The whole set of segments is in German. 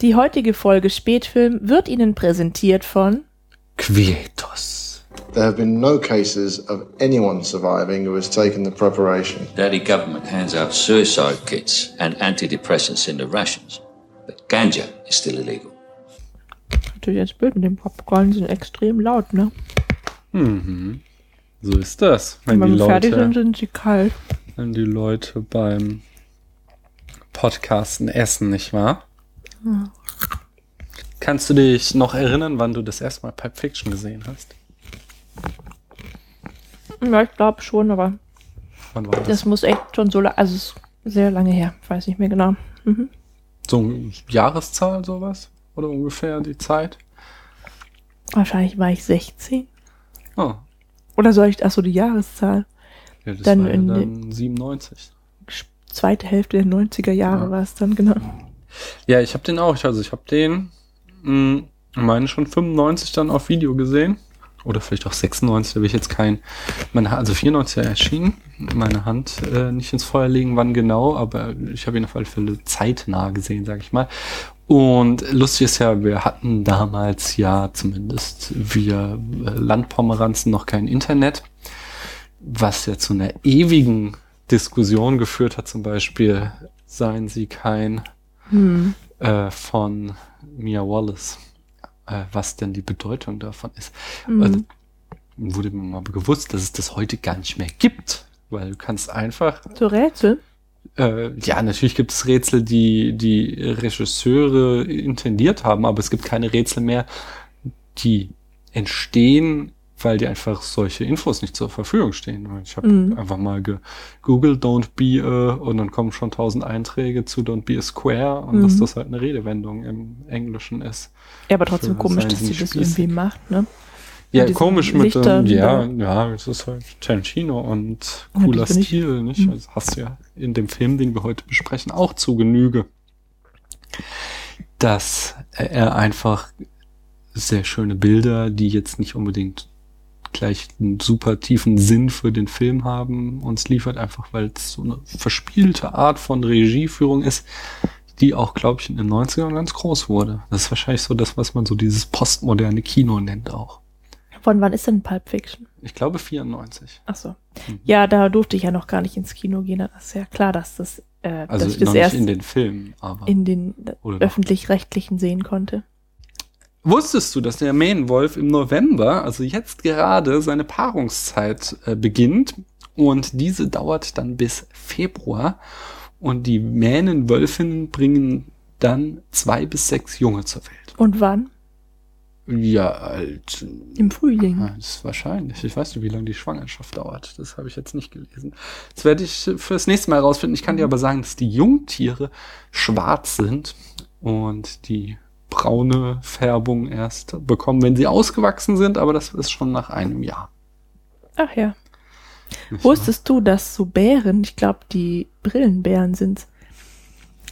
Die heutige Folge Spätfilm wird Ihnen präsentiert von Quietos. There have been no cases of anyone surviving who has taken the preparation. Daddy government hands out suicide kits and antidepressants in the rations. But ganja is still illegal. Natürlich jetzt blöd mit dem Popcorn, die sind extrem laut, ne? So ist das, wenn Wenn die wir fertig sind, Leute, sind sie kalt. wenn die Leute beim Podcasten essen, nicht wahr? Kannst du dich noch erinnern, wann du das erste Mal Pulp Fiction gesehen hast? Ja, ich glaube schon, aber Wann war das? das muss echt schon so, la- also es ist sehr lange her, weiß nicht mehr genau. Mhm. So eine Jahreszahl, sowas? Oder ungefähr die Zeit? Wahrscheinlich war ich 16. Oh, Oder soll ich, achso, die Jahreszahl. ja, das Dann war ja in dann 97. Zweite Hälfte der 90er Jahre Ja. war es dann, genau. Ja, ich habe den auch. Also ich habe den, mh, meine schon 95 dann auf Video gesehen. Oder vielleicht auch 96, da will ich jetzt kein, meine, also 94 erschienen, meine Hand äh, nicht ins Feuer legen, wann genau, aber ich habe ihn auf alle Fälle zeitnah gesehen, sage ich mal. Und lustig ist ja, wir hatten damals ja zumindest wir äh, Landpomeranzen noch kein Internet, was ja zu einer ewigen Diskussion geführt hat, zum Beispiel, seien sie kein Hm. äh, von Mia Wallace, äh, was denn die Bedeutung davon ist. Mhm. Also, wurde mir mal gewusst, dass es das heute gar nicht mehr gibt, weil du kannst einfach, So Rätsel? äh, ja, natürlich gibt es Rätsel, die die Regisseure intendiert haben, aber es gibt keine Rätsel mehr, die entstehen, weil die einfach solche Infos nicht zur Verfügung stehen. Ich habe Mhm. einfach mal gegoogelt, don't be a, und dann kommen schon tausend Einträge zu don't be a square und dass Mhm. das halt eine Redewendung im Englischen ist. Ja, aber trotzdem Für komisch, dass sie das irgendwie macht, ne? Ja, komisch mit Lichtern dem, ja, ja, es ist halt Tarantino und Ja, cooler ich. Stil, nicht? Mhm. Also hast du ja in dem Film, den wir heute besprechen, auch zu Genüge. Dass er einfach sehr schöne Bilder, die jetzt nicht unbedingt gleich einen super tiefen Sinn für den Film haben, uns liefert, einfach weil es so eine verspielte Art von Regieführung ist, die auch, glaube ich, in den 90ern ganz groß wurde. Das ist wahrscheinlich so das, was man so dieses postmoderne Kino nennt auch. Von wann ist denn Pulp Fiction? Ich glaube 94. Ach so. Mhm. Ja, da durfte ich ja noch gar nicht ins Kino gehen. Das ist ja klar, dass das, äh, Also dass ich das erst in den Filmen, aber. in den öffentlich-rechtlichen sehen konnte. Wusstest du, dass der Mähnenwolf im November, also jetzt gerade, seine Paarungszeit äh, beginnt und diese dauert dann bis Februar und die Mähnenwölfinnen bringen dann zwei bis sechs Junge zur Welt. Und wann? Ja, halt. Im Frühling. Ja, das ist wahrscheinlich. Ich weiß nicht, wie lange die Schwangerschaft dauert. Das habe ich jetzt nicht gelesen. Das werde ich fürs nächste Mal herausfinden. Ich kann dir aber sagen, dass die Jungtiere schwarz sind und die braune Färbung erst bekommen, wenn sie ausgewachsen sind, aber das ist schon nach einem Jahr. Ach ja. Nicht Wusstest du, dass so Bären, ich glaube, die Brillenbären sind,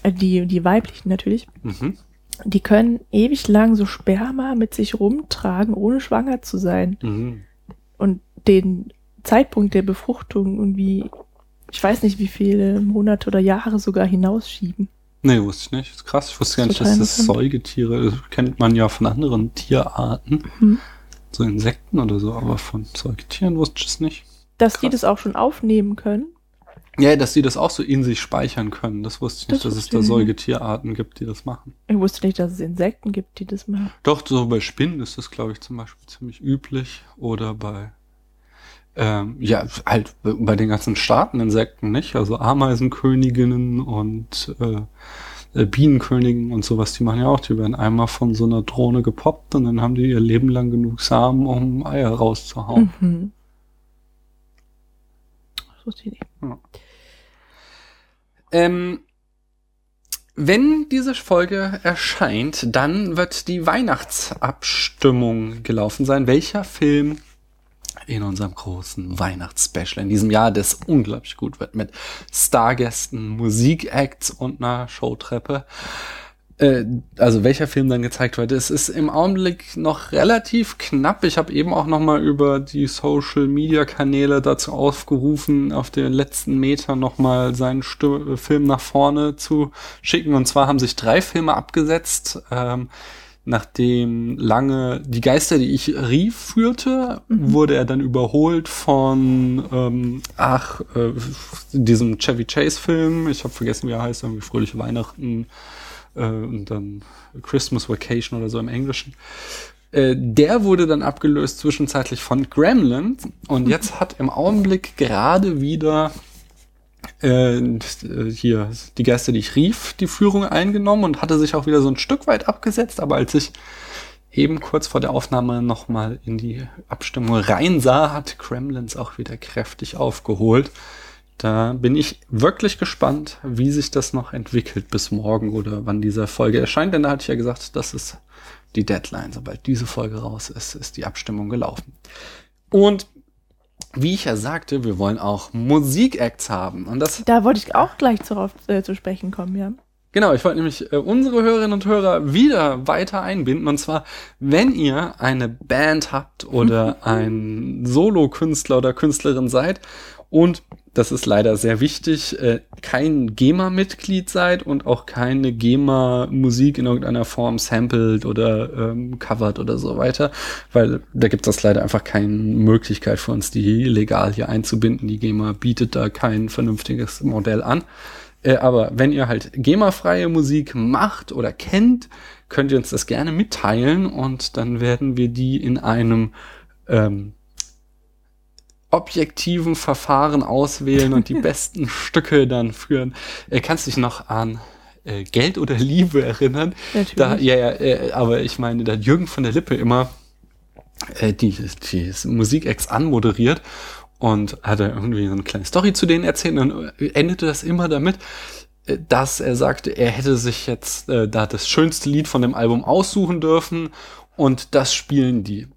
äh, die, die weiblichen natürlich, wahr? Mhm. die können ewig lang so Sperma mit sich rumtragen, ohne schwanger zu sein. Mhm. Und den Zeitpunkt der Befruchtung irgendwie, ich weiß nicht, wie viele Monate oder Jahre sogar hinausschieben. Nee, wusste ich nicht. Das ist krass. Ich wusste gar nicht, dass das interessant. Säugetiere, das kennt man ja von anderen Tierarten. Mhm. So Insekten oder so, aber von Säugetieren wusste ich es nicht. Dass die Krass. das auch schon aufnehmen können. Ja, dass die das auch so in sich speichern können. Das wusste ich nicht, Das dass es da. Säugetierarten gibt, die das machen. Ich wusste nicht, dass es Insekten gibt, die das machen. Doch, so bei Spinnen ist das, glaube ich, zum Beispiel ziemlich üblich. Oder bei, ähm, ja, halt bei den ganzen Staateninsekten, nicht? Also Ameisenköniginnen und äh, Bienenkönigen und sowas, die machen ja auch, die werden einmal von so einer Drohne gepoppt und dann haben die ihr Leben lang genug Samen, um Eier rauszuhauen. Mhm. Das wusste ich nicht. Ähm, wenn diese Folge erscheint, dann wird die Weihnachtsabstimmung gelaufen sein. Welcher Film in unserem großen Weihnachtsspecial in diesem Jahr, das unglaublich gut wird mit Stargästen, Musikacts und einer Showtreppe, Äh, also welcher Film dann gezeigt wird. Es ist im Augenblick noch relativ knapp. Ich habe eben auch noch mal über die Social Media Kanäle dazu aufgerufen, auf den letzten Meter noch mal seinen Stu Film nach vorne zu schicken. Und zwar haben sich drei Filme abgesetzt. Ähm, nachdem lange die Geister, die ich rief, führte, mhm. wurde er dann überholt von ähm, ach äh, diesem Chevy Chase Film. Ich habe vergessen, wie er heißt, irgendwie Fröhliche Weihnachten äh, und dann Christmas Vacation oder so im Englischen. Äh, der wurde dann abgelöst zwischenzeitlich von Gremlins und jetzt hat im Augenblick gerade wieder äh, hier die Geister, die ich rief, die Führung eingenommen und hatte sich auch wieder so ein Stück weit abgesetzt, aber als ich eben kurz vor der Aufnahme nochmal in die Abstimmung reinsah, hat Kremlins auch wieder kräftig aufgeholt. Da bin ich wirklich gespannt, wie sich das noch entwickelt bis morgen oder wann diese Folge erscheint, denn da hatte ich ja gesagt, das ist die Deadline. Sobald diese Folge raus ist, ist die Abstimmung gelaufen. Und wie ich ja sagte, wir wollen auch Musikacts haben. Und das da wollte ich auch gleich zu, äh, zu sprechen kommen, ja. Genau, ich wollte nämlich äh, unsere Hörerinnen und Hörer wieder weiter einbinden. Und zwar, wenn ihr eine Band habt oder ein Solo-Künstler oder Künstlerin seid und das ist leider sehr wichtig, äh, kein GEMA-Mitglied seid und auch keine GEMA-Musik in irgendeiner Form sampled oder ähm, covert oder so weiter, weil da gibt es leider einfach keine Möglichkeit für uns, die legal hier einzubinden. Die GEMA bietet da kein vernünftiges Modell an. Äh, aber wenn ihr halt GEMA-freie Musik macht oder kennt, könnt ihr uns das gerne mitteilen und dann werden wir die in einem ähm, objektiven Verfahren auswählen und die besten Stücke dann führen. Äh, kannst dich noch an äh, Geld oder Liebe erinnern? Natürlich. Da, ja, ja, äh, aber ich meine, da Jürgen von der Lippe immer äh, die, die Musikex anmoderiert und hat er irgendwie so eine kleine Story zu denen erzählt und endete das immer damit, äh, dass er sagte, er hätte sich jetzt äh, da das schönste Lied von dem Album aussuchen dürfen und das spielen die.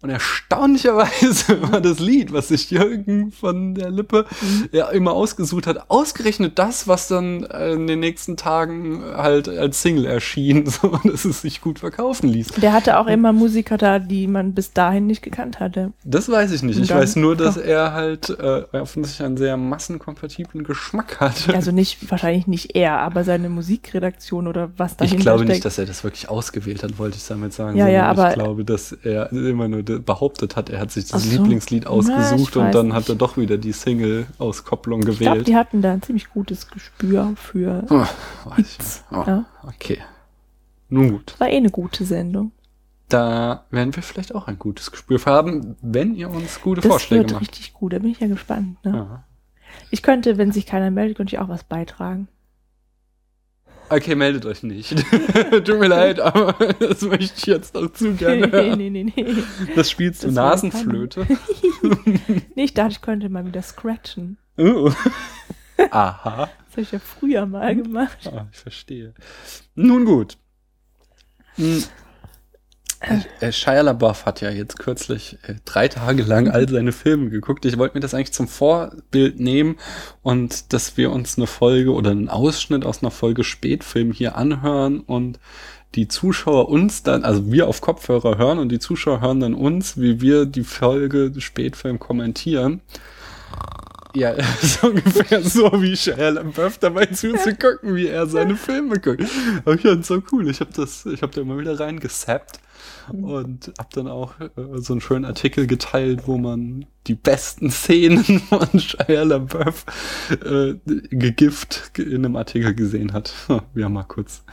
Und erstaunlicherweise war das Lied, was sich Jürgen von der Lippe mhm. ja immer ausgesucht hat, ausgerechnet das, was dann äh, in den nächsten Tagen halt als Single erschien, so dass es sich gut verkaufen ließ. Der hatte auch immer Musiker da, die man bis dahin nicht gekannt hatte. Das weiß ich nicht. Ich weiß nur, dass doch. er halt äh, offensichtlich einen sehr massenkompatiblen Geschmack hatte. Also nicht, wahrscheinlich nicht er, aber seine Musikredaktion oder was dahinter Ich glaube steckt. nicht, dass er das wirklich ausgewählt hat, wollte ich damit sagen. Ja, ja, aber ich glaube, dass er immer nur behauptet hat, er hat sich das so. Lieblingslied ausgesucht ja, und dann nicht. hat er doch wieder die Single-Auskopplung gewählt. Ich glaube, die hatten da ein ziemlich gutes Gespür für. Oh. Oh, ja. Okay. Nun gut. War eh eine gute Sendung. Da werden wir vielleicht auch ein gutes Gespür für haben, wenn ihr uns gute das Vorschläge macht. Das wird richtig gut, da bin ich ja gespannt. Ne? Ja. Ich könnte, wenn sich keiner meldet, könnte ich auch was beitragen. Okay, meldet euch nicht. Tut mir leid, aber das möchte ich jetzt auch zu gerne. Nee, nee, nee, nee. Das spielst du Nasenflöte. nee, ich dachte, ich könnte mal wieder scratchen. Uh. Aha. Das habe ich ja früher mal gemacht. Ah, ich verstehe. Nun gut. Hm. Äh, äh, Shia LaBeouf hat ja jetzt kürzlich äh, drei Tage lang all seine Filme geguckt. Ich wollte mir das eigentlich zum Vorbild nehmen und dass wir uns eine Folge oder einen Ausschnitt aus einer Folge Spätfilm hier anhören und die Zuschauer uns dann, also wir auf Kopfhörer hören und die Zuschauer hören dann uns, wie wir die Folge Spätfilm kommentieren. Ja, so ungefähr so wie Shia LaBeouf dabei zuzugucken, wie er seine Filme guckt. Aber ich fand so cool. Ich habe das, ich habe da immer wieder reingesappt und habe dann auch äh, so einen schönen Artikel geteilt, wo man die besten Szenen von Shia LaBeouf äh, gegift in einem Artikel gesehen hat. Wir haben mal kurz,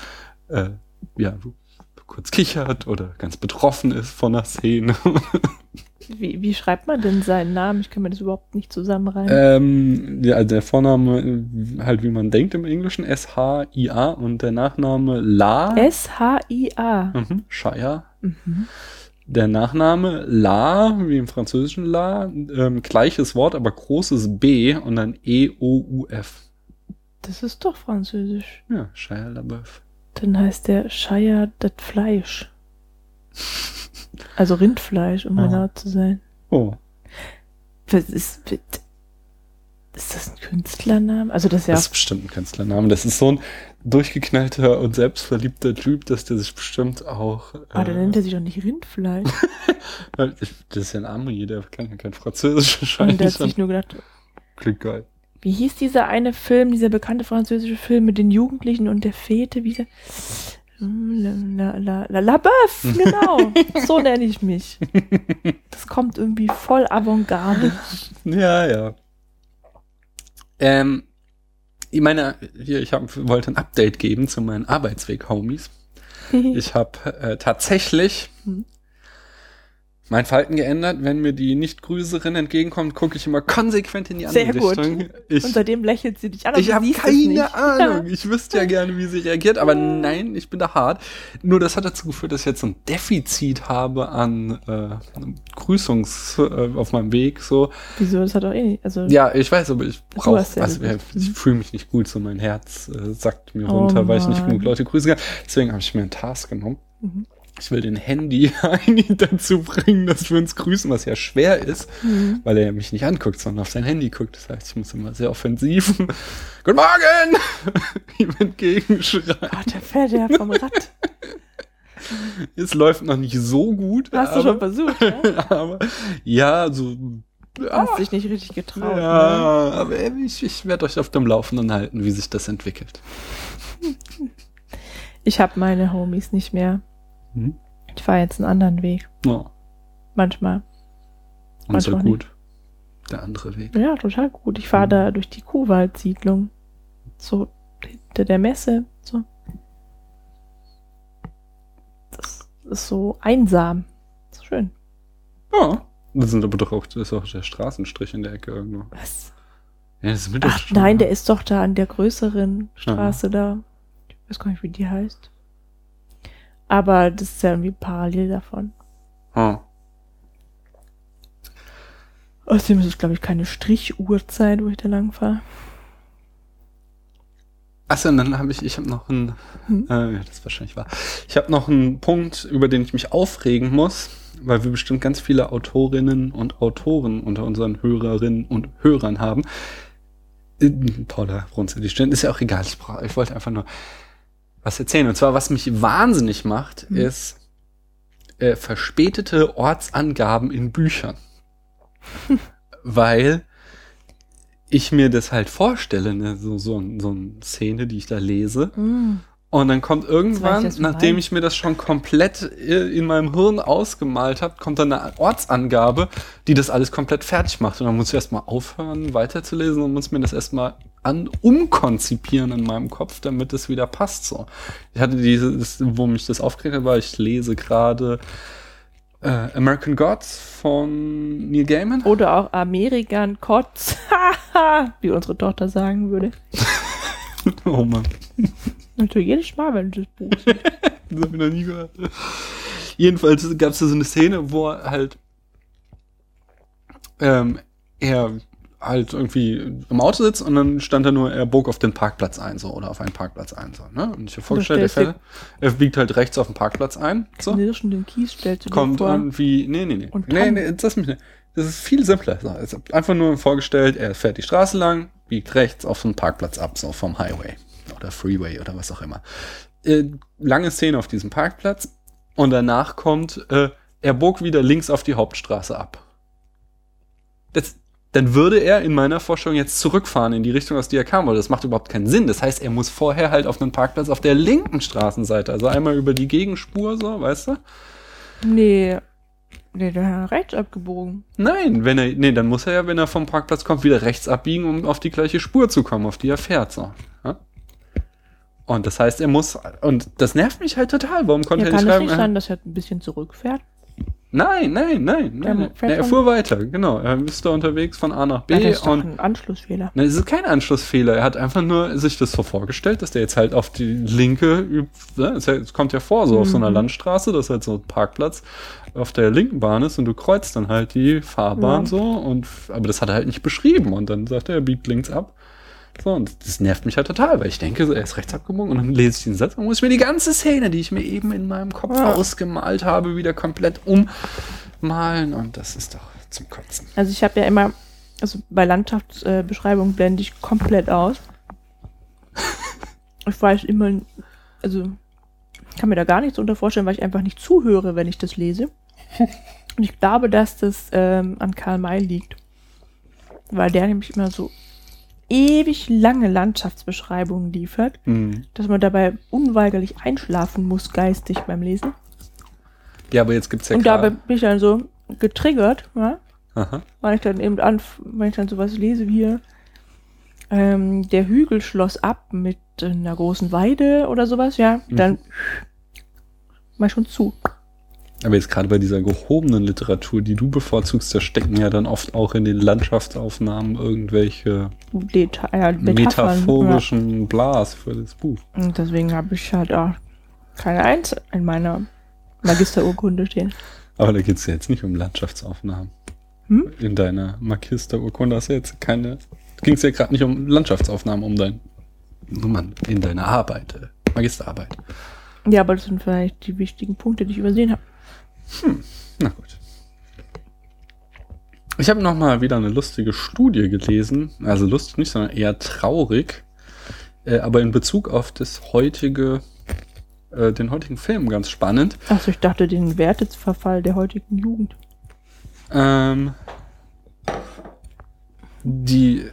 äh, ja, kurz kichert oder ganz betroffen ist von der Szene. Wie, wie schreibt man denn seinen Namen? Ich kann mir das überhaupt nicht zusammenreimen. Ähm, ja, der Vorname, halt wie man denkt im Englischen, S-H-I-A und der Nachname La. S-H-I-A. Mhm, Shire. Mhm. Der Nachname La, wie im Französischen La, ähm, gleiches Wort, aber großes B und dann E-O-U-F. Das ist doch Französisch. Ja, Shire LaBeouf. Dann heißt der Shire das Fleisch. Also Rindfleisch, um oh. genau zu sein. Oh. Was ist, ist das ein Künstlername? Also das ist ja. Das ist bestimmt ein Künstlername. Das ist so ein, durchgeknallter und selbstverliebter Typ, dass der sich bestimmt auch. Ah, dann nennt er sich doch nicht Rindfleisch. äh, das ist ja ein Amri, der kann ja kein Französisch Und der hat wahrscheinlich. sich nur gedacht, Klingt geil. wie hieß dieser eine Film, dieser bekannte französische Film mit den Jugendlichen und der Fete, wie der, La, la, la, la, la Boeuf, genau. so nenne ich mich. Das kommt irgendwie voll Avantgarde. Ja, ja. Ähm, ich meine, hier, ich hab, wollte ein Update geben zu meinen Arbeitsweg-Homies. Ich habe äh, tatsächlich Hm. Mein Verhalten geändert. Wenn mir die Nicht-Grüßerin entgegenkommt, gucke ich immer konsequent in die andere Sehr gut. Richtung. Ich, Und seitdem lächelt sie dich an. ich habe keine. Ahnung. Ich wüsste ja gerne, wie sie reagiert, aber nein, ich bin da hart. Nur das hat dazu geführt, dass ich jetzt so ein Defizit habe an äh, Grüßungs äh, auf meinem Weg. So, Wieso? Das hat doch eh nicht. Also, ja, ich weiß, aber ich brauche, ja also ich fühle mich nicht gut, so mein Herz äh, sackt mir Oh runter, weil ich nicht genug Leute grüßen kann. Deswegen habe ich mir einen Task genommen. Mhm. Ich will den Handy eigentlich dazu bringen, dass wir uns grüßen, was ja schwer ist, Mhm. weil er mich nicht anguckt, sondern auf sein Handy guckt. Das heißt, ich muss immer sehr offensiv Guten Morgen! ihm entgegenschreien. Gott, der fährt ja vom Rad. Es läuft noch nicht so gut. Hast du aber, schon versucht, ne? aber ja, so Du hast dich nicht richtig getraut. Ne? Ja, aber ich, ich werde euch auf dem Laufenden halten, wie sich das entwickelt. Ich habe meine Homies nicht mehr. Hm? Ich fahre jetzt einen anderen Weg. Ja, Manchmal. und so Manchmal gut. Der andere Weg. Ja, total gut. Ich fahre da durch die Kuhwaldsiedlung. So hinter der Messe. So. Das ist so einsam. Das ist schön. Ja. Das sind aber doch auch, das ist auch der Straßenstrich in der Ecke irgendwo. Was? Ja, das ist Ach nein, der ist doch da an der größeren Straße da. Ich weiß gar nicht, wie die heißt. Aber das ist ja irgendwie parallel davon. Ah. Außerdem ist es, glaube ich, keine Strichuhrzeit, wo ich da lang fahre. Achso, und dann habe ich, ich habe noch einen, Hm. äh, ja, das ist wahrscheinlich wahr. Ich habe noch einen Punkt, über den ich mich aufregen muss, weil wir bestimmt ganz viele Autorinnen und Autoren unter unseren Hörerinnen und Hörern haben. Äh, Paula runzelt die Stirn, ist ja auch egal, ich, brauch, ich wollte einfach nur was erzählen. Und zwar, was mich wahnsinnig macht, Hm. ist äh, verspätete Ortsangaben in Büchern. weil ich mir das halt vorstelle, ne, so, so, so eine Szene, die ich da lese. Und dann kommt irgendwann, du nachdem ich mir das schon komplett äh, in meinem Hirn ausgemalt habe, kommt dann eine Ortsangabe, die das alles komplett fertig macht. Und dann muss ich erstmal aufhören, weiterzulesen und muss mir das erstmal an umkonzipieren in meinem Kopf, damit es wieder passt. So. Ich hatte diese, das, wo mich das aufgeregt hat, war, ich lese gerade äh, American Gods von Neil Gaiman. Oder auch Amerikan Kotz, wie unsere Tochter sagen würde. Oh Mann. Natürlich jedes Mal, wenn du das Buch siehst. Das hab ich noch nie gehört. Jedenfalls gab es da so eine Szene, wo er halt ähm, er halt irgendwie im Auto sitzt und dann stand da nur, er bog auf den Parkplatz ein, so, oder auf einen Parkplatz ein, so, ne? Und ich habe vorgestellt, er, fährt, er biegt halt rechts auf den Parkplatz ein, so, Nirschen den Kies stellst du kommt vor. irgendwie, nee, nee, nee, Und nee, nee, lass mich. Das ist viel simpler. So, es ist einfach nur vorgestellt, er fährt die Straße lang, biegt rechts auf den Parkplatz ab, so vom Highway oder Freeway oder was auch immer. Äh, lange Szene auf diesem Parkplatz und danach kommt, äh, er bog wieder links auf die Hauptstraße ab. Das, dann würde er in meiner Vorstellung jetzt zurückfahren in die Richtung, aus der er kam, aber das macht überhaupt keinen Sinn. Das heißt, er muss vorher halt auf einen Parkplatz auf der linken Straßenseite, also einmal über die Gegenspur, so, weißt du? Nee. Nee, der hat rechts abgebogen. Nein, wenn er, nee, dann muss er ja, wenn er vom Parkplatz kommt, wieder rechts abbiegen, um auf die gleiche Spur zu kommen, auf die er fährt, so. Ja? Und das heißt, er muss, und das nervt mich halt total. Warum konnte Ja, er kann nicht es schreiben? nicht äh, sein, dass er ein bisschen zurückfährt? Nein, nein, nein, nein. nein. er fuhr weiter, genau. Er ist da unterwegs von A nach B Ja, das ist doch und ein Anschlussfehler. Nein, es ist kein Anschlussfehler. Er hat einfach nur sich das so vorgestellt, dass der jetzt halt auf die linke, ne, es es kommt ja vor, so auf so einer Mhm. Landstraße, dass halt so ein Parkplatz auf der linken Bahn ist und du kreuzt dann halt die Fahrbahn Ja. so und, aber das hat er halt nicht beschrieben und dann sagt er, er biegt links ab. So, und das nervt mich halt total, weil ich denke, so, er ist rechts abgebogen und dann lese ich den Satz und muss ich mir die ganze Szene, die ich mir eben in meinem Kopf Ja. ausgemalt habe, wieder komplett ummalen und das ist doch zum Kotzen. Also ich habe ja immer, also bei Landschaftsbeschreibungen blende ich komplett aus. ich weiß immer, also kann mir da gar nichts unter vorstellen, weil ich einfach nicht zuhöre, wenn ich das lese. Und ich glaube, dass das ähm, an Karl May liegt. Weil der nämlich immer so ewig lange Landschaftsbeschreibungen liefert, Mhm. dass man dabei unweigerlich einschlafen muss, geistig beim Lesen. Ja, aber jetzt gibt's ja Und dabei gerade. bin ich dann so getriggert, ja, Aha. weil ich dann eben an, wenn ich dann sowas lese wie hier, ähm, der Hügel schloss ab mit einer großen Weide oder sowas, ja, dann mach ich schon zu. Aber jetzt gerade bei dieser gehobenen Literatur, die du bevorzugst, da stecken ja dann oft auch in den Landschaftsaufnahmen irgendwelche Deta Metaphern, metaphorischen Blas für das Buch. Ja. Und deswegen habe ich halt auch keine Eins in meiner Magisterurkunde stehen. Aber da geht's ja jetzt nicht um Landschaftsaufnahmen. Hm? In deiner Magisterurkunde hast du jetzt keine. Ging's ja gerade nicht um Landschaftsaufnahmen, um dein Nummern in deiner Arbeit, äh, Magisterarbeit. Ja, aber das sind vielleicht die wichtigen Punkte, die ich übersehen habe. Na gut. Ich habe noch mal wieder eine lustige Studie gelesen. Also lustig nicht, sondern eher traurig. Äh, aber in Bezug auf das heutige, äh, den heutigen Film ganz spannend. Achso, ich dachte den Werteverfall der heutigen Jugend. Ähm, die äh,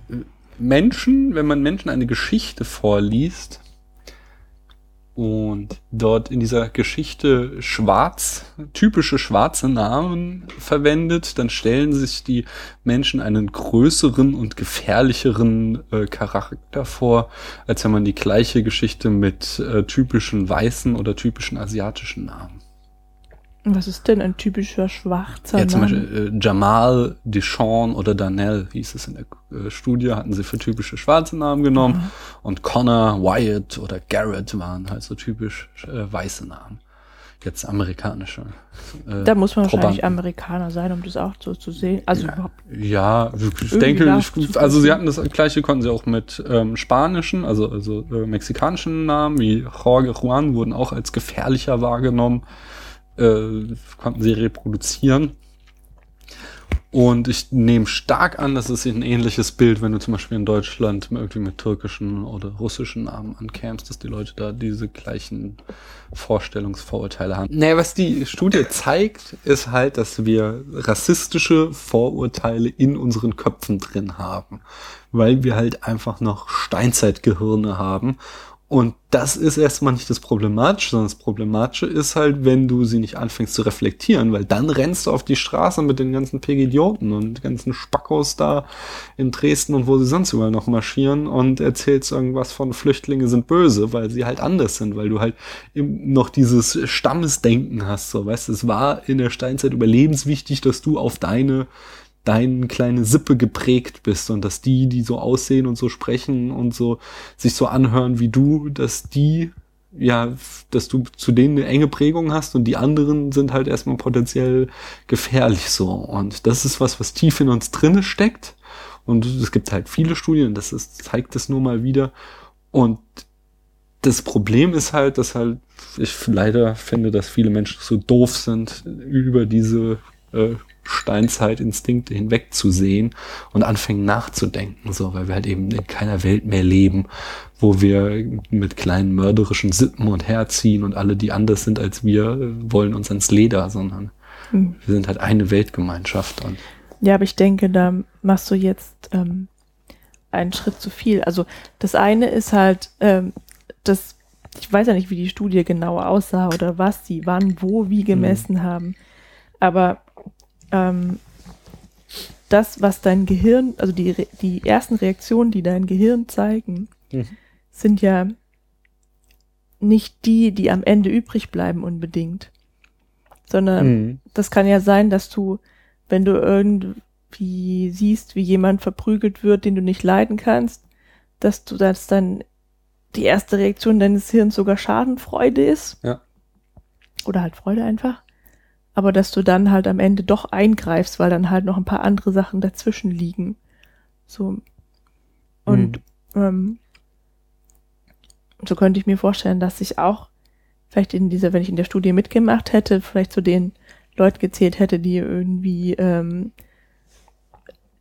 Menschen, wenn man Menschen eine Geschichte vorliest und dort in dieser Geschichte schwarz, typische schwarze Namen verwendet, dann stellen sich die Menschen einen größeren und gefährlicheren äh, Charakter vor, als wenn man die gleiche Geschichte mit äh, typischen weißen oder typischen asiatischen Namen Was ist denn ein typischer schwarzer ja, zum Name? Beispiel äh, Jamal, Deshaun oder Danell hieß es in der äh, Studie, hatten sie für typische schwarze Namen genommen. Und Connor, Wyatt oder Garrett waren halt so typisch äh, weiße Namen. Jetzt amerikanische. Äh, da muss man wahrscheinlich Probanden. Amerikaner sein, um das auch so zu sehen. Also überhaupt. Ja, ich denke, ich, also sie hatten das gleiche, konnten sie auch mit ähm, spanischen, also, also äh, mexikanischen Namen wie Jorge Juan wurden auch als gefährlicher wahrgenommen, äh, konnten sie reproduzieren. Und ich nehme stark an, dass es ein ähnliches Bild, wenn du zum Beispiel in Deutschland irgendwie mit türkischen oder russischen Namen ankämst, dass die Leute da diese gleichen Vorstellungsvorurteile haben. Naja, was die Studie zeigt, ist halt, dass wir rassistische Vorurteile in unseren Köpfen drin haben, weil wir halt einfach noch Steinzeitgehirne haben. Und das ist erstmal nicht das Problematische, sondern das Problematische ist halt, wenn du sie nicht anfängst zu reflektieren, weil dann rennst du auf die Straße mit den ganzen Pegidioten und ganzen Spackos da in Dresden und wo sie sonst überall noch marschieren und erzählst irgendwas von Flüchtlinge sind böse, weil sie halt anders sind, weil du halt noch dieses Stammesdenken hast, so, weißt du, es war in der Steinzeit überlebenswichtig, dass du auf deine deine kleine Sippe geprägt bist und dass die, die so aussehen und so sprechen und so sich so anhören wie du, dass die ja, dass du zu denen eine enge Prägung hast und die anderen sind halt erstmal potenziell gefährlich so. Und das ist was, was tief in uns drinne steckt. Und es gibt halt viele Studien, das ist, zeigt das nur mal wieder. Und das Problem ist halt, dass halt ich leider finde, dass viele Menschen so doof sind, über diese äh, Steinzeitinstinkte hinwegzusehen und anfangen nachzudenken, so, weil wir halt eben in keiner Welt mehr leben, wo wir mit kleinen mörderischen Sippen und herziehen und alle, die anders sind als wir, wollen uns ans Leder, sondern Hm. wir sind halt eine Weltgemeinschaft und Ja, aber ich denke, da machst du jetzt ähm, einen Schritt zu viel. Also das eine ist halt, ähm, das, ich weiß ja nicht, wie die Studie genau aussah oder was sie wann, wo, wie gemessen haben. Aber ähm, das, was dein Gehirn, also die, die ersten Reaktionen, die dein Gehirn zeigen, Mhm. sind ja nicht die, die am Ende übrig bleiben unbedingt. Sondern Mhm. das kann ja sein, dass du, wenn du irgendwie siehst, wie jemand verprügelt wird, den du nicht leiden kannst, dass du das dann die erste Reaktion deines Hirns sogar Schadenfreude ist. Ja. Oder halt Freude einfach. Aber dass du dann halt am Ende doch eingreifst, weil dann halt noch ein paar andere Sachen dazwischen liegen. So. Und ähm, so könnte ich mir vorstellen, dass ich auch vielleicht in dieser, wenn ich in der Studie mitgemacht hätte, vielleicht zu den Leuten gezählt hätte, die irgendwie ähm,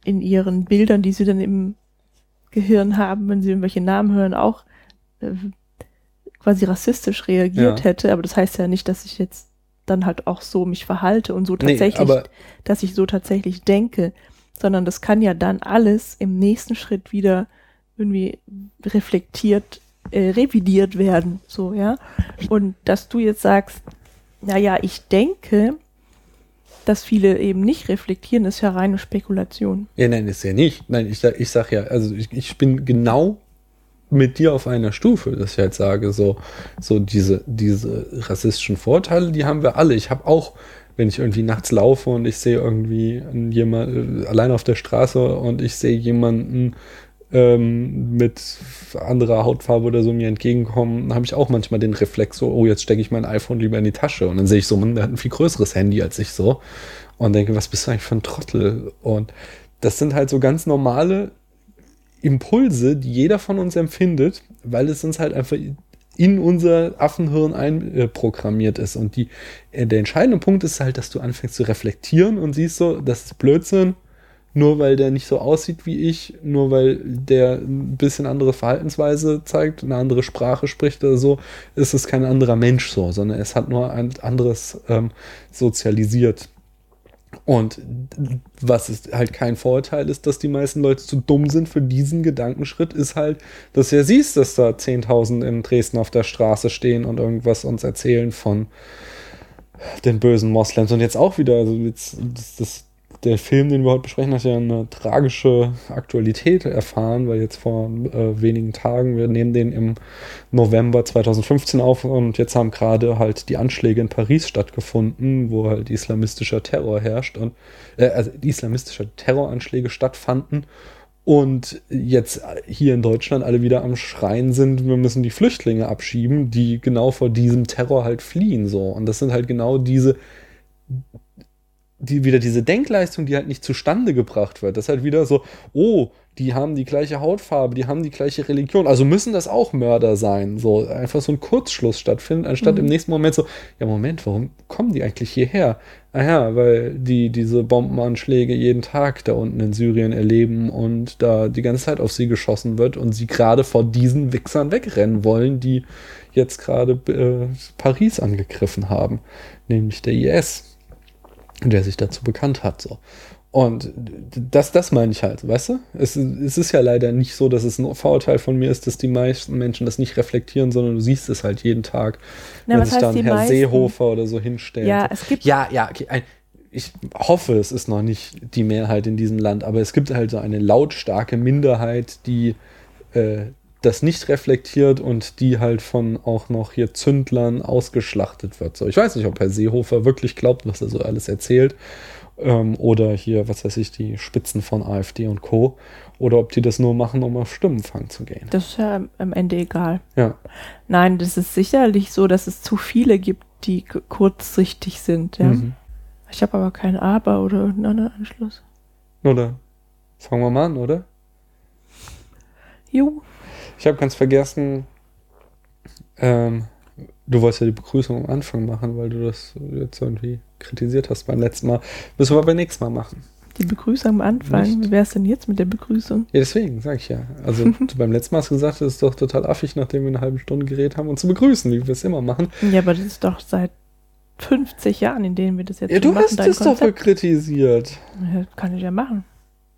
in ihren Bildern, die sie dann im Gehirn haben, wenn sie irgendwelche Namen hören, auch äh, quasi rassistisch reagiert Ja. hätte, aber das heißt ja nicht, dass ich jetzt dann halt auch so mich verhalte und so Nee, tatsächlich, aber- dass ich so tatsächlich denke, sondern das kann ja dann alles im nächsten Schritt wieder irgendwie reflektiert, äh, revidiert werden, so, ja. Und dass du jetzt sagst, naja, ich denke, dass viele eben nicht reflektieren, ist ja reine Spekulation. Ja, nein, ist ja nicht. Nein, ich, sag- ich sag ja, also ich, ich bin genau mit dir auf einer Stufe, dass ich halt sage, so, so diese, diese rassistischen Vorteile, die haben wir alle. Ich habe auch, wenn ich irgendwie nachts laufe und ich sehe irgendwie jemand allein auf der Straße und ich sehe jemanden ähm, mit anderer Hautfarbe oder so mir entgegenkommen, habe ich auch manchmal den Reflex so, oh, jetzt stecke ich mein iPhone lieber in die Tasche. Und dann sehe ich so, man, der hat ein viel größeres Handy als ich so. Und denke, was bist du eigentlich für ein Trottel? Und das sind halt so ganz normale Impulse, die jeder von uns empfindet, weil es uns halt einfach in unser Affenhirn einprogrammiert ist. Und die, äh, der entscheidende Punkt ist halt, dass du anfängst zu reflektieren und siehst so, das ist Blödsinn, nur weil der nicht so aussieht wie ich, nur weil der ein bisschen andere Verhaltensweise zeigt, eine andere Sprache spricht oder so, ist es kein anderer Mensch so, sondern es hat nur ein anderes ähm, sozialisiert. Und was ist halt kein Vorteil ist, dass die meisten Leute zu dumm sind für diesen Gedankenschritt, ist halt, dass du ja siehst, dass da 10.000 in Dresden auf der Straße stehen und irgendwas uns erzählen von den bösen Moslems. Und jetzt auch wieder, also jetzt, das, das, der Film, den wir heute besprechen, hat ja eine tragische Aktualität erfahren, weil jetzt vor äh, wenigen Tagen, wir nehmen den im November 2015 auf und jetzt haben gerade halt die Anschläge in Paris stattgefunden, wo halt islamistischer Terror herrscht und äh, also islamistische Terroranschläge stattfanden und jetzt hier in Deutschland alle wieder am Schreien sind, wir müssen die Flüchtlinge abschieben, die genau vor diesem Terror halt fliehen so. Und das sind halt genau diese die wieder diese Denkleistung, die halt nicht zustande gebracht wird. Das ist halt wieder so, oh, die haben die gleiche Hautfarbe, die haben die gleiche Religion, also müssen das auch Mörder sein. So einfach so ein Kurzschluss stattfindet, anstatt im nächsten Moment so, ja Moment, warum kommen die eigentlich hierher? Ah ja, weil die diese Bombenanschläge jeden Tag da unten in Syrien erleben und da die ganze Zeit auf sie geschossen wird und sie gerade vor diesen Wichsern wegrennen wollen, die jetzt gerade äh, Paris angegriffen haben, nämlich der IS der sich dazu bekannt hat. So. Und das, das meine ich halt, weißt du? Es, es ist ja leider nicht so, dass es ein Vorurteil von mir ist, dass die meisten Menschen das nicht reflektieren, sondern du siehst es halt jeden Tag, Na, wenn sich dann die Herr meisten? Seehofer oder so hinstellt. Ja, es gibt- Ja, ja, okay. Ein, ich hoffe, es ist noch nicht die Mehrheit in diesem Land, aber es gibt halt so eine lautstarke Minderheit, die äh, das nicht reflektiert und die halt von auch noch hier Zündlern ausgeschlachtet wird. So, ich weiß nicht, ob Herr Seehofer wirklich glaubt, was er so alles erzählt. Ähm, oder hier, was weiß ich, die Spitzen von AfD und Co. Oder ob die das nur machen, um auf Stimmenfang zu gehen. Das ist ja am- Ende egal. Ja. Nein, das ist sicherlich so, dass es zu viele gibt, die kurzsichtig sind. Ja? Mhm. Ich habe aber kein Aber oder irgendeinen anderen Anschluss. Oder? Fangen wir mal an, oder? Jo, Ich habe ganz vergessen, ähm, du wolltest ja die Begrüßung am Anfang machen, weil du das jetzt irgendwie kritisiert hast beim letzten Mal. Müssen wir aber beim nächsten Mal machen. die Begrüßung am Anfang. Nicht. Wie wäre es denn jetzt mit der Begrüßung? Ja, deswegen, sag ich ja. Also du beim letzten Mal hast gesagt, es ist doch total affig, nachdem wir eine halbe Stunde geredet haben, uns zu begrüßen, wie wir es immer machen. Ja, aber das ist doch seit 50 Jahren, in denen wir das jetzt Ja, schon du machen, hast es Konzept. kritisiert. Ja, kann ich ja machen.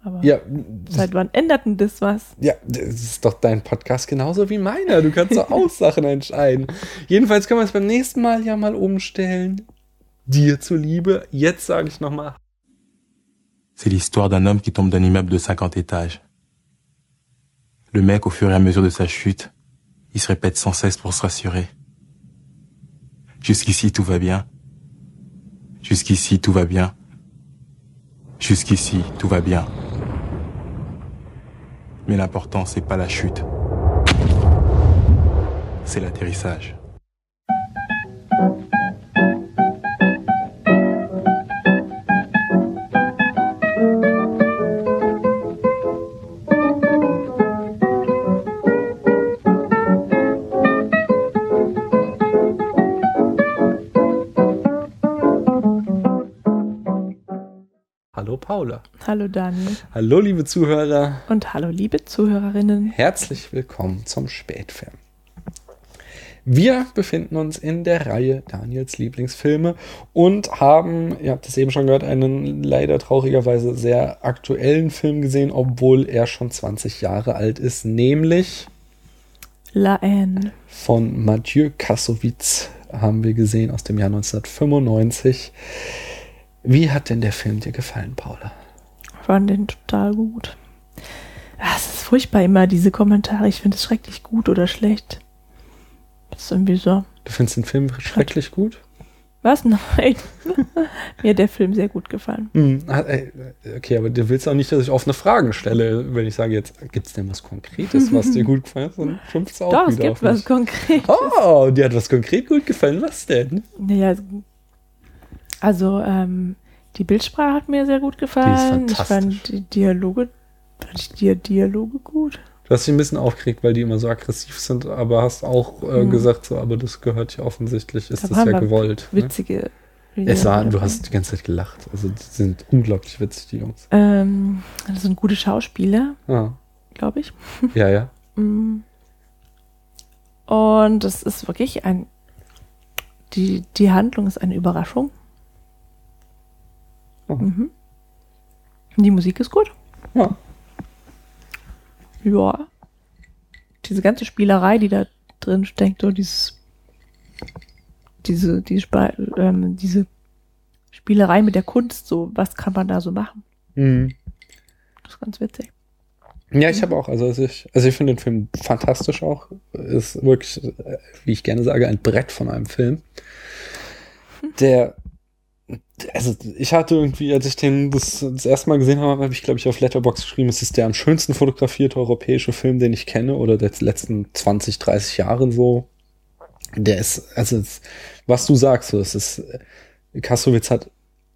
Aber Ja, seit wann ändert denn das was? ja, das ist doch dein Podcast genauso wie meiner. Du kannst doch auch Sachen entscheiden. Jedenfalls können wir es beim nächsten Mal ja mal umstellen. Dir zuliebe. Jetzt sage ich nochmal C'est l'histoire d'un homme qui tombe d'un immeuble de 50 étages. Le mec, au fur et à mesure de sa chute, il se répète sans cesse pour se rassurer. Jusqu'ici, tout va bien. Jusqu'ici, tout va bien. Jusqu'ici, tout va bien. Mais l'important, c'est pas la chute. C'est l'atterrissage. Paula. Hallo Daniel. Hallo liebe Zuhörer. Und hallo liebe Zuhörerinnen. Herzlich willkommen zum Spätfilm. Wir befinden uns in der Reihe Daniels Lieblingsfilme und haben, ihr habt es eben schon gehört, einen leider traurigerweise sehr aktuellen Film gesehen, obwohl er schon 20 Jahre alt ist, nämlich La Haine. von Mathieu Kassovitz haben wir gesehen aus dem Jahr 1995. Wie hat denn der Film dir gefallen, Paula? Ich fand den total gut. Ah, Es ist furchtbar immer, diese Kommentare. Ich finde es schrecklich gut oder schlecht. Das ist irgendwie so. Du findest den Film schrecklich gut? Was? Nein. Mir hat der Film sehr gut gefallen. Hm, ah, äh, Okay, aber du willst auch nicht, dass ich offene Fragen stelle, wenn ich sage, jetzt gibt es denn was Konkretes, was dir gut gefallen hat, dann schimpfst auch Doch, es gibt was mich. konkret. Oh, dir hat was konkret gut gefallen. Was denn? Naja, also ähm, die Bildsprache hat mir sehr gut gefallen. ich fand die Dialoge, fand ich die Dialoge gut. Du hast dich ein bisschen aufgeregt, weil die immer so aggressiv sind, aber hast auch äh, Hm. gesagt, so, aber das gehört ja offensichtlich, ist Da das ja gewollt. Ne? Witzige. Es war, du hast die ganze Zeit gelacht. Also die sind unglaublich witzig, die Jungs. Ähm, das sind gute Schauspieler, Ah, glaube ich. ja, ja. Mm. Und es ist wirklich ein. Die, die Handlung ist eine Überraschung. Oh. Mhm. Die Musik ist gut. Ja. Ja. Diese ganze Spielerei, die da drin steckt, so dieses. Diese, die, ähm, diese Spielerei mit der Kunst, so, was kann man da so machen? Mhm. Das ist ganz witzig. Ja, ich habe auch, also ich, also ich finde den Film fantastisch auch. Ist wirklich, wie ich gerne sage, ein Brett von einem Film. Der, also ich hatte irgendwie, als ich den das, das erste Mal gesehen habe, habe ich, glaube ich, auf Letterbox geschrieben, es ist der am schönsten fotografierte europäische Film, den ich kenne, oder der letzten 20, 30 Jahren so. Der ist, also was du sagst, so, es ist, Kassowitz hat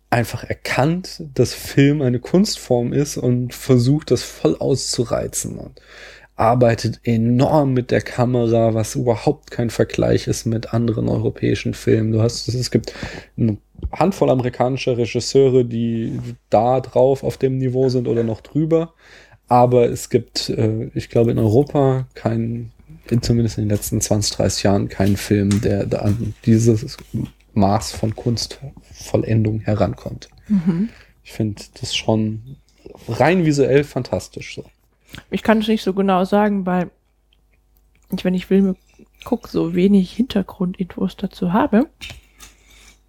einfach erkannt, dass Film eine Kunstform ist und versucht, das voll auszureizen und arbeitet enorm mit der Kamera, was überhaupt kein Vergleich ist mit anderen europäischen Filmen. Du hast, es gibt eine Handvoll amerikanischer Regisseure, die da drauf auf dem Niveau sind oder noch drüber. Aber es gibt, äh, ich glaube, in Europa keinen, zumindest in den letzten 20, 30 Jahren, keinen Film, der da an dieses Maß von Kunstvollendung herankommt. Ich finde das schon rein visuell fantastisch. So. Ich kann es nicht so genau sagen, weil ich, wenn ich Filme gucke, so wenig Hintergrundinfos dazu habe,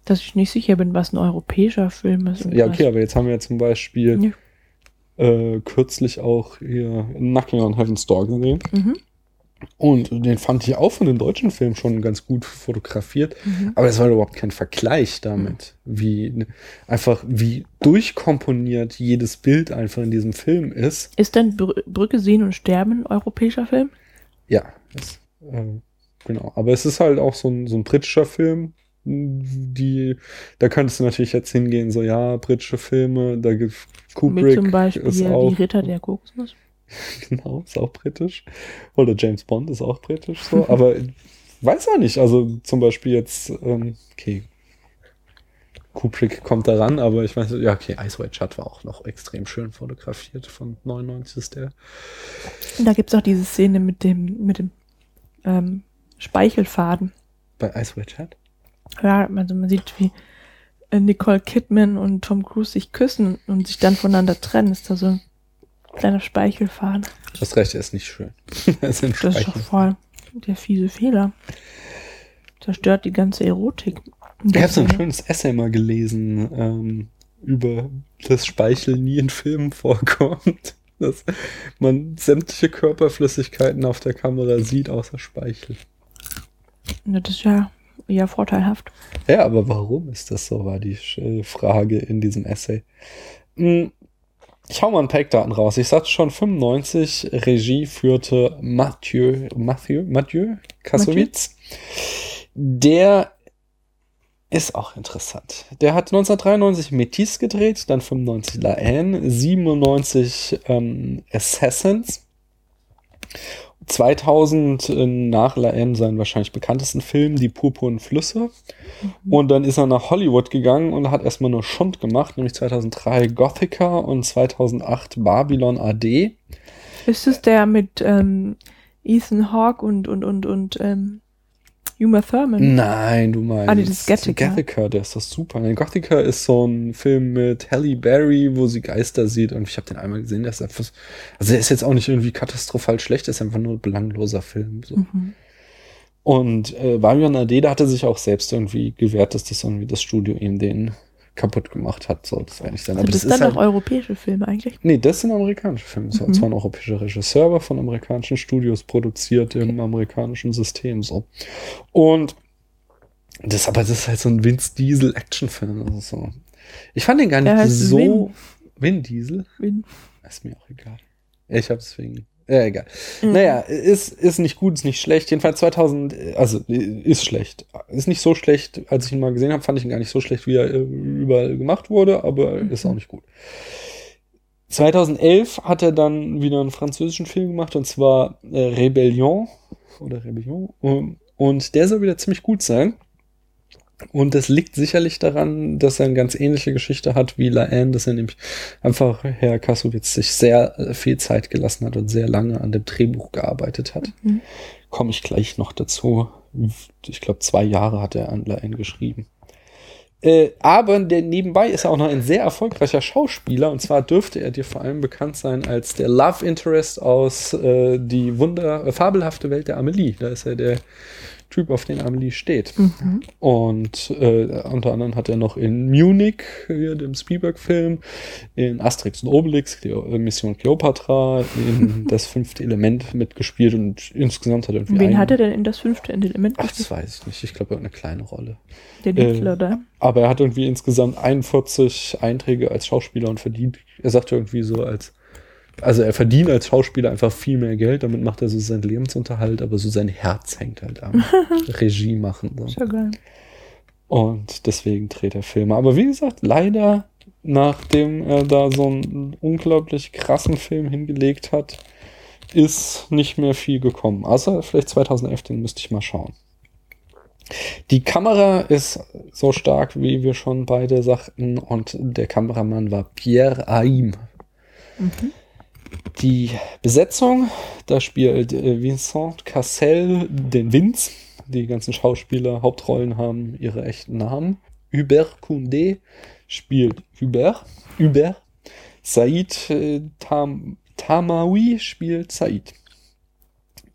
dass ich nicht sicher bin, was ein europäischer Film ist. Ja, okay, aber jetzt haben wir ja zum Beispiel Ja. äh, kürzlich auch hier Knocking on Heaven's Door gesehen. Mhm. Und den fand ich auch von den deutschen Filmen schon ganz gut fotografiert. Mhm. Aber es war überhaupt kein Vergleich damit, wie ne, einfach wie durchkomponiert jedes Bild einfach in diesem Film ist. Ist denn Br Brücke sehen und sterben ein europäischer Film? Ja, das, äh, genau. Aber es ist halt auch so ein, so ein britischer Film. Die, da könntest du natürlich jetzt hingehen, so ja, britische Filme, da gibt Mit Kubrick zum Beispiel ist auch die Ritter der Kokosnuss. Genau, ist auch britisch. Oder James Bond ist auch britisch so. Aber weiß auch nicht. Also zum Beispiel jetzt, ähm, okay. Kubrick kommt da ran, aber ich weiß, ja, okay, Ice White Shut war auch noch extrem schön fotografiert. Von 99 ist der. Da gibt es auch diese Szene mit dem, mit dem ähm, Speichelfaden. Bei Ice White Shut? Ja, also man sieht, wie äh, Nicole Kidman und Tom Cruise sich küssen und sich dann voneinander trennen. Ist da so ein kleiner Speichelfaden. Du hast recht, ist nicht schön. er ist Das ist doch voll der fiese Fehler. Zerstört die ganze Erotik. Ich habe so ein schönes Essay mal gelesen ähm, über das Speichel nie in Filmen vorkommt. Dass man sämtliche Körperflüssigkeiten auf der Kamera sieht, außer Speichel. Das ist ja eher vorteilhaft. Ja, aber warum ist das so, war die äh, Frage in diesem Essay. Hm, Ich hau mal ein paar Eckdaten raus. Ich sagte schon, 95 Regie führte Mathieu, Mathieu, Mathieu Kassowitz. Der ist auch interessant. Der hat 1993 Métis gedreht, dann 95 La Haine, 97 ähm, Assassins, 2000 äh, nach La Haine seinen wahrscheinlich bekanntesten Film, Die purpurnen Flüsse. Und dann ist er nach Hollywood gegangen und hat erstmal nur Schund gemacht, nämlich 2003 Gothica und 2008 Babylon AD. Ist es der mit ähm, Ethan Hawke und, und, und, und ähm, Uma Thurman. Nein, du meinst. Ah, nee, das ist Gattaca. Gattaca, der ist das super. Nein, Gattaca ist so ein Film mit Halle Berry, wo sie Geister sieht. Und ich habe den einmal gesehen, der ist einfach, also der ist jetzt auch nicht irgendwie katastrophal schlecht, der ist einfach nur ein belangloser Film. So. Mhm. Und äh, Marion Adeda hatte sich auch selbst irgendwie gewehrt, dass das irgendwie das Studio ihm den kaputt gemacht hat. So, das eigentlich sein. Sind das, dann halt, auch europäische Filme eigentlich? Nee, das sind amerikanische Filme. Das war Mhm. zwar ein europäischer Regisseur, aber von amerikanischen Studios produziert im amerikanischen System so. Und das, aber das ist halt so ein Vince Diesel Actionfilm. Also so. Ich fand den gar nicht so. Vin. Vin Diesel? Vin. Ist mir auch egal. Ich hab's deswegen. Ja, egal. Mhm. Naja, ist, ist nicht gut, ist nicht schlecht. Jedenfalls 2000, äh, also ist schlecht. Ist nicht so schlecht, als ich ihn mal gesehen habe, fand ich ihn gar nicht so schlecht, wie er äh, überall gemacht wurde, aber ist auch nicht gut. 2011 hat er dann wieder einen französischen Film gemacht, und zwar äh, Rebellion oder Rebellion. Und der soll wieder ziemlich gut sein. Und das liegt sicherlich daran, dass er eine ganz ähnliche Geschichte hat wie La Haine, dass er nämlich einfach Herr Kassowitz sich sehr äh, viel Zeit gelassen hat und sehr lange an dem Drehbuch gearbeitet hat. Mhm. Komme ich gleich noch dazu. Ich glaube, zwei Jahre hat er an La Haine geschrieben. Äh, aber der, nebenbei ist er auch noch ein sehr erfolgreicher Schauspieler. Und zwar dürfte er dir vor allem bekannt sein als der Love Interest aus äh, die wunder äh, fabelhafte Welt der Amelie. Da ist er der Typ, auf den Amelie steht. Mhm. Und äh, unter anderem hat er noch in Munich, hier dem Spielberg-Film, in Asterix und Obelix, die äh, Mission Cleopatra, in das fünfte Element mitgespielt und insgesamt hat er irgendwie Wen einen- hat er denn in das fünfte Element Ach, gespielt? das weiß ich nicht. Ich glaube, er hat eine kleine Rolle. Den äh, Hitler da. Aber er hat irgendwie insgesamt 41 Einträge als Schauspieler und verdient, er sagt irgendwie so als, also er verdient als Schauspieler einfach viel mehr Geld, damit macht er so seinen Lebensunterhalt, aber so sein Herz hängt halt am Regie machen. So. Ja geil. Und deswegen dreht er Filme. Aber wie gesagt, leider, nachdem er da so einen unglaublich krassen Film hingelegt hat, ist nicht mehr viel gekommen. Außer vielleicht 2011, den müsste ich mal schauen. Die Kamera ist so stark, wie wir schon beide sagten, und der Kameramann war Pierre Aim. Die Besetzung, da spielt äh, Vincent Cassel den Vince. Die ganzen Schauspieler, Hauptrollen haben ihre echten Namen. Hubert Koundé spielt Hubert. Hubert. Said äh, Tam Tamawi spielt Said.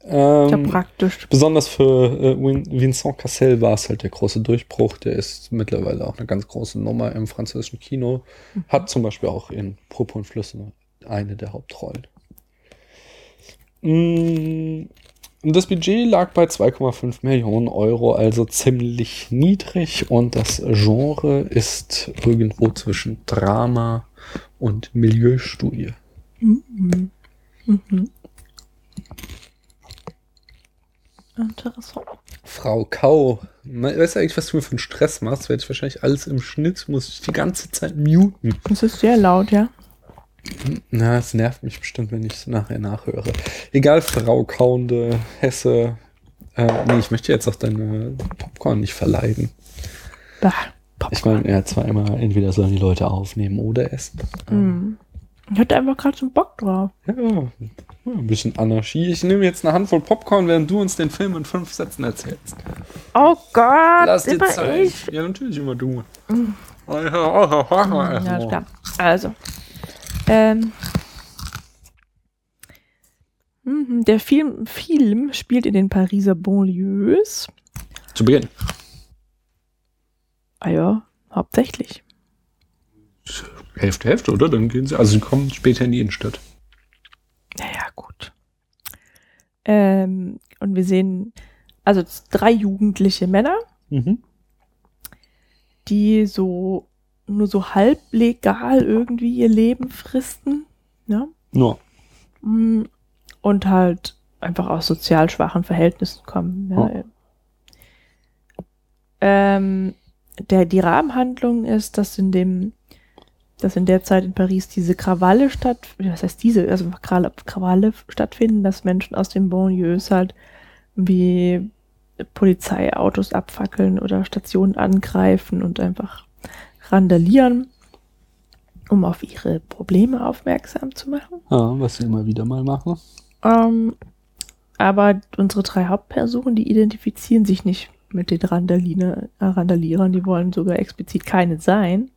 Ist ja Ähm, praktisch. Besonders für äh, Vincent Cassel war es halt der große Durchbruch. Der ist mittlerweile auch eine ganz große Nummer im französischen Kino. Hat zum Beispiel auch in Purpur und Flüsse eine der Hauptrollen. Mm, und Das Budget lag bei 2,5 Millionen Euro, also ziemlich niedrig. Und das Genre ist irgendwo zwischen Drama und Milieustudie. Mhm. Mhm. Interessant. Frau Kau, me- weißt du eigentlich, was du mir für einen Stress machst? Werde ich wahrscheinlich alles im Schnitt, muss ich die ganze Zeit muten. Das ist sehr laut, ja. Na, es nervt mich bestimmt, wenn ich es nachher nachhöre. Egal, Frau Kauende, Hesse. Äh, nee, ich möchte jetzt auch deine Popcorn nicht verleiden. Bah. Ich meine, ja, zwar immer, entweder sollen die Leute aufnehmen oder essen. Mhm. Ich hatte einfach gerade so Bock drauf. Ja, ja, ein bisschen Anarchie. Ich nehme jetzt eine Handvoll Popcorn, während du uns den Film in fünf Sätzen erzählst. Oh Gott, Lass dir immer Zeit. ich. Ja, natürlich immer du. Ja, ist klar. Also. Ähm. Mhm, Der Film, Film spielt in den Pariser Banlieues. Zu Beginn. Ah ja, hauptsächlich. Hälfte, Hälfte, oder? Dann gehen sie. Also sie kommen später in die Innenstadt. Naja, gut. Ähm, und wir sehen also drei jugendliche Männer, Mhm. die so nur so halb legal irgendwie ihr Leben fristen. Ja? Ja. Mm, Und halt einfach aus sozial schwachen Verhältnissen kommen. Ja. Ähm, der, die Rahmenhandlung ist, dass in dem, dass in der Zeit in Paris diese Krawalle statt, was heißt diese, also Krawalle, Krawalle stattfinden, dass Menschen aus den Banlieues halt wie Polizeiautos abfackeln oder Stationen angreifen und einfach randalieren, um auf ihre Probleme aufmerksam zu machen. ja, was sie immer wieder mal machen. Ähm, Aber unsere drei Hauptpersonen, die identifizieren sich nicht mit den Randaliner, äh, Randalierern, die wollen sogar explizit keine sein.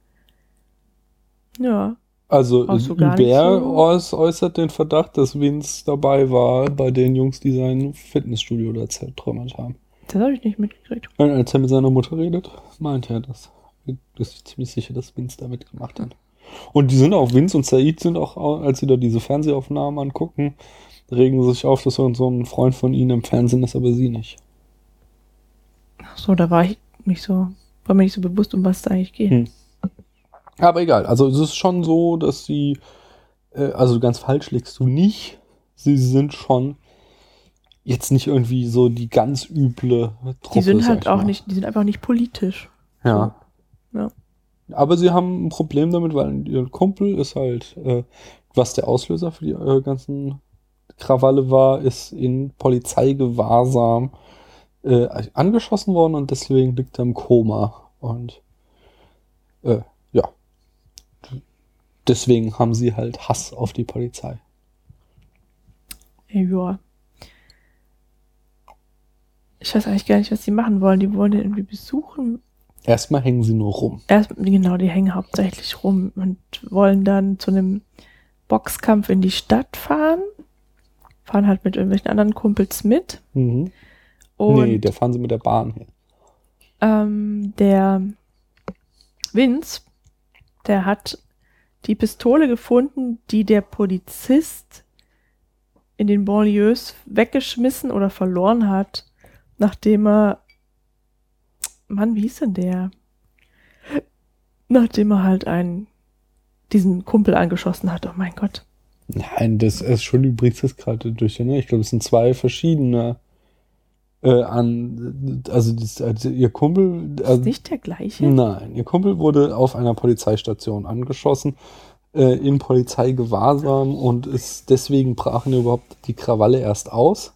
Ja. Also Hubert so. äuß- äußert den Verdacht, dass Vince dabei war bei den Jungs, die sein Fitnessstudio da zertrümmert haben. Das habe ich nicht mitgekriegt. Als er mit seiner Mutter redet, meint er das. Das ist ziemlich sicher, dass Vince da mitgemacht hat. Und die sind auch, Vince und Said sind auch, als sie da diese Fernsehaufnahmen angucken, regen sie sich auf, dass so ein Freund von ihnen im Fernsehen ist, aber sie nicht. Ach so, da war ich nicht so, war mir nicht so bewusst, um was es eigentlich geht. Hm. Aber egal, also es ist schon so, dass sie, äh, also ganz falsch legst du nicht. Sie sind schon jetzt nicht irgendwie so die ganz üble Truppe. Die sind halt auch mal. nicht, die sind einfach nicht politisch. Ja. Aber sie haben ein Problem damit, weil ihr Kumpel ist halt, äh, was der Auslöser für die äh, ganzen Krawalle war, ist in Polizeigewahrsam äh, angeschossen worden und deswegen liegt er im Koma. Und äh, ja. Deswegen haben sie halt Hass auf die Polizei. Ja. Ich weiß eigentlich gar nicht, was die machen wollen. Die wollen den irgendwie besuchen. Erstmal hängen sie nur rum. Erst, genau, die hängen hauptsächlich rum und wollen dann zu einem Boxkampf in die Stadt fahren. Fahren halt mit irgendwelchen anderen Kumpels mit. Mhm. Und nee, der fahren sie mit der Bahn hin. ähm, der Vince, der hat die Pistole gefunden, die der Polizist in den Banlieues weggeschmissen oder verloren hat, nachdem er, Mann, wie hieß denn der? Nachdem er halt einen, diesen Kumpel angeschossen hat, oh mein Gott. Nein, das ist schon übrigens das gerade durch. Ne? Ich glaube, es sind zwei verschiedene äh, an, also, das, also ihr Kumpel. Ist Also, nicht der gleiche? nein, ihr Kumpel wurde auf einer Polizeistation angeschossen, äh, in Polizeigewahrsam und ist deswegen brachen überhaupt die Krawalle erst aus.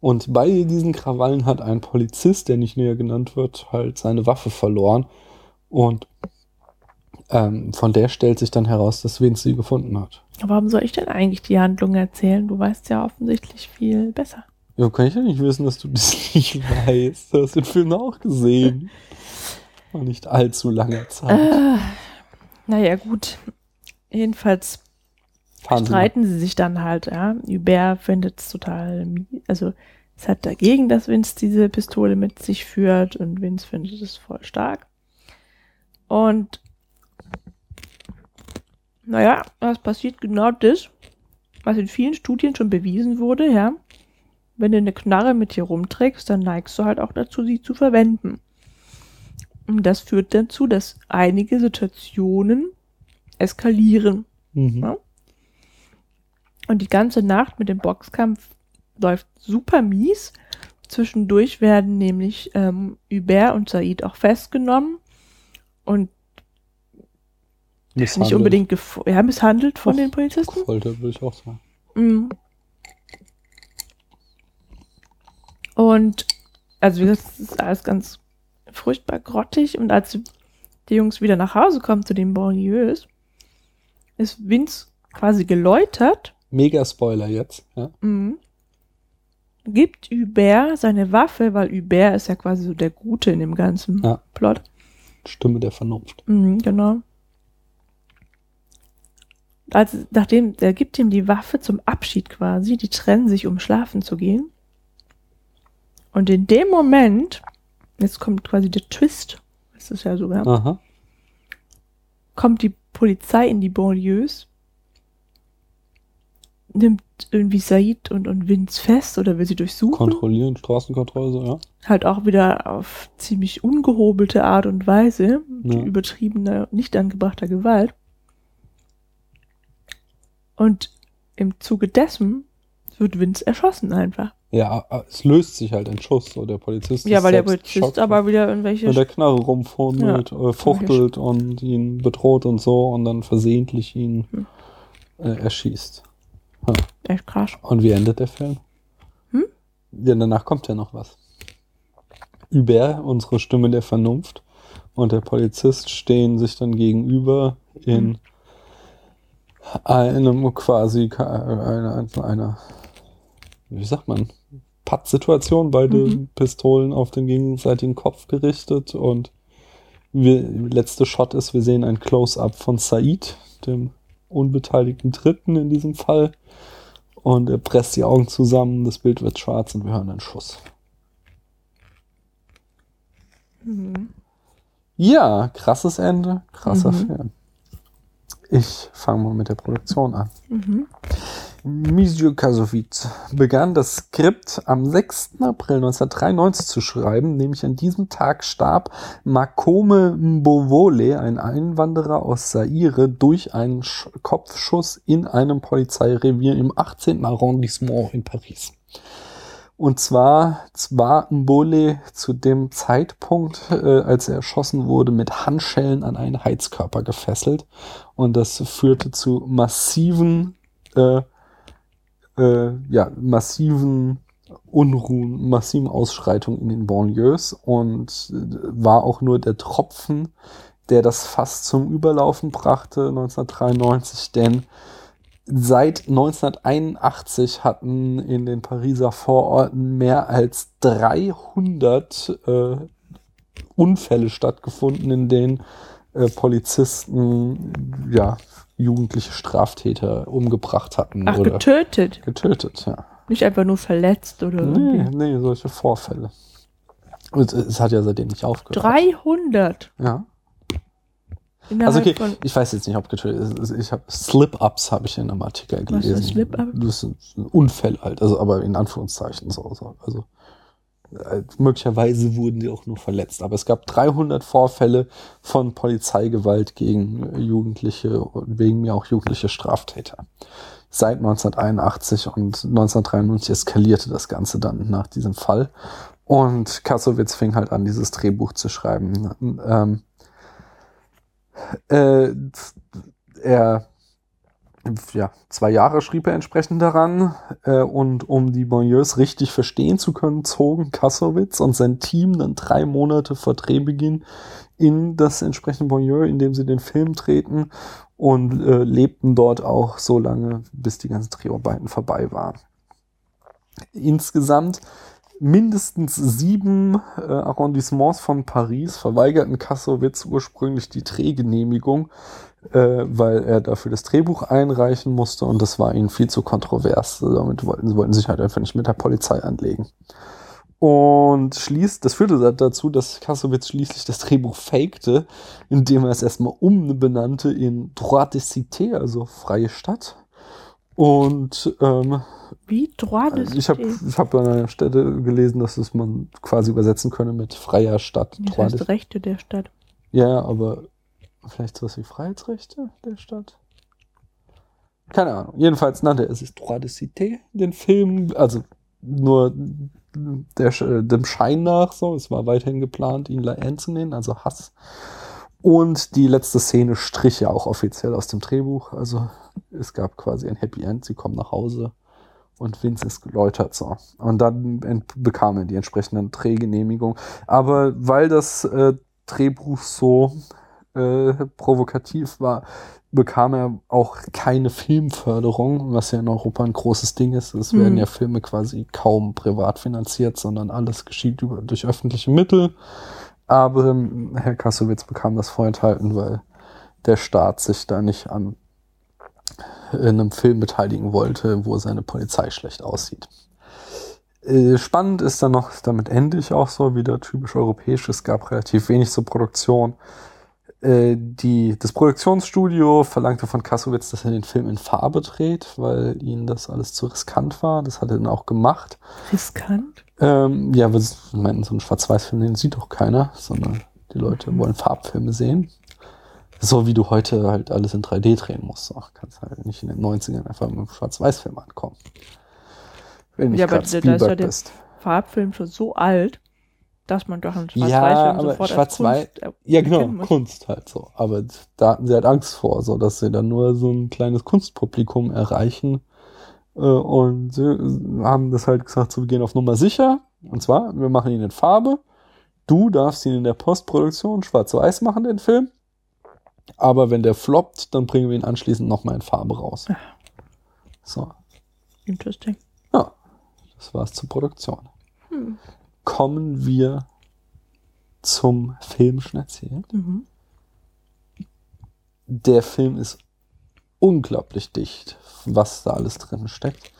Und bei diesen Krawallen hat ein Polizist, der nicht näher genannt wird, halt seine Waffe verloren. Und ähm, von der stellt sich dann heraus, dass Vince sie gefunden hat. Warum soll ich denn eigentlich die Handlung erzählen? Du weißt ja offensichtlich viel besser. Ja, kann ich ja nicht wissen, dass du das nicht weißt. Du hast den Film auch gesehen. Vor nicht allzu langer Zeit. Äh, naja, gut. Jedenfalls Fahren Sie streiten sie sich dann halt, ja. Hubert findet es total, also es hat dagegen, dass Vince diese Pistole mit sich führt und Vince findet es voll stark. Und naja, es passiert genau das, was in vielen Studien schon bewiesen wurde, ja. Wenn du eine Knarre mit dir rumträgst, dann neigst du halt auch dazu, sie zu verwenden. Und das führt dazu, dass einige Situationen eskalieren. Mhm. Ja. Und die ganze Nacht mit dem Boxkampf läuft super mies. Zwischendurch werden nämlich ähm, Hubert und Said auch festgenommen und nicht Misshandelt. unbedingt gef ja, misshandelt von Ach, den Polizisten. Folter, würde ich auch sagen. Mhm. Und also wie gesagt, es ist alles ganz furchtbar grottig und als die Jungs wieder nach Hause kommen zu den Banlieues, ist Vince quasi geläutert Mega Spoiler jetzt. Ja? Mhm. Gibt Hubert seine Waffe, weil Hubert ist ja quasi so der Gute in dem ganzen Ja. Plot. Stimme der Vernunft. Mhm, genau. Also, nachdem, er gibt ihm die Waffe zum Abschied quasi, die trennen sich, um schlafen zu gehen. Und in dem Moment, jetzt kommt quasi der Twist, ist es ja sogar, Aha. kommt die Polizei in die Banlieues, nimmt irgendwie Said und, und Vince fest oder will sie durchsuchen. Kontrollieren, Straßenkontrolle, so, ja. halt auch wieder auf ziemlich ungehobelte Art und Weise, mit Ja. übertriebener, nicht angebrachter Gewalt. Und im Zuge dessen wird Vince erschossen einfach. Ja, äh, es löst sich halt ein Schuss. So, der Polizist ja, ist weil der Polizist aber wieder irgendwelche... mit der Knarre rumfummelt, äh, fuchtelt und ihn bedroht und so und dann versehentlich ihn Hm. äh, erschießt. Echt krass. Und wie endet der Film? Hm? Ja, danach kommt ja noch was. Hubert, unsere Stimme der Vernunft, und der Polizist stehen sich dann gegenüber in Hm. einem quasi, einer, einer, wie sagt man, Pattsituation, beide Pistolen auf den gegenseitigen Kopf gerichtet und wir, letzte Shot ist, wir sehen ein Close-up von Said, dem unbeteiligten Dritten in diesem Fall. Und er presst die Augen zusammen, das Bild wird schwarz und wir hören einen Schuss. Ja, krasses Ende, krasser Film. Ich fange mal mit der Produktion an. Monsieur Kasowitz begann das Skript am 6. April 1993 zu schreiben, nämlich an diesem Tag starb Makome Mbovole, ein Einwanderer aus Zaire, durch einen Sch Kopfschuss in einem Polizeirevier im 18. Arrondissement in Paris. Und zwar war Mbole zu dem Zeitpunkt, äh, als er erschossen wurde, mit Handschellen an einen Heizkörper gefesselt. Und das führte zu massiven, äh, äh, ja, massiven Unruhen, massiven Ausschreitungen in den Banlieues und äh, war auch nur der Tropfen, der das Fass zum Überlaufen brachte 1993, denn Seit 1981 hatten in den Pariser Vororten mehr als 300 äh, Unfälle stattgefunden, in denen äh, Polizisten ja jugendliche Straftäter umgebracht hatten Ach, oder getötet. getötet. Ja. Nicht einfach nur verletzt oder Nee, irgendwie. nee, solche Vorfälle. Und es hat ja seitdem nicht aufgehört. 300 Ja. innerhalb Also okay, ich weiß jetzt nicht, ob getötet ist. Ich habe Slip-Ups habe ich in einem Artikel Was ist gelesen. Slip-Up? Das sind Unfälle halt, also aber in Anführungszeichen so. so. Also möglicherweise wurden die auch nur verletzt. Aber es gab 300 Vorfälle von Polizeigewalt gegen äh, Jugendliche und wegen mir auch jugendliche Straftäter. Seit 1981 und 1993 eskalierte das Ganze dann nach diesem Fall. Und Kassowitz fing halt an, dieses Drehbuch zu schreiben. Ähm, äh, er, ja, zwei Jahre schrieb er entsprechend daran. Äh, und um die Banlieues richtig verstehen zu können, zogen Kassowitz und sein Team dann drei Monate vor Drehbeginn in das entsprechende Banlieue, in dem sie den Film treten und äh, lebten dort auch so lange, bis die ganzen Dreharbeiten vorbei waren. Insgesamt mindestens sieben äh, Arrondissements von Paris verweigerten Kassowitz ursprünglich die Drehgenehmigung, weil er dafür das Drehbuch einreichen musste und das war ihnen viel zu kontrovers. Damit wollten sie wollten sich halt einfach nicht mit der Polizei anlegen. Und schließt, das führte da- dazu, dass Kassowitz schließlich das Drehbuch fakte, indem er es erstmal umbenannte in Droit de Cité, also freie Stadt. Und ähm, Wie droit de ich habe cité. ich hab an einer Stelle gelesen, dass es man quasi übersetzen könne mit freier Stadt. Das heißt Rechte der Stadt. ja, aber vielleicht sowas wie Freiheitsrechte der Stadt? Keine Ahnung. Jedenfalls nannte er sich Droit de Cité, den Film. Also nur der, dem Schein nach so. Es war weiterhin geplant, ihn La Haine zu nennen, also Hass. Und die letzte Szene strich ja auch offiziell aus dem Drehbuch. Also es gab quasi ein Happy End. Sie kommen nach Hause und Vince ist geläutert so. Und dann bekam er die entsprechende Drehgenehmigung. Aber weil das äh, Drehbuch so äh, provokativ war, bekam er auch keine Filmförderung, was ja in Europa ein großes Ding ist. Es werden ja Filme quasi kaum privat finanziert, sondern alles geschieht über, durch öffentliche Mittel. Aber ähm, Herr Kassowitz bekam das vorenthalten, weil der Staat sich da nicht an in einem Film beteiligen wollte, wo seine Polizei schlecht aussieht. Äh, Spannend ist dann noch, damit ende ich auch so, wieder typisch europäisch, es gab relativ wenig zur Produktion. Äh, Die, das Produktionsstudio verlangte von Kassowitz, dass er den Film in Farbe dreht, weil ihnen das alles zu riskant war. Das hat er dann auch gemacht. Riskant. Ähm, ja, ich meine, so ein Schwarz-Weiß-Film, den sieht doch keiner, sondern die Leute wollen Farbfilme sehen. So wie du heute halt alles in 3D drehen musst. So, kannst halt nicht in den 90ern einfach mit einem Schwarz-Weiß-Film ankommen. Wenn Ja, aber da- ist ja der- bist. Farbfilm schon so alt, dass man doch einen Ja, Schwarz-Weiß-Film aber sofort als Schwarz-Weiß- Kunst, äh, Ja, genau. Kunst halt so. Aber da hatten sie halt Angst vor, so dass sie dann nur so ein kleines Kunstpublikum erreichen. Äh, Und sie haben das halt gesagt, so, wir gehen auf Nummer sicher. Und zwar, wir machen ihn in Farbe. Du darfst ihn in der Postproduktion schwarz-weiß machen, den Film. Aber wenn der floppt, dann bringen wir ihn anschließend nochmal in Farbe raus. So. Interesting. Ja. Das war's zur Produktion. Kommen wir zum filmischen Erzählen. Mhm. Der Film ist unglaublich dicht, was da alles drin steckt.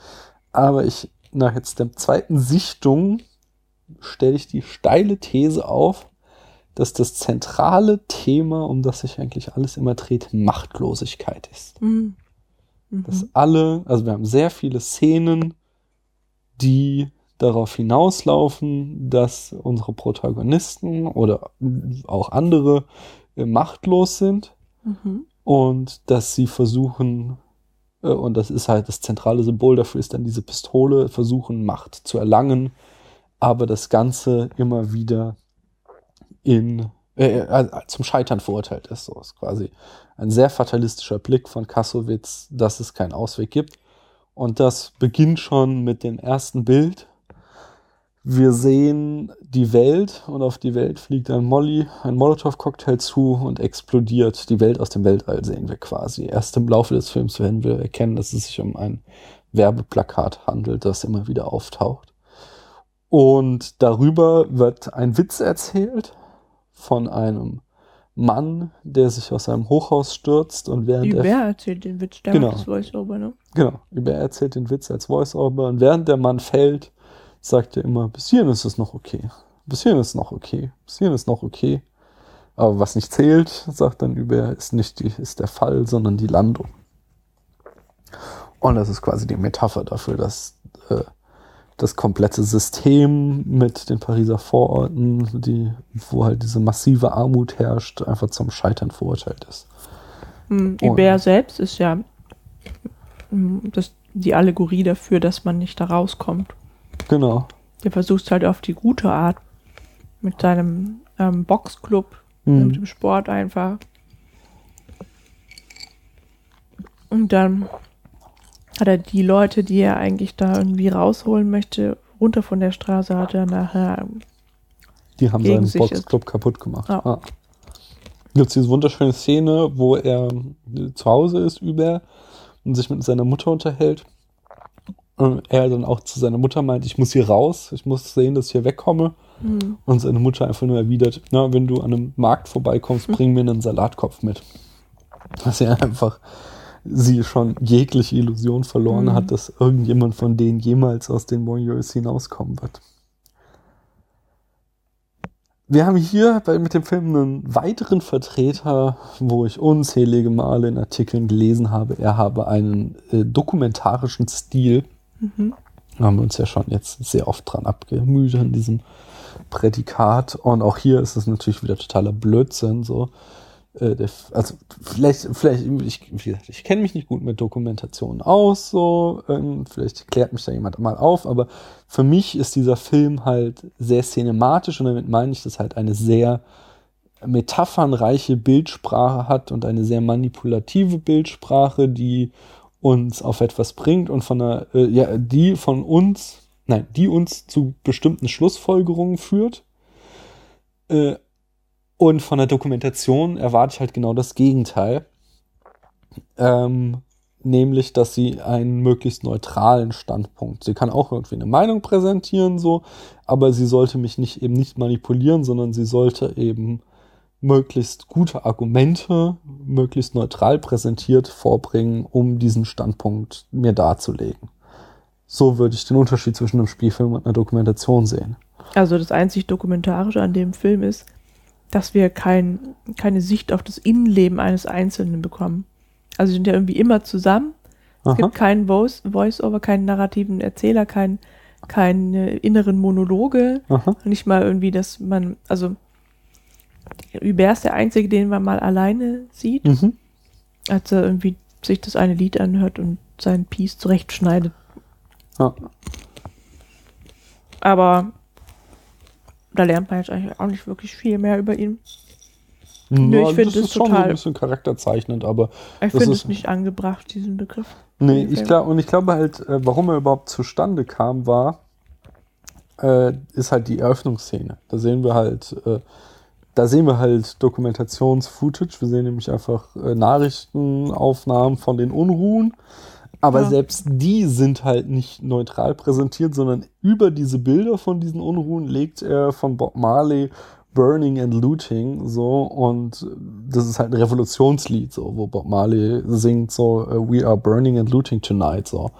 Aber ich, nach jetzt der zweiten Sichtung, stelle ich die steile These auf, dass das zentrale Thema, um das sich eigentlich alles immer dreht, Machtlosigkeit ist. Mhm. Dass alle, also wir haben sehr viele Szenen, die darauf hinauslaufen, dass unsere Protagonisten oder auch andere äh, machtlos sind Mhm. und dass sie versuchen, äh, und das ist halt das zentrale Symbol dafür, ist dann diese Pistole, versuchen Macht zu erlangen, aber das Ganze immer wieder in, äh, äh, zum Scheitern verurteilt ist. So ist quasi ein sehr fatalistischer Blick von Kassowitz, dass es keinen Ausweg gibt. Und das beginnt schon mit dem ersten Bild. Wir sehen die Welt und auf die Welt fliegt ein Molly, ein Molotow-Cocktail zu und explodiert. Die Welt aus dem Weltall sehen wir quasi. Erst im Laufe des Films werden wir erkennen, dass es sich um ein Werbeplakat handelt, das immer wieder auftaucht. Und darüber wird ein Witz erzählt von einem Mann, der sich aus einem Hochhaus stürzt und während er Hubert erzählt den Witz, der Genau. Voice-Over, ne? Genau, über er erzählt den Witz als Voice-Over und während der Mann fällt, sagt er immer, bis hierhin ist es noch okay. Bis hierhin ist noch okay. Bis hierhin ist noch okay. Aber was nicht zählt, sagt dann über, ist nicht die, ist der Fall, sondern die Landung. Und das ist quasi die Metapher dafür, dass äh, das komplette System mit den Pariser Vororten, die, wo halt diese massive Armut herrscht, einfach zum Scheitern verurteilt ist. Mhm. Hubert selbst ist ja mhm, das, die Allegorie dafür, dass man nicht da rauskommt. Genau. Der versucht es halt auf die gute Art. Mit seinem ähm, Boxclub, Mhm. mit dem Sport einfach. Und dann hat er die Leute, die er eigentlich da irgendwie rausholen möchte, runter von der Straße, hat er nachher. Die haben seinen Boxclub kaputt gemacht. Ja. Ah. Gibt diese wunderschöne Szene, wo er äh, zu Hause ist, über und sich mit seiner Mutter unterhält. Und er dann auch zu seiner Mutter meint, ich muss hier raus, ich muss sehen, dass ich hier wegkomme. Hm, Und seine Mutter einfach nur erwidert, na, wenn du an einem Markt vorbeikommst, bring mir einen Salatkopf mit. Dass er einfach sie schon jegliche Illusion verloren Mhm. hat, dass irgendjemand von denen jemals aus den Banlieues hinauskommen wird. Wir haben hier bei, mit dem Film einen weiteren Vertreter, wo ich unzählige Male in Artikeln gelesen habe, er habe einen äh, dokumentarischen Stil. Mhm. Da haben wir uns ja schon jetzt sehr oft dran abgemüht an diesem Prädikat. Und auch hier ist es natürlich wieder totaler Blödsinn. So. Äh, also vielleicht, vielleicht, ich, ich kenne mich nicht gut mit Dokumentationen aus, so, ähm, vielleicht klärt mich da jemand mal auf, aber für mich ist dieser Film halt sehr cinematisch und damit meine ich, dass halt eine sehr metaphernreiche Bildsprache hat und eine sehr manipulative Bildsprache, die uns auf etwas bringt und von einer, äh, ja, die von uns, nein, die uns zu bestimmten Schlussfolgerungen führt. Äh, und von der Dokumentation erwarte ich halt genau das Gegenteil. Ähm, nämlich, dass sie einen möglichst neutralen Standpunkt. Sie kann auch irgendwie eine Meinung präsentieren, so, aber sie sollte mich nicht eben nicht manipulieren, sondern sie sollte eben möglichst gute Argumente, möglichst neutral präsentiert vorbringen, um diesen Standpunkt mir darzulegen. So würde ich den Unterschied zwischen einem Spielfilm und einer Dokumentation sehen. Also das einzig Dokumentarische an dem Film ist, dass wir kein, keine Sicht auf das Innenleben eines Einzelnen bekommen. Also sie sind ja irgendwie immer zusammen. Es Aha. gibt keinen Voice- Voice-Over, keinen narrativen Erzähler, keinen keine inneren Monologe. Aha. Nicht mal irgendwie, dass man, also Hubert ist der Einzige, den man mal alleine sieht, Mhm. als er irgendwie sich das eine Lied anhört und seinen Piece zurechtschneidet. Ja. Aber da lernt man jetzt eigentlich auch nicht wirklich viel mehr über ihn. Nö, ich Ja, finde ist schon ein bisschen charakterzeichnend, aber Ich finde es nicht angebracht, diesen Begriff. Nee, ich glaube, und ich glaube halt, äh, warum er überhaupt zustande kam, war, äh, ist halt die Eröffnungsszene. Da sehen wir halt, äh, da sehen wir halt Dokumentations-Footage. Wir sehen nämlich einfach äh, Nachrichtenaufnahmen von den Unruhen. Aber Ja. selbst die sind halt nicht neutral präsentiert, sondern über diese Bilder von diesen Unruhen legt er von Bob Marley Burning and Looting so und das ist halt ein Revolutionslied so, wo Bob Marley singt so äh, We are burning and looting tonight so.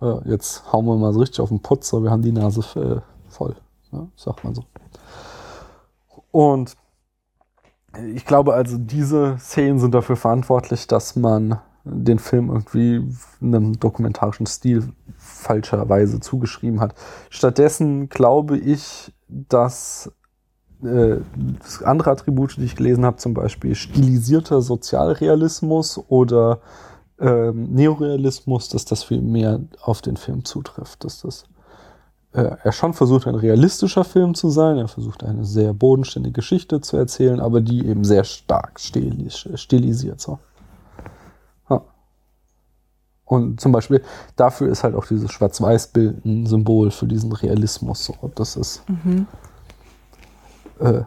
Äh, Jetzt hauen wir mal so richtig auf den Putz, so wir haben die Nase äh, voll, ja, sagt man so. Und ich glaube also, diese Szenen sind dafür verantwortlich, dass man den Film irgendwie einem dokumentarischen Stil falscherweise zugeschrieben hat. Stattdessen glaube ich, dass äh, andere Attribute, die ich gelesen habe, zum Beispiel stilisierter Sozialrealismus oder ähm, Neorealismus, dass das viel mehr auf den Film zutrifft, dass das er schon versucht, ein realistischer Film zu sein. Er versucht, eine sehr bodenständige Geschichte zu erzählen, aber die eben sehr stark stilis stilisiert. So. Ja. Und zum Beispiel dafür ist halt auch dieses Schwarz-Weiß-Bild ein Symbol für diesen Realismus. So. Das ist. Äh,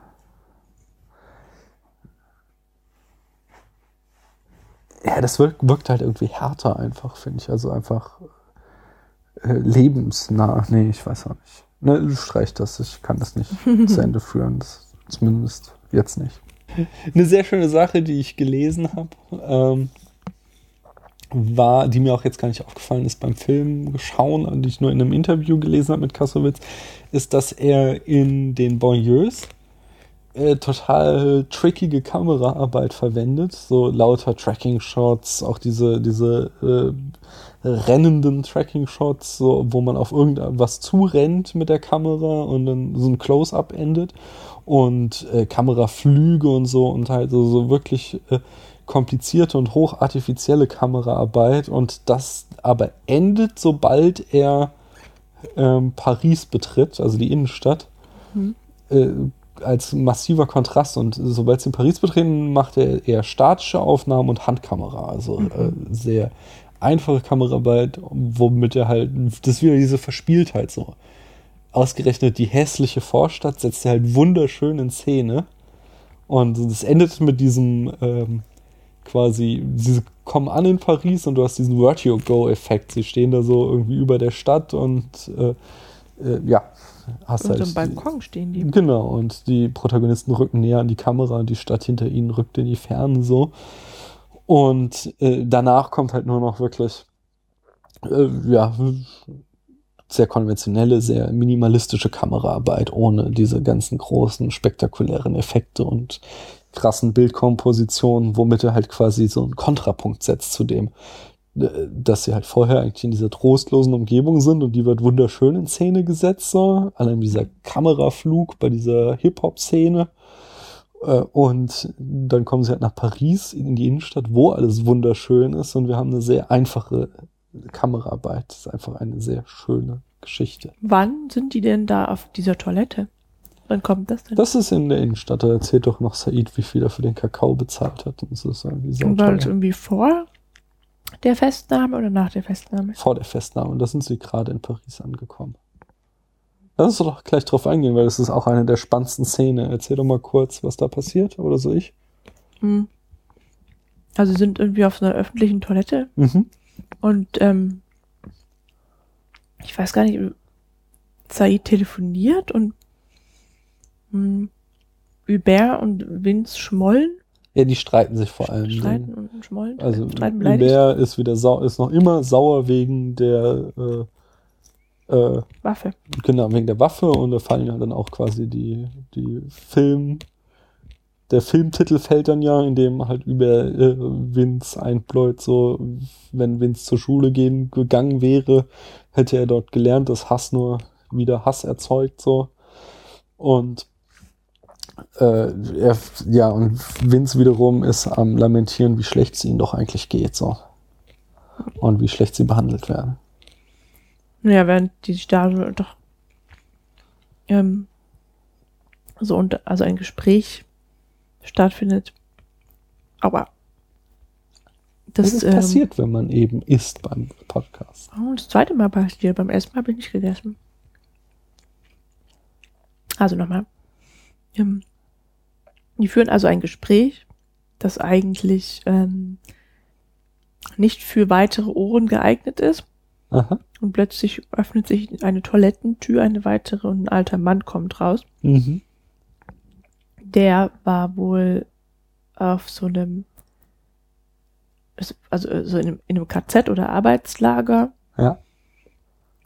ja, das wirkt, wirkt halt irgendwie härter einfach, finde ich. Also einfach äh, lebensnah. Nee, ich weiß auch nicht. Ne, streich das, ich kann das nicht zu Ende führen. Das, zumindest jetzt nicht. Eine sehr schöne Sache, die ich gelesen habe, ähm, war, die mir auch jetzt gar nicht aufgefallen ist beim Film schauen, und die ich nur in einem Interview gelesen habe mit Kassowitz, ist, dass er in den Banlieues äh, total trickige Kameraarbeit verwendet, so lauter Tracking-Shots, auch diese, diese äh, rennenden Tracking-Shots, so, wo man auf irgendwas zurennt mit der Kamera und dann so ein Close-Up endet und äh, Kameraflüge und so und halt so, so wirklich äh, komplizierte und hochartifizielle Kameraarbeit und das aber endet, sobald er ähm, Paris betritt, also die Innenstadt, äh, als massiver Kontrast und sobald sie in Paris betreten, macht er eher statische Aufnahmen und Handkamera, also äh, sehr einfache Kameraarbeit, womit er halt, das ist wieder diese Verspieltheit so. Ausgerechnet die hässliche Vorstadt setzt er halt wunderschön in Szene und es endet mit diesem ähm, quasi, sie kommen an in Paris und du hast diesen Vertigo-Effekt. Sie stehen da so irgendwie über der Stadt und äh, äh, ja, hast Auf halt. einem Balkon stehen die. Genau, und die Protagonisten rücken näher an die Kamera und die Stadt hinter ihnen rückt in die Ferne so. Und äh, danach kommt halt nur noch wirklich, äh, ja, sehr konventionelle, sehr minimalistische Kameraarbeit, ohne diese ganzen großen, spektakulären Effekte und krassen Bildkompositionen, womit er halt quasi so einen Kontrapunkt setzt zu dem, äh, dass sie halt vorher eigentlich in dieser trostlosen Umgebung sind und die wird wunderschön in Szene gesetzt, so. Allein dieser Kameraflug bei dieser Hip-Hop-Szene. Äh, Und dann kommen sie halt nach Paris in die Innenstadt, wo alles wunderschön ist und wir haben eine sehr einfache Kameraarbeit. Das ist einfach eine sehr schöne Geschichte. Wann sind die denn da auf dieser Toilette? Wann kommt das denn? Das ist in der Innenstadt. Da erzählt doch noch Said, wie viel er für den Kakao bezahlt hat. Und das ist irgendwie Und war das irgendwie vor der Festnahme oder nach der Festnahme? Vor der Festnahme. Und da sind sie gerade in Paris angekommen. Lass uns doch gleich drauf eingehen, weil das ist auch eine der spannendsten Szenen. Erzähl doch mal kurz, was da passiert. Oder so ich? Hm. Also sie sind irgendwie auf einer öffentlichen Toilette Mhm. und ähm, ich weiß gar nicht, Said telefoniert und hm, Hubert und Vince schmollen, Ja, die streiten sich vor allem. streiten und schmollen, Also streiten Hubert ist wieder sau ist noch immer sauer wegen der äh, äh, Waffe. genau wegen der Waffe und da fallen ja dann auch quasi die die Film der Filmtitel fällt dann ja, in dem halt über äh, Vince einbläut, so wenn Vince zur Schule gehen gegangen wäre, hätte er dort gelernt, dass Hass nur wieder Hass erzeugt so und äh, er, ja, und Vince wiederum ist am Lamentieren, wie schlecht es ihnen doch eigentlich geht, so. Und wie schlecht sie behandelt werden. Ja, während die so doch ähm, so und also ein Gespräch stattfindet. Aber das, Das ist ähm, passiert, wenn man eben isst beim Podcast. Oh, das zweite Mal passiert. Beim ersten Mal habe ich nicht gegessen. Also nochmal. Ähm, die führen also ein Gespräch, das eigentlich ähm, nicht für weitere Ohren geeignet ist. Aha. Und plötzlich öffnet sich eine Toilettentür, eine weitere und ein alter Mann kommt raus. Mhm. Der war wohl auf so einem, also so in einem, in einem KZ oder Arbeitslager Ja.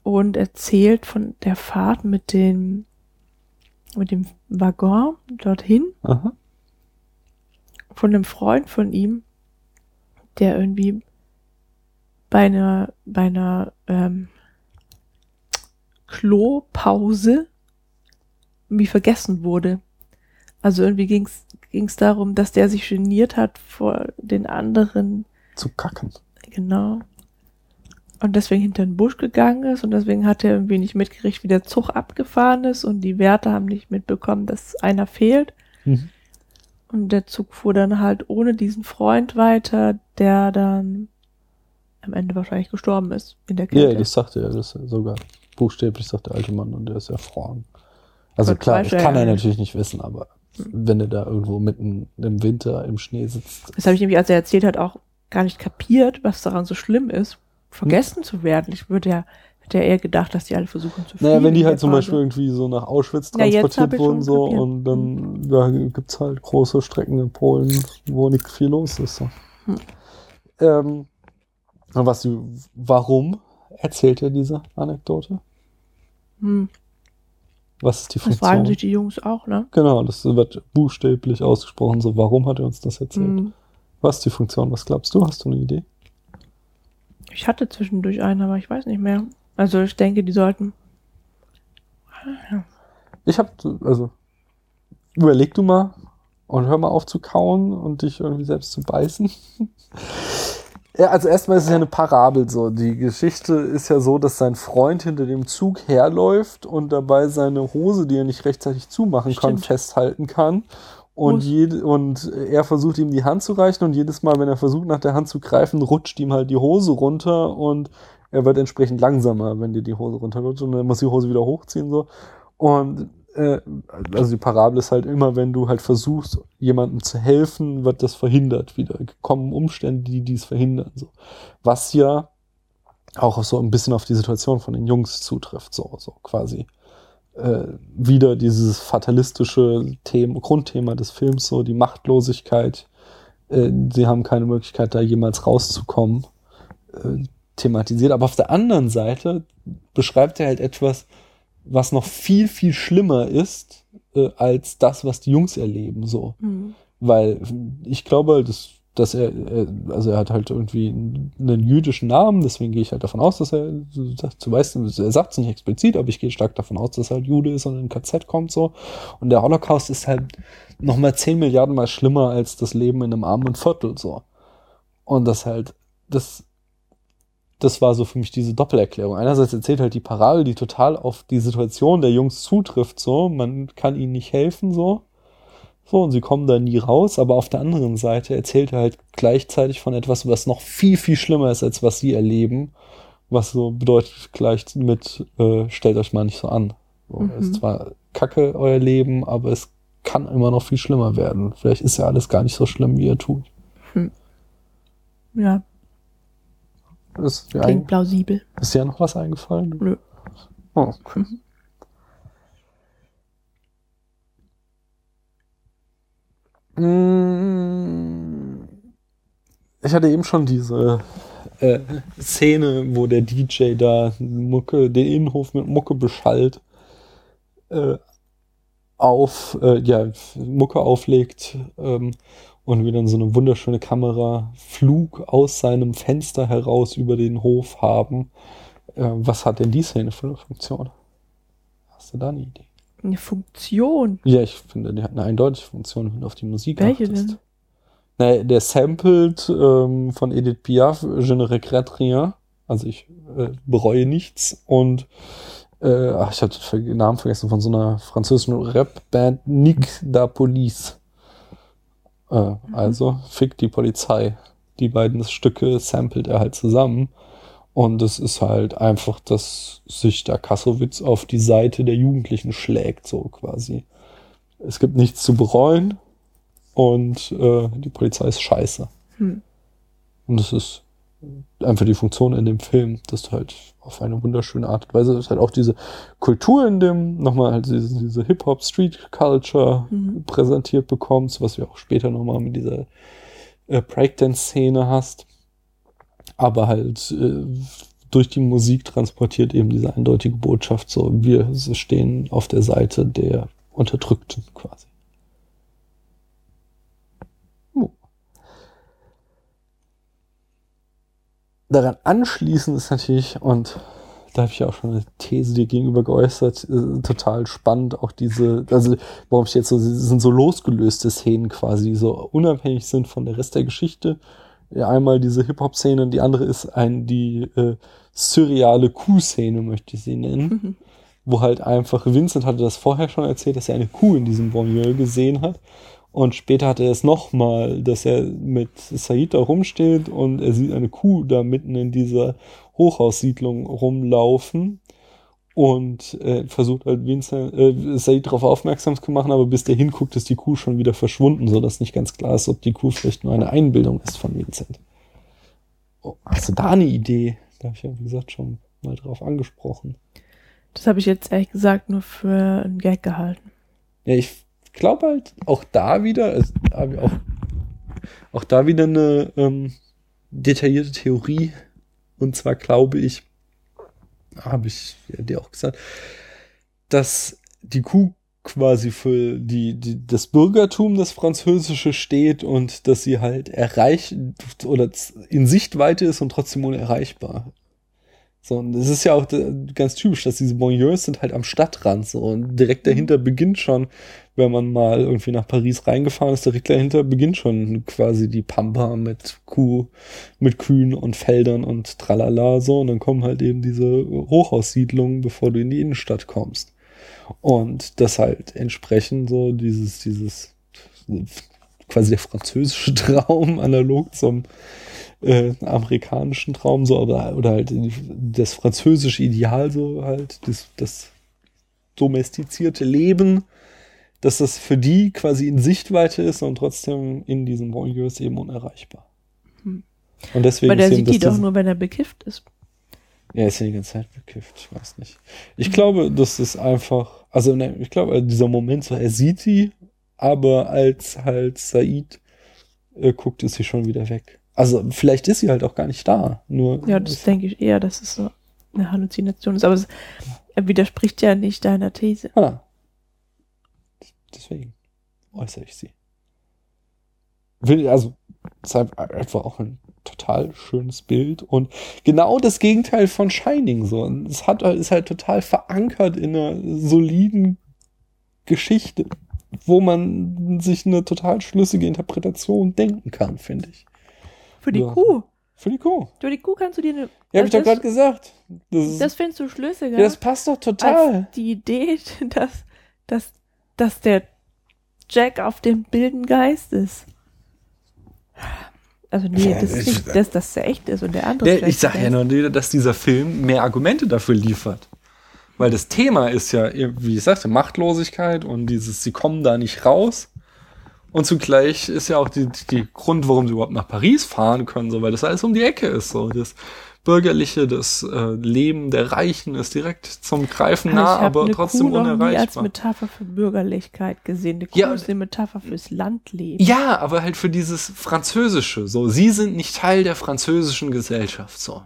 und erzählt von der Fahrt mit dem, mit dem Waggon dorthin Aha. von einem Freund von ihm, der irgendwie bei einer, bei einer ähm, Klopause irgendwie vergessen wurde. Also irgendwie ging es darum, dass der sich geniert hat vor den anderen, Zu kacken. genau. Und deswegen hinter den Busch gegangen ist und deswegen hat er irgendwie nicht mitgekriegt, wie der Zug abgefahren ist und die Wärter haben nicht mitbekommen, dass einer fehlt. Mhm. Und der Zug fuhr dann halt ohne diesen Freund weiter, der dann am Ende wahrscheinlich gestorben ist in der Ja, Kälte. das sagte er, das sogar buchstäblich sagt der alte Mann und der ist erfroren. Also Gott klar, das kann ja er natürlich nicht wissen, aber wenn er da irgendwo mitten im Winter im Schnee sitzt. Das habe ich nämlich, als er erzählt hat, auch gar nicht kapiert, was daran so schlimm ist, vergessen zu werden. Ich würde ja, hätte ja eher gedacht, dass die alle versuchen zu fliehen. Naja, wenn die halt zum. Beispiel irgendwie so nach Auschwitz Ja, transportiert ich wurden so kapiert. und dann da gibt's halt große Strecken in Polen, wo nicht viel los ist. So. Hm. Ähm, was warum erzählt er diese Anekdote? Hm, Was ist die das Funktion? fragen sich die Jungs auch, ne? Genau, das wird buchstäblich ausgesprochen. So, warum hat er uns das erzählt? Hm. Was ist die Funktion? Was glaubst du? Hast du eine Idee? Ich hatte zwischendurch einen, aber ich weiß nicht mehr. Also ich denke, die sollten. Ich habe, also, überleg du mal und hör mal auf zu kauen und dich irgendwie selbst zu beißen. Ja, also erstmal ist es ja eine Parabel so. Die Geschichte ist ja so, dass sein Freund hinter dem Zug herläuft und dabei seine Hose, die er nicht rechtzeitig zumachen kann, Stimmt. festhalten kann. Und, jede, und er versucht ihm die Hand zu reichen und jedes Mal, wenn er versucht nach der Hand zu greifen, rutscht ihm halt die Hose runter und er wird entsprechend langsamer, wenn dir die Hose runterrutscht und dann muss die Hose wieder hochziehen so. Und äh, also die Parabel ist halt immer, wenn du halt versuchst, jemandem zu helfen, wird das verhindert wieder. Kommen Umstände, die dies verhindern. So. Was ja auch so ein bisschen auf die Situation von den Jungs zutrifft, so, so quasi. Äh, wieder dieses fatalistische Thema, Grundthema des Films, so die Machtlosigkeit. Äh, sie haben keine Möglichkeit, da jemals rauszukommen, äh, thematisiert. Aber auf der anderen Seite beschreibt er halt etwas, was noch viel, viel schlimmer ist, äh, als das, was die Jungs erleben, so. Hm. Weil ich glaube, dass, dass er, er, also er hat halt irgendwie einen jüdischen Namen, deswegen gehe ich halt davon aus, dass er, du weißt, er sagt es nicht explizit, aber ich gehe stark davon aus, dass er halt Jude ist und in ein KZ kommt, so. Und der Holocaust ist halt nochmal 10 Milliarden mal schlimmer als das Leben in einem armen Viertel, so. Und das halt, das, das war so für mich diese Doppelerklärung. Einerseits erzählt halt die Parabel, die total auf die Situation der Jungs zutrifft, so. Man kann ihnen nicht helfen, so. So, und sie kommen da nie raus, aber auf der anderen Seite erzählt er halt gleichzeitig von etwas, was noch viel, viel schlimmer ist, als was sie erleben. Was so bedeutet gleich mit, äh, stellt euch mal nicht so an. So, Mhm. Es ist zwar kacke, euer Leben, aber es kann immer noch viel schlimmer werden. Vielleicht ist ja alles gar nicht so schlimm, wie ihr tut. Ja, Ist klingt ein, plausibel. ist dir noch was eingefallen? Nö. Oh, okay. Mm, Ich hatte eben schon diese äh, Szene, wo der DJ da Mucke, den Innenhof mit Mucke beschallt, äh, auf, äh, ja, Mucke auflegt ähm, und wir dann so eine wunderschöne Kameraflug aus seinem Fenster heraus über den Hof haben. Äh, was hat denn die Szene für eine Funktion? Hast du da eine Idee? Eine Funktion. Ja, ich finde, die hat eine eindeutige Funktion, wenn du auf die Musik Welche achtest. denn? Na, der sampled ähm, von Edith Piaf, Je ne regrette rien. Also ich äh, bereue nichts. Und äh, ach, ich hatte den Namen vergessen von so einer französischen Rap-Band Nick da Police. Äh, Also Fick die Polizei. Die beiden Stücke samplet er halt zusammen. Und es ist halt einfach, dass sich der Kassowitz auf die Seite der Jugendlichen schlägt, so quasi. Es gibt nichts zu bereuen und äh, die Polizei ist scheiße. Hm. Und es ist einfach die Funktion in dem Film, dass du halt auf eine wunderschöne Art und Weise dass halt auch diese Kultur in dem, nochmal halt diese, diese Hip-Hop-Street-Culture Mhm. präsentiert bekommst, was du auch später nochmal mit dieser äh, Breakdance-Szene hast. Aber halt äh, durch die Musik transportiert eben diese eindeutige Botschaft, so wir stehen auf der Seite der Unterdrückten quasi. Daran anschließend ist natürlich, und da habe ich ja auch schon eine These dir gegenüber geäußert, äh, total spannend, auch diese, also warum ich jetzt so, sind so losgelöste Szenen quasi, die so unabhängig sind von der Rest der Geschichte. Ja, einmal diese Hip-Hop-Szene und die andere ist ein, die äh, surreale Kuh-Szene, möchte ich sie nennen. Wo halt einfach, Vincent hatte das vorher schon erzählt, dass er eine Kuh in diesem Bonnier gesehen hat. Und später hat er es nochmal, dass er mit Said da rumsteht und er sieht eine Kuh da mitten in dieser Hochhaussiedlung rumlaufen und äh, versucht halt Vincent, äh, Said darauf aufmerksam zu machen, aber bis der hinguckt, ist die Kuh schon wieder verschwunden, sodass nicht ganz klar ist, ob die Kuh vielleicht nur eine Einbildung ist von Vincent. Oh, hast du da eine Idee? Da habe ich ja, wie gesagt, schon mal drauf angesprochen. Das habe ich jetzt ehrlich gesagt nur für einen Gag gehalten. Ja, ich glaube halt auch da wieder, ich auch, auch da wieder eine ähm, detaillierte Theorie. Und zwar glaube ich, habe ich ja dir auch gesagt, dass die Kuh quasi für die, die, das Bürgertum, das Französische steht und dass sie halt erreicht oder in Sichtweite ist und trotzdem unerreichbar. So, und es ist ja auch äh, ganz typisch, dass diese Bonheurs sind halt am Stadtrand so und direkt dahinter beginnt schon, wenn man mal irgendwie nach Paris reingefahren ist, direkt dahinter beginnt schon quasi die Pampa mit Kuh, mit Kühen und Feldern und tralala so und dann kommen halt eben diese Hochhaussiedlungen, bevor du in die Innenstadt kommst. Und das halt entsprechend so dieses, dieses quasi der französische Traum analog zum äh, amerikanischen Traum so oder, oder halt das französische Ideal so halt das, das domestizierte Leben, dass das für die quasi in Sichtweite ist und trotzdem in diesem Bonheurs eben unerreichbar. Hm. Und deswegen Weil der sieht die doch nur, wenn er bekifft ist. ja, ist ja die ganze Zeit bekifft, ich weiß nicht. Ich glaube, das ist einfach, also ne, ich glaube, dieser Moment, so er sieht sie, aber als halt Said äh, guckt, ist sie schon wieder weg. Also vielleicht ist sie halt auch gar nicht da. Nur Ja, das denke ich eher, dass es so eine Halluzination ist. Aber es widerspricht ja nicht deiner These. Ah. Deswegen äußere ich sie. Will, also, es ist einfach auch ein total schönes Bild und genau das Gegenteil von Shining so. Und es hat, ist halt total verankert in einer soliden Geschichte, wo man sich eine total schlüssige Interpretation denken kann, finde ich. Für die Ja. Kuh. Für die Kuh. Für die Kuh kannst du dir eine. Ja, habe ich doch gerade gesagt. Das, ist, das findest du schlüssiger. ja, das passt doch total. die Idee, dass, dass, dass der Jack auf dem wilden Geist ist. Also nee, das ist ich- nicht, dass das der echt ist und der andere vielleicht ich sage ja der nur, dass dieser Film mehr Argumente dafür liefert. Weil das Thema ist ja, wie ich sagte, Machtlosigkeit und dieses, sie kommen da nicht raus. Und zugleich ist ja auch die, die Grund, warum sie überhaupt nach Paris fahren können, so, weil das alles um die Ecke ist. So. Das Bürgerliche, das äh, Leben der Reichen ist direkt zum Greifen Also nah, ich aber trotzdem Kuh noch nie als unerreichbar. Metapher für Bürgerlichkeit gesehen. Die Kuh Ja, ist eine Metapher fürs Landleben. Ja, aber halt für dieses Französische. So, sie sind nicht Teil der französischen Gesellschaft. So,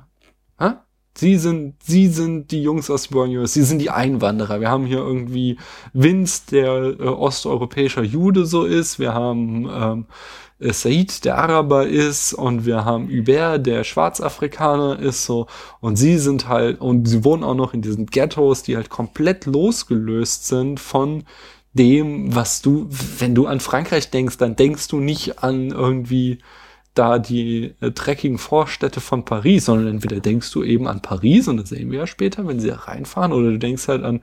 Hä? sie sind, sie sind die Jungs aus Borneo. Sie sind die Einwanderer. Wir haben hier irgendwie Vince, der äh, osteuropäischer Jude so ist. Wir haben ähm, äh, Said, der Araber ist, und wir haben Hubert, der Schwarzafrikaner ist. So, und sie sind halt und sie wohnen auch noch in diesen Ghettos, die halt komplett losgelöst sind von dem, was du, wenn du an Frankreich denkst, dann denkst du nicht an irgendwie da die äh, dreckigen Vorstädte von Paris, sondern entweder denkst du eben an Paris, und das sehen wir ja später, wenn sie da reinfahren, oder du denkst halt an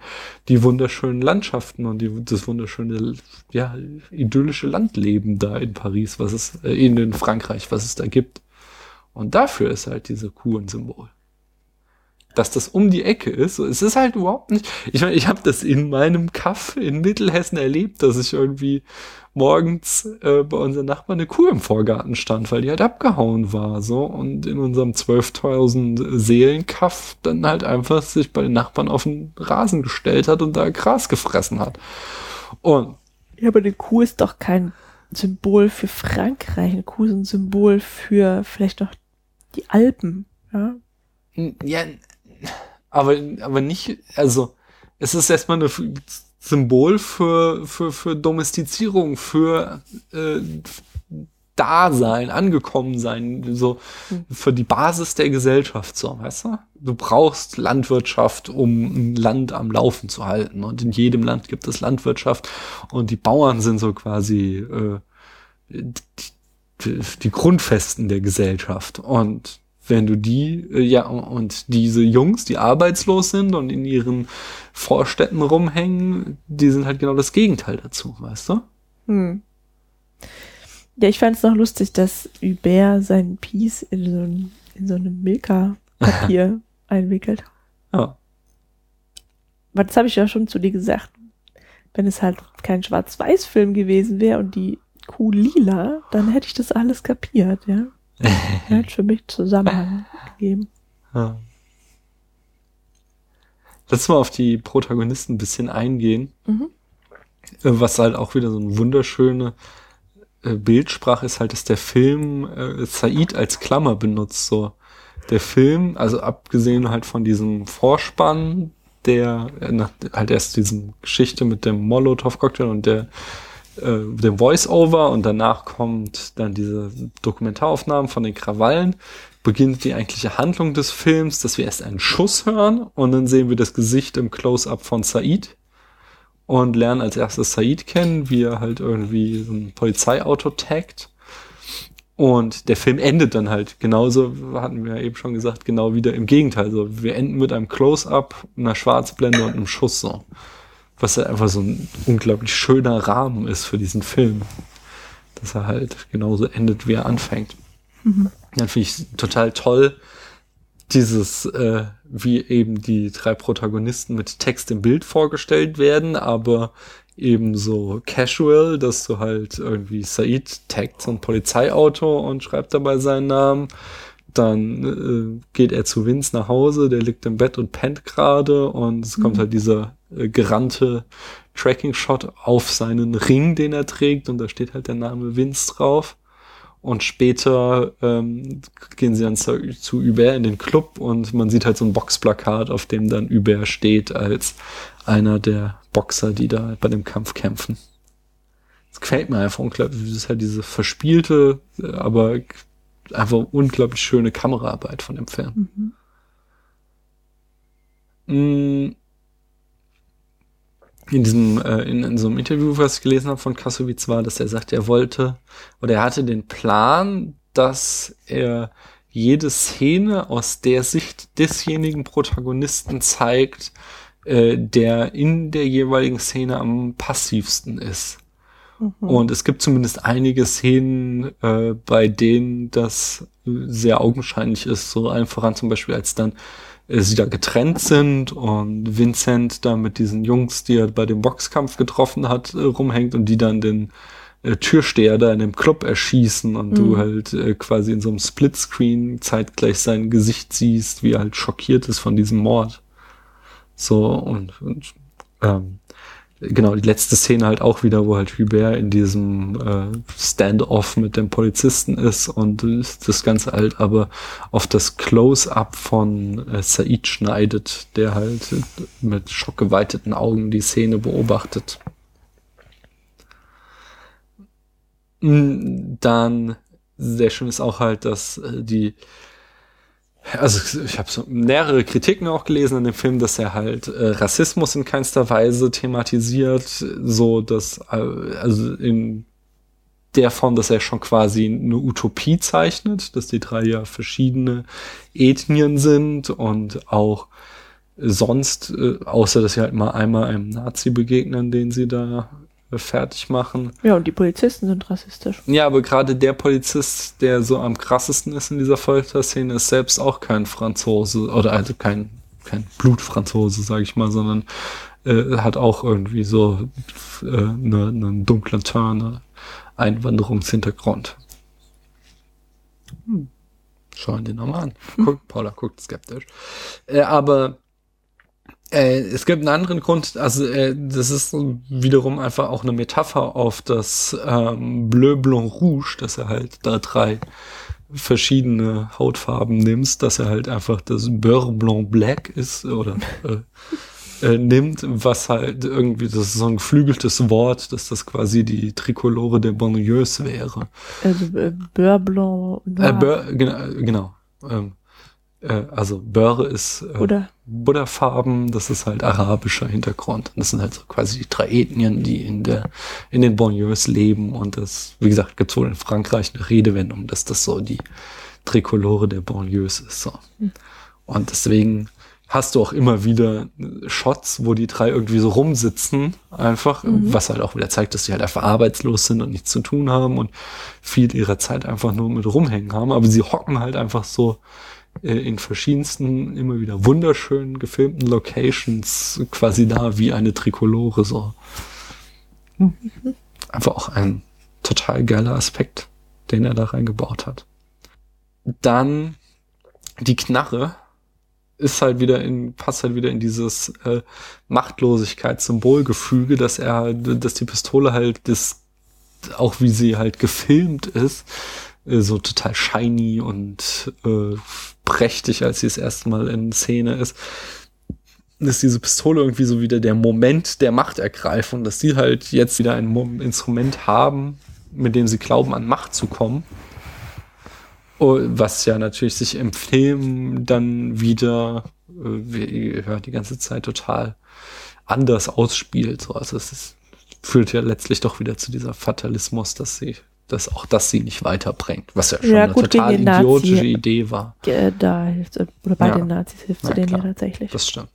die wunderschönen Landschaften und die, das wunderschöne, ja, idyllische Landleben da in Paris, was es, äh, in, Frankreich, was es da gibt. Und dafür ist halt diese Kuh ein Symbol. dass das um die Ecke ist. Es ist halt überhaupt nicht. Ich meine, ich habe das in meinem Kaff in Mittelhessen erlebt, dass ich irgendwie morgens äh, bei unseren Nachbarn eine Kuh im Vorgarten stand, weil die halt abgehauen war, so und in unserem 12.000 Seelenkaff dann halt einfach sich bei den Nachbarn auf den Rasen gestellt hat und da Gras gefressen hat. Und Ja, aber eine Kuh ist doch kein Symbol für Frankreich. Eine Kuh ist ein Symbol für vielleicht noch die Alpen. Ja? Ja, aber, aber nicht, also, es ist erstmal ein F- Symbol für, für, für Domestizierung, für äh, Dasein, angekommen sein, so für die Basis der Gesellschaft, so, weißt du? Du brauchst Landwirtschaft, um ein Land am Laufen zu halten. Und in jedem Land gibt es Landwirtschaft und die Bauern sind so quasi äh, die, die Grundfesten der Gesellschaft. Und wenn du die, äh, ja, und diese Jungs, die arbeitslos sind und in ihren Vorstädten rumhängen, die sind halt genau das Gegenteil dazu, weißt du? Hm. Ja, ich fand es noch lustig, dass Hubert seinen Piece in so ein, in so einem Milka-Papier einwickelt. Ja. Aber das habe ich ja schon zu dir gesagt. Wenn es halt kein Schwarz-Weiß-Film gewesen wäre und die Kuh lila, dann hätte ich das alles kapiert, ja. Er hat für mich Zusammenhang gegeben. ja. Lass mal auf die Protagonisten ein bisschen eingehen. Mhm. Äh, Was halt auch wieder so eine wunderschöne äh, Bildsprache ist halt, dass der Film äh, Said als Klammer benutzt. So der Film, also abgesehen halt von diesem Vorspann, der äh, nach, halt erst diesen Geschichte mit dem Molotow-Cocktail und der äh, dem Voice-Over und danach kommt dann diese Dokumentaraufnahmen von den Krawallen, beginnt die eigentliche Handlung des Films, dass wir erst einen Schuss hören und dann sehen wir das Gesicht im Close-Up von Said und lernen als erstes Said kennen, wie er halt irgendwie so ein Polizeiauto taggt. Und der Film endet dann halt genauso, hatten wir ja eben schon gesagt, genau wieder im Gegenteil. So, wir enden mit einem Close-Up, einer Schwarzblende und einem Schuss so. Was halt einfach so ein unglaublich schöner Rahmen ist für diesen Film. Dass er halt genauso endet, wie er anfängt. Dann finde ich total toll, dieses, äh, wie eben die drei Protagonisten mit Text im Bild vorgestellt werden, aber eben so casual, dass du halt irgendwie Said taggt so ein Polizeiauto und schreibt dabei seinen Namen. Dann äh, geht er zu Vince nach Hause, der liegt im Bett und pennt gerade und es kommt halt dieser äh, gerannte Tracking-Shot auf seinen Ring, den er trägt und da steht halt der Name Vince drauf. Und später ähm, gehen sie dann zu, zu Hubert in den Club und man sieht halt so ein Boxplakat, auf dem dann Hubert steht als einer der Boxer, die da bei dem Kampf kämpfen. Das gefällt mir einfach unglaublich. Das ist halt diese verspielte, äh, aber einfach unglaublich schöne Kameraarbeit von dem Film. Mm. In diesem, äh, in, in so einem Interview, was ich gelesen habe von Kassowitz, war, dass er sagt, er wollte oder er hatte den Plan, dass er jede Szene aus der Sicht desjenigen Protagonisten zeigt, äh, der in der jeweiligen Szene am passivsten ist. Und es gibt zumindest einige Szenen, äh, bei denen das sehr augenscheinlich ist. So allen voran zum Beispiel, als dann äh, sie da getrennt sind und Vincent da mit diesen Jungs, die er bei dem Boxkampf getroffen hat, äh, rumhängt und die dann den äh, Türsteher da in dem Club erschießen und du halt äh, quasi in so einem Splitscreen zeitgleich sein Gesicht siehst, wie er halt schockiert ist von diesem Mord. So und, und ähm, genau, die letzte Szene halt auch wieder, wo halt Hubert in diesem äh, Stand-off mit dem Polizisten ist und das Ganze halt aber auf das Close-up von äh, Said schneidet, der halt mit schockgeweiteten Augen die Szene beobachtet. Mm, Dann sehr schön ist auch halt, dass äh, die also ich habe so mehrere Kritiken auch gelesen an dem Film, dass er halt äh, Rassismus in keinster Weise thematisiert, so dass äh, also in der Form, dass er schon quasi eine Utopie zeichnet, dass die drei ja verschiedene Ethnien sind und auch sonst, äh, außer dass sie halt mal einmal einem Nazi begegnen, den sie da fertig machen. Ja, und die Polizisten sind rassistisch. Ja, aber gerade der Polizist, der so am krassesten ist in dieser Folterszene, ist selbst auch kein Franzose oder also kein kein Blutfranzose, sage ich mal, sondern äh, hat auch irgendwie so äh, eine, einen dunklen Turn, eine Einwanderungshintergrund. Hm. Schauen den nochmal an. Guck, Paula guckt skeptisch. Äh, aber äh, es gibt einen anderen Grund, also äh, das ist wiederum einfach auch eine Metapher auf das ähm, Bleu Blanc Rouge, dass er halt da drei verschiedene Hautfarben nimmst, dass er halt einfach das Beurre Blanc Black ist oder äh, äh, nimmt, was halt irgendwie, das ist so ein geflügeltes Wort, dass das quasi die Trikolore der Banlieues wäre. Also äh, Beurre Blanc Äh, Noir. Beurre, genau, genau. Ähm, äh, also Beurre ist äh, Oder? Buddha-Farben, das ist halt arabischer Hintergrund. Und das sind halt so quasi die drei Ethnien, die in der, in den Banlieues leben. Und das, wie gesagt, gibt wohl in Frankreich eine Redewendung, dass das so die Trikolore der Banlieues ist. So. Und deswegen hast du auch immer wieder Shots, wo die drei irgendwie so rumsitzen, einfach, was halt auch wieder zeigt, dass sie halt einfach arbeitslos sind und nichts zu tun haben und viel ihrer Zeit einfach nur mit rumhängen haben. Aber sie hocken halt einfach so in verschiedensten, immer wieder wunderschön gefilmten Locations quasi da wie eine Trikolore so. Einfach auch ein total geiler Aspekt, den er da reingebaut hat. Dann die Knarre ist halt wieder in, passt halt wieder in dieses äh, Machtlosigkeitssymbolgefüge, dass er, dass die Pistole halt das, auch wie sie halt gefilmt ist, äh, so total shiny und äh, prächtig, als sie das erste Mal in Szene ist, ist diese Pistole irgendwie so wieder der Moment der Machtergreifung, dass die halt jetzt wieder ein Instrument haben, mit dem sie glauben, an Macht zu kommen. Oh, Was ja natürlich sich im Film dann wieder äh, wie, ja, die ganze Zeit total anders ausspielt. So. Also es ist, führt ja letztlich doch wieder zu dieser Fatalismus, dass sie, dass auch das sie nicht weiterbringt. Was ja schon Ja, eine gut, total gegen den Nazi- idiotische Idee war. Da hilft oder bei Ja. den Nazis hilft sie denen ja tatsächlich. Das stimmt.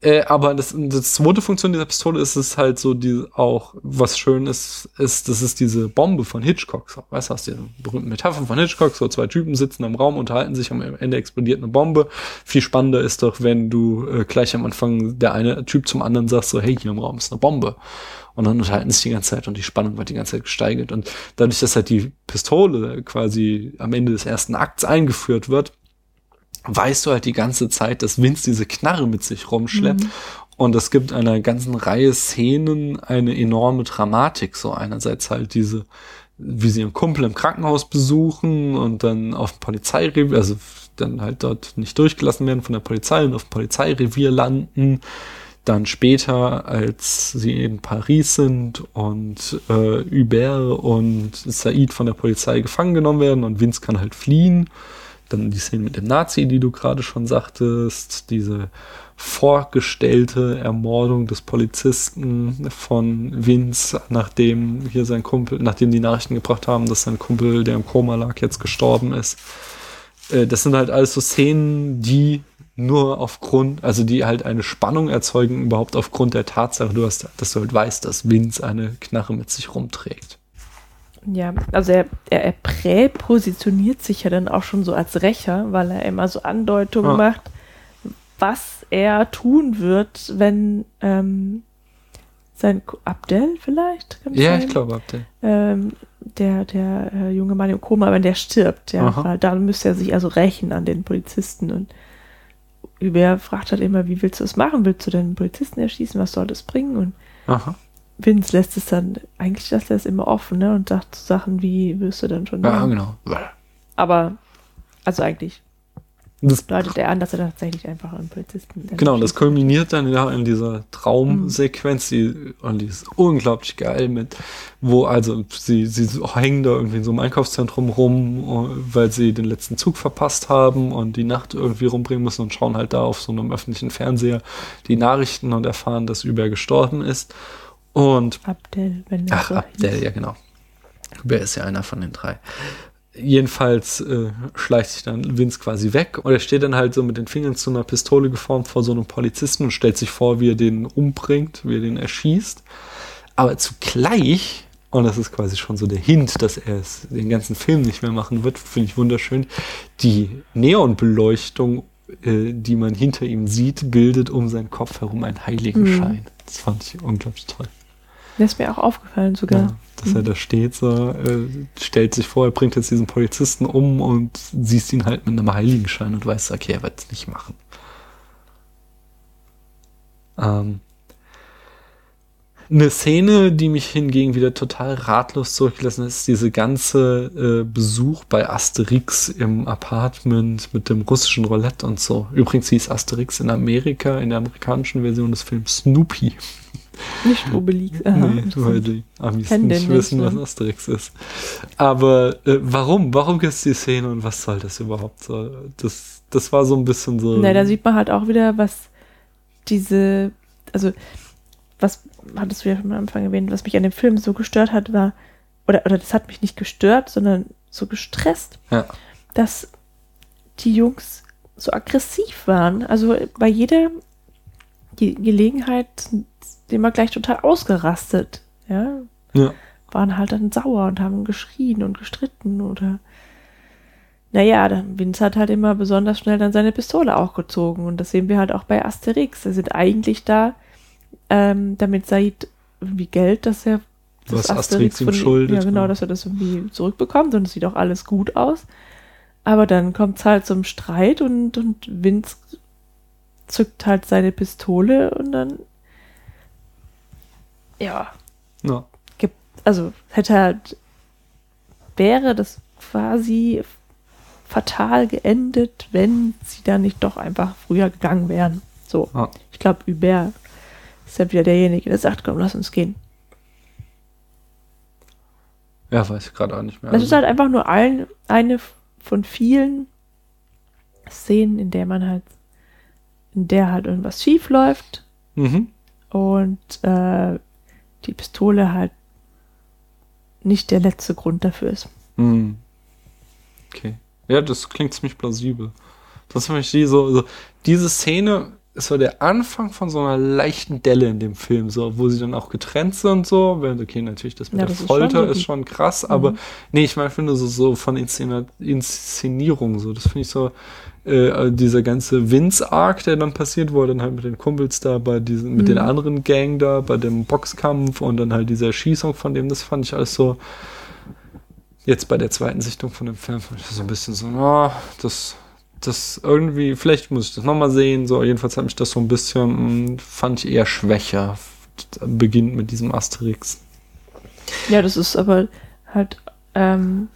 Äh, aber das, das zweite Funktion dieser Pistole ist es halt so, die auch, was schön ist, ist, das ist diese Bombe von Hitchcock. So, weißt du, hast diese berühmten Metapher von Hitchcock, so zwei Typen sitzen im Raum, unterhalten sich, am Ende explodiert eine Bombe. Viel spannender ist doch, wenn du äh, gleich am Anfang der eine Typ zum anderen sagst, so, hey, hier im Raum ist eine Bombe. Und dann unterhalten sich die ganze Zeit und die Spannung wird die ganze Zeit gesteigert. Und dadurch, dass halt die Pistole quasi am Ende des ersten Akts eingeführt wird, weißt du halt die ganze Zeit, dass Vince diese Knarre mit sich rumschleppt. Und es gibt einer ganzen Reihe Szenen eine enorme Dramatik. So einerseits halt diese, wie sie ihren Kumpel im Krankenhaus besuchen und dann auf dem Polizeirevier, also dann halt dort nicht durchgelassen werden von der Polizei und auf dem Polizeirevier landen. Dann später, als sie in Paris sind und äh, Hubert und Said von der Polizei gefangen genommen werden und Vince kann halt fliehen. Dann die Szene mit dem Nazi, die du gerade schon sagtest, diese vorgestellte Ermordung des Polizisten von Vince, nachdem hier sein Kumpel, nachdem die Nachrichten gebracht haben, dass sein Kumpel, der im Koma lag, jetzt gestorben ist. Äh, Das sind halt alles so Szenen, die nur aufgrund, also die halt eine Spannung erzeugen, überhaupt aufgrund der Tatsache, du hast, dass du halt weißt, dass Vince eine Knarre mit sich rumträgt. Ja, also er, er, er präpositioniert sich ja dann auch schon so als Rächer, weil er immer so Andeutungen Ja. macht, was er tun wird, wenn ähm, sein Abdel vielleicht? Ja, sein? ich glaube, ihr. ähm, der, der äh, junge Mann im Koma, wenn der stirbt, ja, Aha. weil dann müsste er sich also rächen an den Polizisten und Hubert fragt halt immer, wie willst du es machen? Willst du den Polizisten erschießen? Was soll das bringen? Und Aha. Vince lässt es dann, eigentlich lässt er es immer offen, ne? Und sagt so Sachen wie, wirst du dann schon Ja, genau. Aber, also eigentlich Das deutet er an, dass er tatsächlich einfach einen Polizisten dann Genau, das erschießt. kulminiert dann ja in dieser Traumsequenz, die, und die ist unglaublich geil mit, wo also sie, sie hängen da irgendwie in so einem Einkaufszentrum rum, äh, weil sie den letzten Zug verpasst haben und die Nacht irgendwie rumbringen müssen und schauen halt da auf so einem öffentlichen Fernseher die Nachrichten und erfahren, dass Über gestorben ist. Und Abdel, wenn er Ach, so Abdel, hieß. ja genau. Wer ist ja einer von den drei. Jedenfalls äh, schleicht sich dann Vince quasi weg und er steht dann halt so mit den Fingern zu einer Pistole geformt vor so einem Polizisten und stellt sich vor, wie er den umbringt, wie er den erschießt. Aber zugleich, und das ist quasi schon so der Hint, dass er es den ganzen Film nicht mehr machen wird, finde ich wunderschön, die Neonbeleuchtung äh, die man hinter ihm sieht, bildet um seinen Kopf herum einen Heiligenschein. Das fand ich unglaublich toll. Das ist mir auch aufgefallen sogar. Ja, dass er da steht, so, äh, stellt sich vor, er bringt jetzt diesen Polizisten um und siehst ihn halt mit einem Heiligenschein und weißt, okay, er wird es nicht machen. Ähm, eine Szene, die mich hingegen wieder total ratlos zurückgelassen hat, ist diese ganze äh, Besuch bei Asterix im Apartment mit dem russischen Roulette und so. Übrigens hieß Asterix in Amerika, in der amerikanischen Version des Films Snoopy. Nicht Obelix. Aha, Nee, weil die Amis nicht nicht, wissen, was? Asterix ist. Aber äh, warum? Warum gibt es die Szene und was soll das überhaupt? So, das, das war so ein bisschen so. Na, da sieht man halt auch wieder, was diese, also was hattest du ja schon am Anfang erwähnt, was mich an dem Film so gestört hat, war, oder, oder das hat mich nicht gestört, sondern so gestresst, Ja. dass die Jungs so aggressiv waren. Also bei jeder Ge Gelegenheit sind die immer gleich total ausgerastet. Ja, ja. waren halt dann sauer und haben geschrien und gestritten oder naja, dann Vince hat halt immer besonders schnell dann seine Pistole auch gezogen und das sehen wir halt auch bei Asterix. Sie sind eigentlich da, ähm, damit Said irgendwie Geld, dass er Was Asterix ihm von- schuldet, Ja, genau, ja. dass er das irgendwie zurückbekommt und es sieht auch alles gut aus. Aber dann kommt es halt zum Streit und, und Vince zückt halt seine Pistole und dann ja, ja. gibt, also hätte halt, wäre das quasi fatal geendet, wenn sie da nicht doch einfach früher gegangen wären. So. Ja. Ich glaube, Hubert ist ja wieder derjenige, der sagt, komm, lass uns gehen. Ja, weiß ich gerade auch nicht mehr. Das Also, ist halt einfach nur ein, eine von vielen Szenen, in der man halt, in der halt irgendwas schief läuft mhm. und äh, die Pistole halt nicht der letzte Grund dafür ist. Hm. Okay. Ja, das klingt ziemlich plausibel. Das finde ich die so, so, diese Szene ist so der Anfang von so einer leichten Delle in dem Film, so, wo sie dann auch getrennt sind, so, okay, natürlich, das mit Ja, der das ist Folter schon ist schon krass, aber, nee, ich meine, ich finde so, so von Inszenierung, so, das finde ich so, äh, dieser ganze Vince-Arc, der dann passiert, wo er dann halt mit den Kumpels da bei diesen, mit den Mhm. anderen Gang da, bei dem Boxkampf und dann halt diese Erschießung von dem, das fand ich alles so, jetzt bei der zweiten Sichtung von dem Film fand ich das so ein bisschen so, ah, das, das irgendwie, vielleicht muss ich das nochmal sehen, so, jedenfalls hat mich das so ein bisschen, mh, fand ich eher schwächer, beginnt mit diesem Asterix. Ja, das ist aber halt, ähm,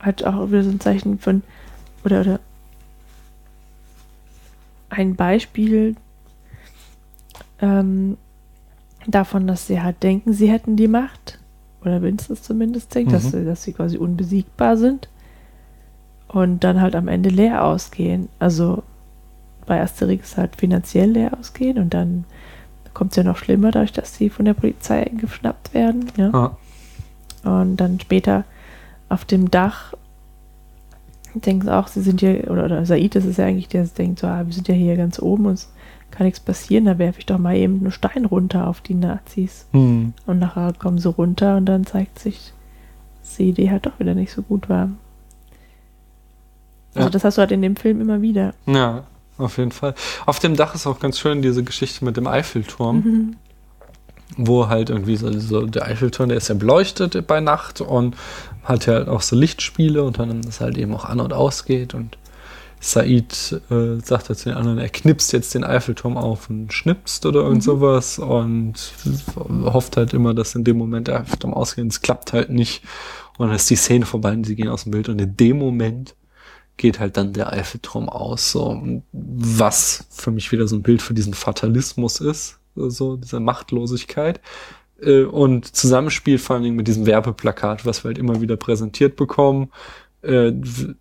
halt auch wieder so ein Zeichen von, oder, oder ein Beispiel ähm, davon, dass sie halt denken, sie hätten die Macht, oder Vince es zumindest denkt, dass, Mhm. sie, dass sie quasi unbesiegbar sind und dann halt am Ende leer ausgehen. Also bei Asterix halt finanziell leer ausgehen und dann kommt es ja noch schlimmer, dadurch, dass sie von der Polizei geschnappt werden. Ja? Ah, Und dann später auf dem Dach denken sie auch, sie sind hier, oder, oder Said, das ist ja eigentlich der, der denkt so, ah, wir sind ja hier ganz oben, uns kann nichts passieren, da werfe ich doch mal eben einen Stein runter auf die Nazis. hm. Und nachher kommen sie runter und dann zeigt sich, dass die Idee halt doch wieder nicht so gut war. Also Ja. das hast du halt in dem Film immer wieder. Ja, auf jeden Fall. Auf dem Dach ist auch ganz schön diese Geschichte mit dem Eiffelturm. Mhm. Wo halt irgendwie so, so der Eiffelturm, der ist ja beleuchtet bei Nacht und hat ja halt auch so Lichtspiele und dann das halt eben auch an und ausgeht und Said äh, sagt halt zu den anderen, er knipst jetzt den Eiffelturm auf und schnipst oder irgend sowas und hofft halt immer, dass in dem Moment der Eiffelturm ausgeht. Es klappt halt nicht und dann ist die Szene vorbei und sie gehen aus dem Bild und in dem Moment geht halt dann der Eiffelturm aus, so und was für mich wieder so ein Bild für diesen Fatalismus ist, so diese Machtlosigkeit äh, und Zusammenspiel vor allen Dingen mit diesem Werbeplakat, was wir halt immer wieder präsentiert bekommen. Äh,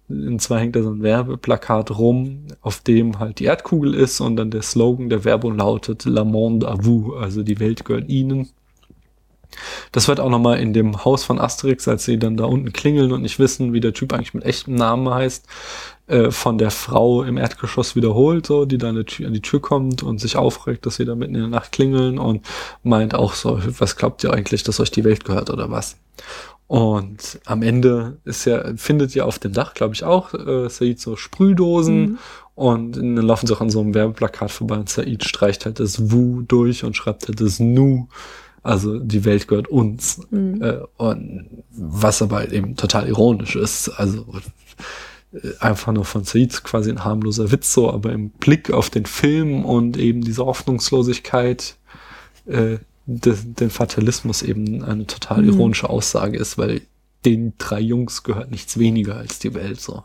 und zwar hängt da so ein Werbeplakat rum, auf dem halt die Erdkugel ist und dann der Slogan der Werbung lautet La Monde à vous, also die Welt gehört ihnen. Das wird auch nochmal in dem Haus von Asterix, als sie dann da unten klingeln und nicht wissen, wie der Typ eigentlich mit echtem Namen heißt, äh, von der Frau im Erdgeschoss wiederholt, so, die da an die, Tür, kommt und sich aufregt, dass sie da mitten in der Nacht klingeln und meint auch so, was glaubt ihr eigentlich, dass euch die Welt gehört oder was? Und am Ende ist ja, findet ja auf dem Dach, glaube ich, auch, äh, Said so Sprühdosen Mhm. Und dann laufen sie auch an so einem Werbeplakat vorbei und Said streicht halt das Wu durch und schreibt halt das Nu. Also die Welt gehört uns. Mhm. Äh, und was aber halt eben total ironisch ist. Also äh, einfach nur von Said quasi ein harmloser Witz so, aber im Blick auf den Film und eben diese Hoffnungslosigkeit, äh, des, den Fatalismus eben eine total Mhm. ironische Aussage ist, weil den drei Jungs gehört nichts weniger als die Welt so.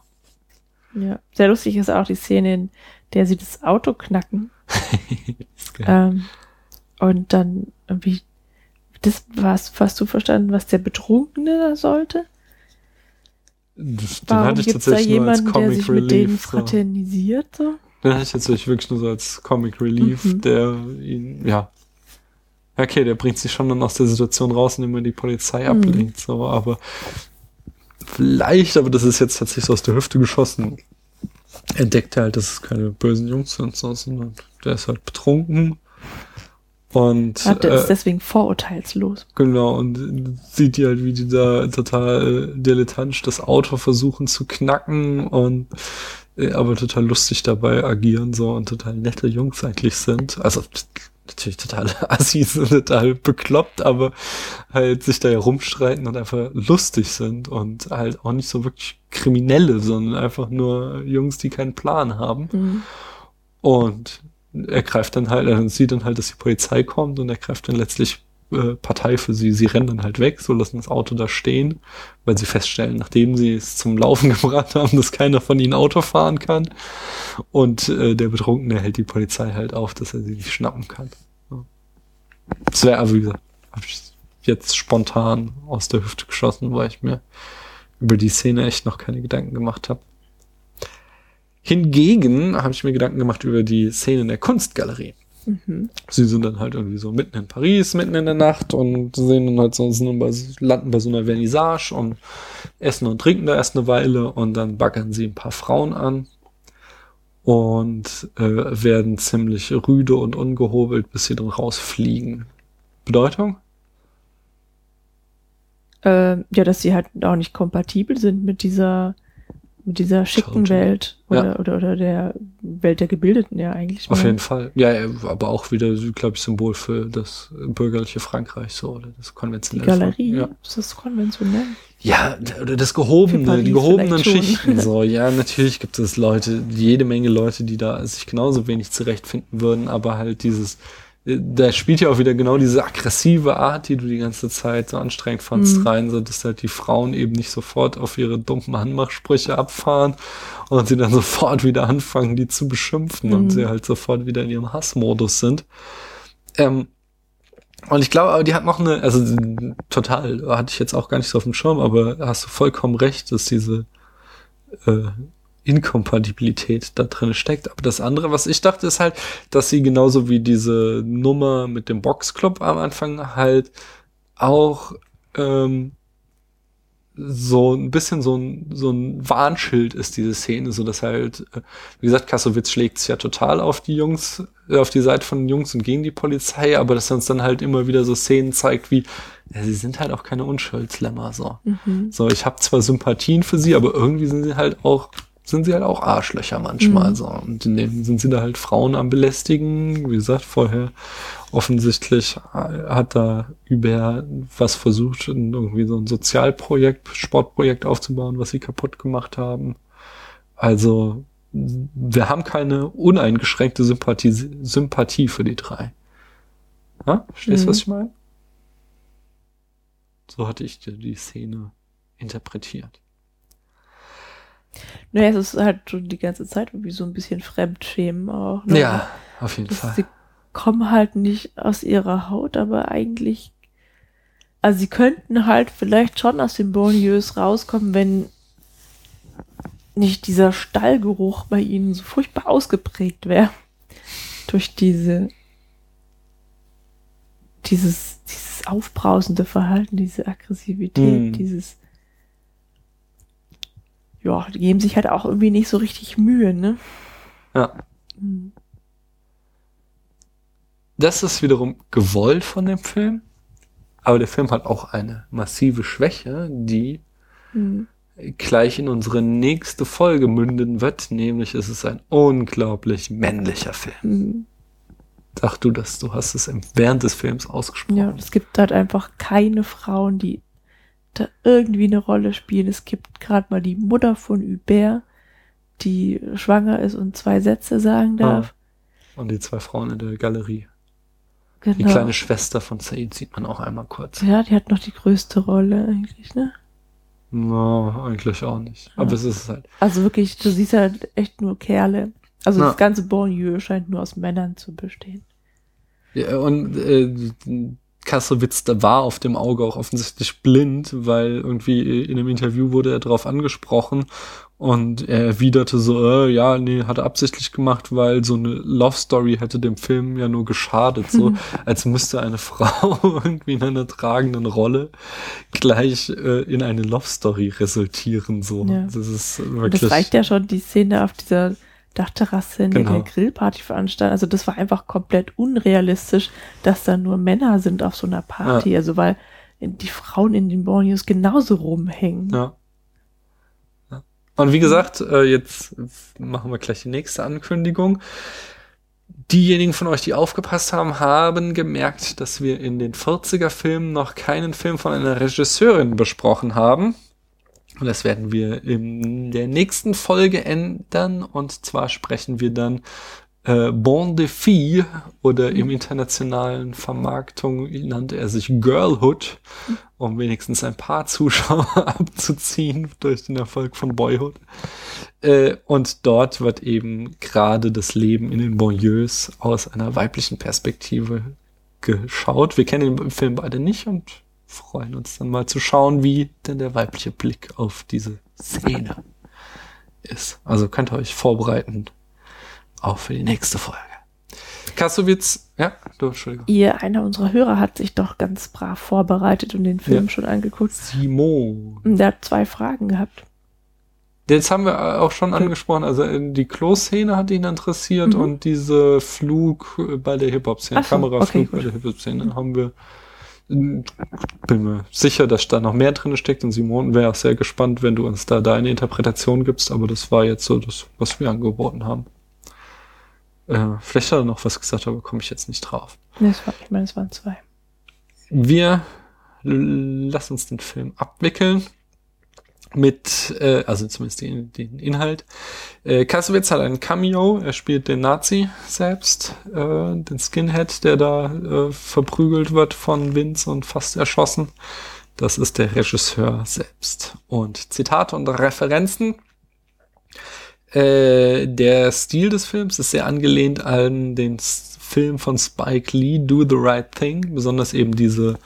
Ja. Sehr lustig ist auch die Szene, in der sie das Auto knacken. Ähm, und dann irgendwie, das was hast du verstanden, was der Betrunkene da sollte? Das- den Warum hatte ich es da tatsächlich nur als jemanden, der Comic sich mit denen Relief. Fraternisiert? So? Den hatte ich tatsächlich wirklich nur so als Comic Relief, Mhm. der ihn, ja. Okay, der bringt sich schon dann aus der Situation raus, indem er die Polizei Mhm. ablenkt, so, aber vielleicht, aber das ist jetzt tatsächlich so aus der Hüfte geschossen, entdeckt er halt, dass es keine bösen Jungs sind, so, sondern der ist halt betrunken und Ah, der äh, ist deswegen vorurteilslos. Genau, und sieht die halt, wie die da total äh, dilettantisch das Auto versuchen zu knacken und äh, aber total lustig dabei agieren so und total nette Jungs eigentlich sind. Also natürlich total assis und total bekloppt, aber halt sich da herumstreiten und einfach lustig sind und halt auch nicht so wirklich Kriminelle, sondern einfach nur Jungs, die keinen Plan haben. Mhm. Und er greift dann halt, er sieht dann halt, dass die Polizei kommt und er greift dann letztlich äh, Partei für sie. Sie rennen dann halt weg, so lassen das Auto da stehen, weil sie feststellen, nachdem sie es zum Laufen gebracht haben, dass keiner von ihnen Auto fahren kann. Und äh, der Betrunkene hält die Polizei halt auf, dass er sie nicht schnappen kann. Das wäre, also wie gesagt, hab ich jetzt spontan aus der Hüfte geschossen, weil ich mir über die Szene echt noch keine Gedanken gemacht habe. Hingegen habe ich mir Gedanken gemacht über die Szene in der Kunstgalerie. Mhm. Sie sind dann halt irgendwie so mitten in Paris, mitten in der Nacht und sehen dann halt so, bei, landen bei so einer Vernissage und essen und trinken da erst eine Weile und dann baggern sie ein paar Frauen an und äh, werden ziemlich rüde und ungehobelt, bis sie dann rausfliegen. Bedeutung? Äh, ja, dass sie halt auch nicht kompatibel sind mit dieser, mit dieser schicken. Welt oder, Ja. oder, oder der Welt der Gebildeten ja eigentlich. Auf mal. jeden Fall. Ja, ja, aber auch wieder, glaube ich, Symbol für das bürgerliche Frankreich so oder das Die konventionelle Galerie, Frank- Ja. ist das konventionell? Ja, oder das gehobene, die gehobenen. Schichten. So, ja, natürlich gibt es Leute, jede Menge Leute, die da sich genauso wenig zurechtfinden würden, aber halt dieses, äh, da spielt ja auch wieder genau diese aggressive Art, die du die ganze Zeit so anstrengend fandst, Mhm. rein, so dass halt die Frauen eben nicht sofort auf ihre dummen Anmachsprüche abfahren und sie dann sofort wieder anfangen, die zu beschimpfen und Mhm. sie halt sofort wieder in ihrem Hassmodus sind. Ähm, und ich glaube, aber die hat noch eine, also total, hatte ich jetzt auch gar nicht so auf dem Schirm, aber hast du vollkommen recht, dass diese äh, Inkompatibilität da drin steckt. Aber das andere, was ich dachte, ist halt, dass sie genauso wie diese Nummer mit dem Boxclub am Anfang halt auch ähm, so ein bisschen so ein, so ein Warnschild ist, diese Szene, so dass halt, äh, wie gesagt, Kassowitz schlägt sich ja total auf die Jungs, äh, auf die Seite von den Jungs und gegen die Polizei, aber dass er uns dann halt immer wieder so Szenen zeigt, wie, ja, sie sind halt auch keine Unschuldslämmer, so. Mhm. So, ich habe zwar Sympathien für sie, aber irgendwie sind sie halt auch, sind sie halt auch Arschlöcher manchmal, Mhm. so. Und in denen sind sie da halt Frauen am belästigen, wie gesagt, vorher offensichtlich äh, hat da über was versucht, irgendwie so ein Sozialprojekt, Sportprojekt aufzubauen, was sie kaputt gemacht haben. Also, wir haben keine uneingeschränkte Sympathie, Sympathie für die drei. Ja? Verstehst du, Mhm. was ich meine? So hatte ich die Szene interpretiert. Naja, es ist halt schon die ganze Zeit irgendwie so ein bisschen Fremdschämen auch. ne? Ja, auf jeden Das- Fall. Sie kommen halt nicht aus ihrer Haut, aber eigentlich, also sie könnten halt vielleicht schon aus den Bonlieus rauskommen, wenn nicht dieser Stallgeruch bei ihnen so furchtbar ausgeprägt wäre. Durch diese, dieses, dieses aufbrausende Verhalten, diese Aggressivität, Mhm. dieses, ja, die geben sich halt auch irgendwie nicht so richtig Mühe, ne? Ja. Mhm. Das ist wiederum gewollt von dem Film. Aber der Film hat auch eine massive Schwäche, die Mhm. gleich in unsere nächste Folge münden wird, nämlich es ist ein unglaublich männlicher Film. Mhm. Sag du das, du hast es während des Films ausgesprochen. Ja, es gibt halt einfach keine Frauen, die da irgendwie eine Rolle spielen. Es gibt gerade mal die Mutter von Hubert, die schwanger ist und zwei Sätze sagen darf. Und die zwei Frauen in der Galerie. Genau. Die kleine Schwester von Said sieht man auch einmal kurz. ja, die hat noch die größte Rolle eigentlich, ne? No, eigentlich auch nicht. Aber es ist halt. Also wirklich, du siehst halt echt nur Kerle. Also Ja. das ganze Banlieue scheint nur aus Männern zu bestehen. Ja, und äh, Kassowitz, der war auf dem Auge auch offensichtlich blind, weil irgendwie in einem Interview wurde er darauf angesprochen und er erwiderte so, äh, ja, nee, hat er absichtlich gemacht, weil so eine Love Story hätte dem Film ja nur geschadet, so als müsste eine Frau irgendwie in einer tragenden Rolle gleich äh, in eine Love Story resultieren, so. Ja. Das ist Und wirklich. das reicht ja schon, die Szene auf dieser Dachterrasse, in der Genau. der Grillparty veranstaltet. Also das war einfach komplett unrealistisch, dass da nur Männer sind auf so einer Party. Also weil die Frauen in den Banlieues genauso rumhängen. Ja. ja. Und wie gesagt, äh, jetzt machen wir gleich die nächste Ankündigung. Diejenigen von euch, die aufgepasst haben, haben gemerkt, dass wir in den 40er Filmen noch keinen Film von einer Regisseurin besprochen haben. Und das werden wir in der nächsten Folge ändern. Und zwar sprechen wir dann äh, Bon de Fille oder im internationalen Vermarktung nannte er sich Girlhood, um wenigstens ein paar Zuschauer abzuziehen durch den Erfolg von Boyhood. Äh, und dort wird eben gerade das Leben in den Banlieues aus einer weiblichen Perspektive geschaut. Wir kennen den Film beide nicht und freuen uns dann mal zu schauen, wie denn der weibliche Blick auf diese Szene ist. Also könnt ihr euch vorbereiten, auch für die nächste Folge. Kassowitz, ja, du, Entschuldigung. Ihr, einer unserer Hörer hat sich doch ganz brav vorbereitet und den Film Ja. schon angeguckt. Simon. Und der hat zwei Fragen gehabt. Jetzt haben wir auch schon angesprochen, also äh, die Klo-Szene hat ihn interessiert und diese Flug äh, bei der Hip-Hop-Szene, so, Kameraflug okay, bei der Hip-Hop-Szene haben wir, bin mir sicher, dass da noch mehr drin steckt und Simon wäre auch sehr gespannt, wenn du uns da deine Interpretation gibst, aber das war jetzt so das, was wir angeboten haben. Äh, vielleicht hat er noch was gesagt, aber komme ich jetzt nicht drauf. Es war, ich meine, es waren zwei. Wir lassen uns den Film abwickeln mit, äh, also zumindest den, den Inhalt. Äh, Kassowitz hat einen Cameo, er spielt den Nazi selbst, äh, den Skinhead, der da äh, verprügelt wird von Vince und fast erschossen. Das ist der Regisseur selbst. Und Zitate und Referenzen. Äh, der Stil des Films ist sehr angelehnt an den Film von Spike Lee, Do the Right Thing, besonders eben diese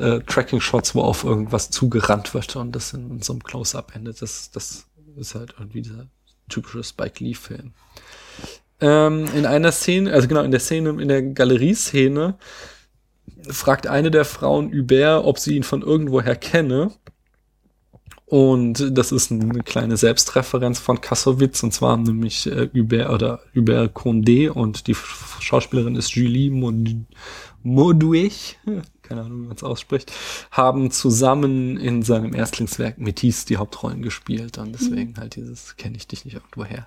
äh, Tracking-Shots, wo auf irgendwas zugerannt wird und das in, so einem Close-Up endet. Das, das ist halt irgendwie dieser typische Spike Lee-Film. Ähm, in einer Szene, also genau, in der Szene, in der Galerieszene, fragt eine der Frauen Hubert, ob sie ihn von irgendwoher kenne. Und das ist eine kleine Selbstreferenz von Kassowitz, und zwar nämlich äh, Hubert oder Hubert Condé und die Schauspielerin ist Julie Mod- Modouich, keine Ahnung, wie man es ausspricht, haben zusammen in seinem Erstlingswerk Métis die Hauptrollen gespielt und deswegen halt dieses kenne ich dich nicht irgendwoher.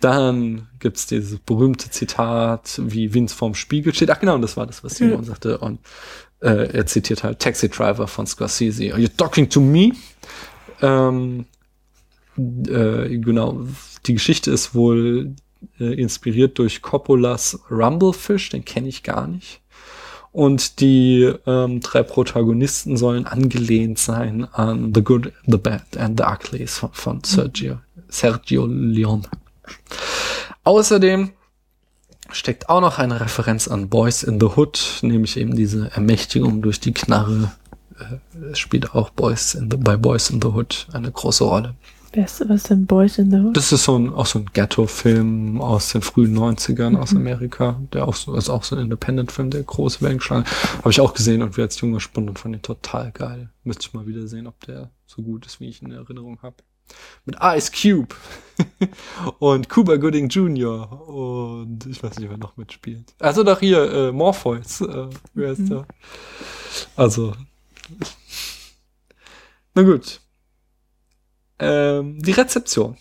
Dann gibt's dieses berühmte Zitat, wie Vince vorm Spiegel steht. Ach genau, und das war das, was Simon sagte. Und äh, er zitiert halt Taxi Driver von Scorsese. Are you talking to me? Ähm, äh, genau, die Geschichte ist wohl äh, inspiriert durch Coppolas Rumblefish, den kenne ich gar nicht. Und die ähm, drei Protagonisten sollen angelehnt sein an The Good, The Bad and The Uglies von, von Sergio, Sergio Leone. Außerdem steckt auch noch eine Referenz an Boys in the Hood, nämlich eben diese Ermächtigung durch die Knarre. Äh, spielt auch Boys in the, bei Boys in the Hood eine große Rolle. Wer ist, was denn Boys in the Hood? Das ist so ein, auch so ein Ghetto-Film aus den frühen 90ern aus Amerika, der auch so, ist auch so ein Independent-Film, der große Wellen geschlagen. Habe ich auch gesehen und wir als junger Spund und fand ihn total geil. Müsste ich mal wieder sehen, ob der so gut ist, wie ich ihn in Erinnerung habe. Mit Ice Cube und Cuba Gooding Jr. und ich weiß nicht, wer noch mitspielt. Also doch hier, äh, Morpheus, äh, wer ist der? Also, na gut. Ähm, die Rezeption.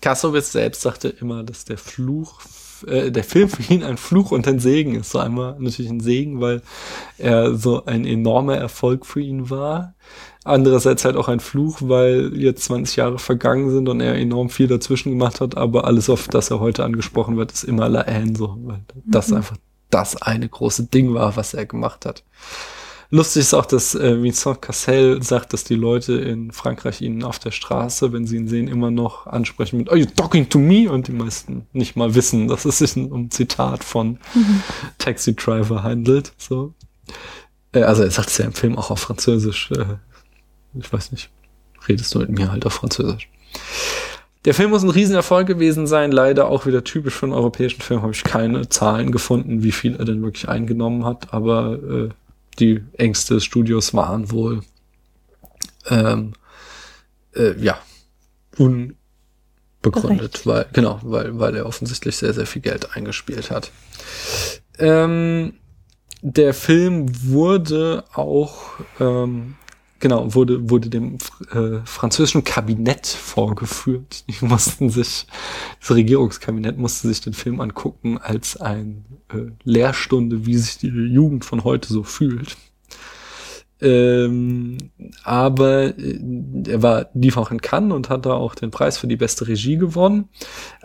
Kassowitz selbst sagte immer, dass der Fluch, äh, der Film für ihn ein Fluch und ein Segen ist. So einmal natürlich ein Segen, weil er so ein enormer Erfolg für ihn war. Andererseits halt auch ein Fluch, weil jetzt 20 Jahre vergangen sind und er enorm viel dazwischen gemacht hat, aber alles, auf das er heute angesprochen wird, ist immer La Haine so, weil das einfach das eine große Ding war, was er gemacht hat. Lustig ist auch, dass äh, Vincent Cassel sagt, dass die Leute in Frankreich ihn auf der Straße, wenn sie ihn sehen, immer noch ansprechen mit Are you talking to me? Und die meisten nicht mal wissen, dass es sich um ein Zitat von Taxi Driver handelt. So. Äh, also er sagt es ja im Film auch auf Französisch. Äh, ich weiß nicht. Redest du mit mir halt auf Französisch. Der Film muss ein Riesenerfolg gewesen sein. Leider auch wieder typisch für einen europäischen Film habe ich keine Zahlen gefunden, wie viel er denn wirklich eingenommen hat. Aber äh, die Ängste des Studios waren wohl ähm, äh, ja unbegründet, weil genau, weil weil er offensichtlich sehr sehr viel Geld eingespielt hat. Ähm, der Film wurde auch ähm, genau wurde wurde dem äh, französischen Kabinett vorgeführt. Die mussten sich das Regierungskabinett musste sich den Film angucken als ein äh, Lehrstunde, wie sich die Jugend von heute so fühlt. Ähm, aber äh, er war lief auch in Cannes und hat da auch den Preis für die beste Regie gewonnen.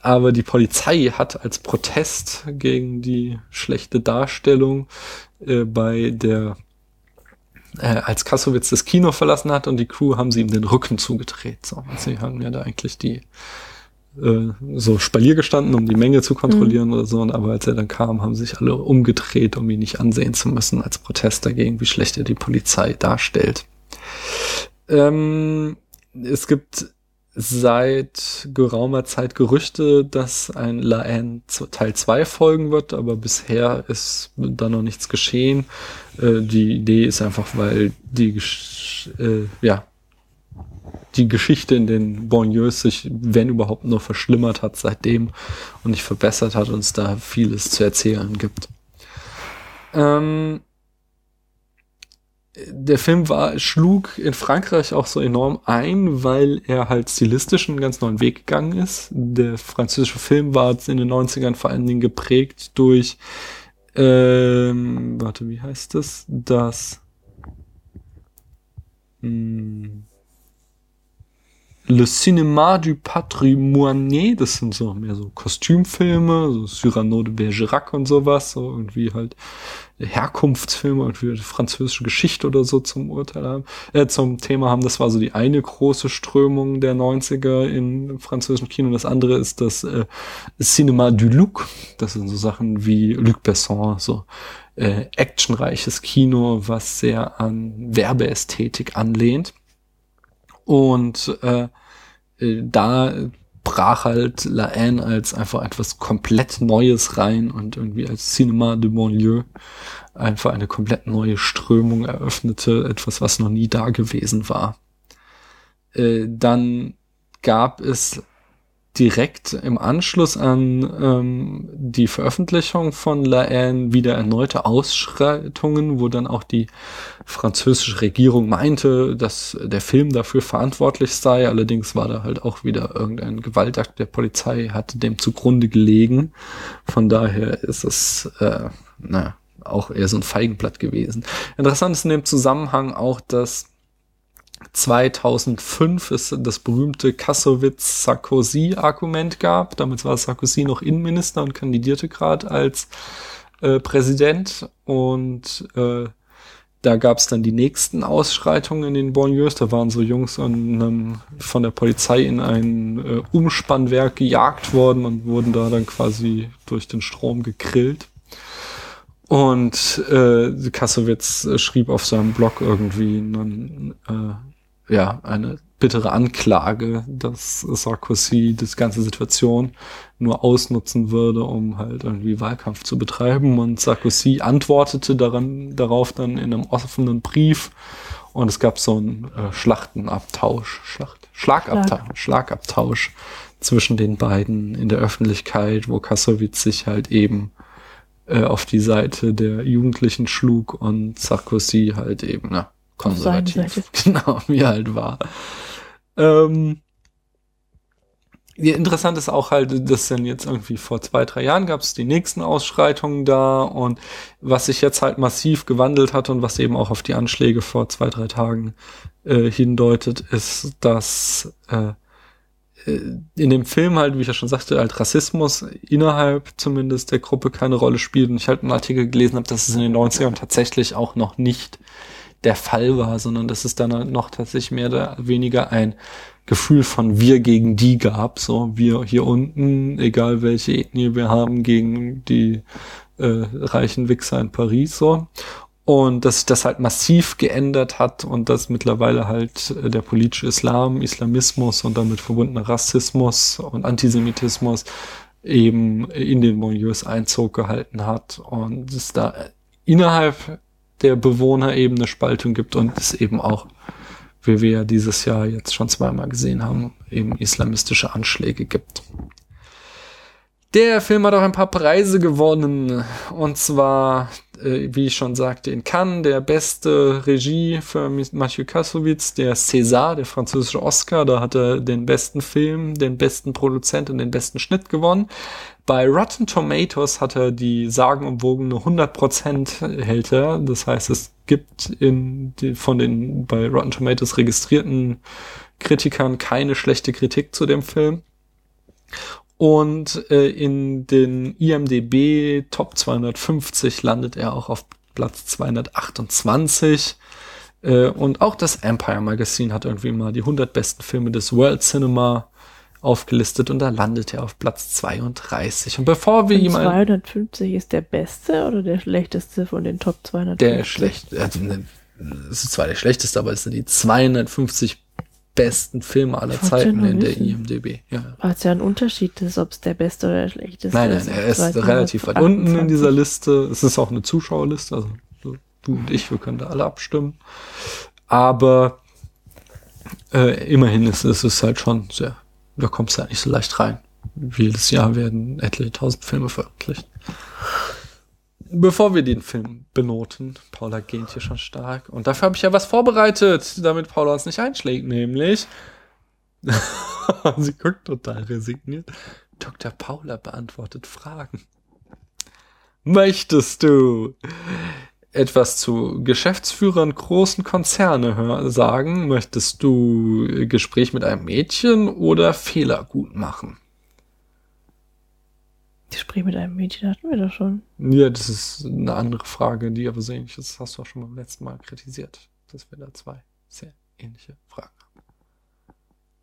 Aber die Polizei hat als Protest gegen die schlechte Darstellung äh, bei der äh, als Kassowitz das Kino verlassen hat und die Crew haben sie ihm den Rücken zugedreht. So, sie haben ja da eigentlich die äh, so Spalier gestanden, um die Menge zu kontrollieren oder so. Und aber als er dann kam, haben sich alle umgedreht, um ihn nicht ansehen zu müssen, als Protest dagegen, wie schlecht er die Polizei darstellt. Ähm, es gibt seit geraumer Zeit Gerüchte, dass ein La Haine Teil 2 folgen wird, aber bisher ist da noch nichts geschehen. Äh, die Idee ist einfach, weil die, äh, ja, die Geschichte in den Banlieues sich, wenn überhaupt, nur verschlimmert hat seitdem und nicht verbessert hat und es da vieles zu erzählen gibt. Ähm, der Film war, schlug in Frankreich auch so enorm ein, weil er halt stilistisch einen ganz neuen Weg gegangen ist. Der französische Film war in den 90ern vor allen Dingen geprägt durch, ähm, warte, wie heißt das? Das, hm, Le Cinéma du Patrimoine, das sind so mehr so Kostümfilme, so Cyrano de Bergerac und sowas, so irgendwie halt Herkunftsfilme und wie französische Geschichte oder so zum Urteil haben, äh, zum Thema haben. Das war so die eine große Strömung der 90er im französischen Kino. Das andere ist das äh, Cinéma du Luc. Das sind so Sachen wie Luc Besson, so äh, actionreiches Kino, was sehr an Werbeästhetik anlehnt. Und äh, äh, da brach halt La Haine als einfach etwas komplett Neues rein und irgendwie als Cinéma de Bonlieu einfach eine komplett neue Strömung eröffnete, etwas, was noch nie da gewesen war. Äh, dann gab es direkt im Anschluss an ähm, die Veröffentlichung von La Haine wieder erneute Ausschreitungen, wo dann auch die französische Regierung meinte, dass der Film dafür verantwortlich sei. Allerdings war da halt auch wieder irgendein Gewaltakt der Polizei, hatte dem zugrunde gelegen. Von daher ist es, äh, naja, auch eher so ein Feigenblatt gewesen. Interessant ist in dem Zusammenhang auch, dass 2005 es das berühmte Kassowitz-Sarkozy-Argument gab. Damit war Sarkozy noch Innenminister und kandidierte gerade als äh, Präsident. Und äh, da gab es dann die nächsten Ausschreitungen in den Banlieues. Da waren so Jungs an, ähm, von der Polizei in ein äh, Umspannwerk gejagt worden und wurden da dann quasi durch den Strom gegrillt. Und äh, Kassowitz äh, schrieb auf seinem Blog irgendwie einen, äh, ja, eine bittere Anklage, dass Sarkozy das ganze Situation nur ausnutzen würde, um halt irgendwie Wahlkampf zu betreiben. Und Sarkozy antwortete daran, darauf dann in einem offenen Brief. Und es gab so einen äh, Schlachtenabtausch, Schlacht, Schlagabtausch, Schlagabtausch zwischen den beiden in der Öffentlichkeit, wo Kassowitz sich halt eben äh, auf die Seite der Jugendlichen schlug und Sarkozy halt eben, na, konservativ. Genau, wie halt war. Ähm, ja, interessant ist auch halt, dass dann jetzt irgendwie vor zwei, drei Jahren gab es die nächsten Ausschreitungen da und was sich jetzt halt massiv gewandelt hat und was eben auch auf die Anschläge vor zwei, drei Tagen äh, hindeutet, ist, dass äh, äh, in dem Film halt, wie ich ja schon sagte, halt Rassismus innerhalb zumindest der Gruppe keine Rolle spielt. Und ich halt einen Artikel gelesen habe, dass es in den 90ern tatsächlich auch noch nicht der Fall war, sondern dass es dann noch tatsächlich mehr oder weniger ein Gefühl von wir gegen die gab. So, wir hier unten, egal welche Ethnie wir haben, gegen die äh, reichen Wichser in Paris. So. Und dass sich das halt massiv geändert hat und dass mittlerweile halt äh, der politische Islam, Islamismus und damit verbundener Rassismus und Antisemitismus eben in den Milieus Einzug gehalten hat und es da innerhalb der Bewohner eben eine Spaltung gibt und es eben auch, wie wir ja dieses Jahr jetzt schon zweimal gesehen haben, eben islamistische Anschläge gibt. Der Film hat auch ein paar Preise gewonnen. Und zwar, äh, wie ich schon sagte, in Cannes der beste Regie für Mathieu Kassovitz, der César, der französische Oscar. Da hat er den besten Film, den besten Produzent und den besten Schnitt gewonnen. Bei Rotten Tomatoes hat er die sagenumwogene 100% hält er. Das heißt, es gibt in die, von den bei Rotten Tomatoes registrierten Kritikern keine schlechte Kritik zu dem Film. Und äh, in den IMDB Top 250 landet er auch auf Platz 228. Äh, und auch das Empire Magazine hat irgendwie mal die 100 besten Filme des World Cinema aufgelistet und da landet er auf Platz 32. Und bevor wir Und jemanden... 250 ist der beste oder der schlechteste von den Top 250? Der schlecht, also, ne, es ist zwar der schlechteste, aber es sind die 250 besten Filme aller Zeiten in der wissen. IMDb. Ja. Aber es ist ja ein Unterschied, ist, ob es der beste oder der schlechteste Nein, ist. nein, er ist relativ weit unten in dieser Liste. Es ist auch eine Zuschauerliste, also so du und ich, wir können da alle abstimmen. Aber äh, immerhin ist, ist es halt schon sehr, da kommst du halt nicht so leicht rein. Jedes Jahr werden etliche tausend Filme veröffentlicht. Bevor wir den Film benoten, Paula gähnt hier schon stark. Und dafür habe ich ja was vorbereitet, damit Paula uns nicht einschlägt, nämlich. Sie guckt total resigniert. Dr. Paula beantwortet Fragen. Möchtest du etwas zu Geschäftsführern großen Konzerne sagen? Möchtest du Gespräch mit einem Mädchen oder Fehler gut machen? Gespräch mit einem Mädchen hatten wir doch schon. Ja, das ist eine andere Frage, die aber so ähnlich ist. Das hast du auch schon beim letzten Mal kritisiert, dass wir da zwei sehr ähnliche Fragen haben.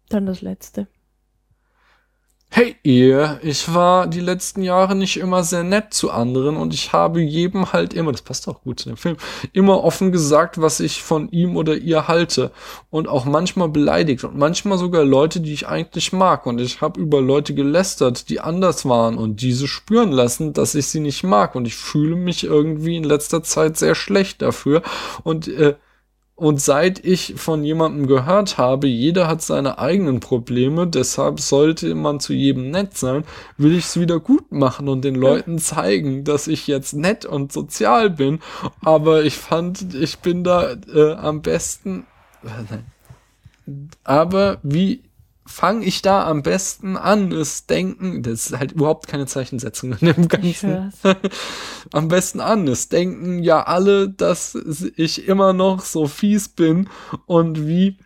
Dann das letzte. Hey ihr, ich war die letzten Jahre nicht immer sehr nett zu anderen und ich habe jedem halt immer, das passt auch gut zu dem Film, immer offen gesagt, was ich von ihm oder ihr halte und auch manchmal beleidigt und manchmal sogar Leute, die ich eigentlich mag und ich habe über Leute gelästert, die anders waren und diese spüren lassen, dass ich sie nicht mag und ich fühle mich irgendwie in letzter Zeit sehr schlecht dafür und äh, und seit ich von jemandem gehört habe, jeder hat seine eigenen Probleme, deshalb sollte man zu jedem nett sein, will ich es wieder gut machen und den Leuten zeigen, dass ich jetzt nett und sozial bin. Aber ich fand, ich bin da äh, am besten. Äh. Aber wie fange ich da am besten an? Das Denken, das ist halt überhaupt keine Zeichensetzung in dem Ganzen am besten an. Es denken ja alle, dass ich immer noch so fies bin und wie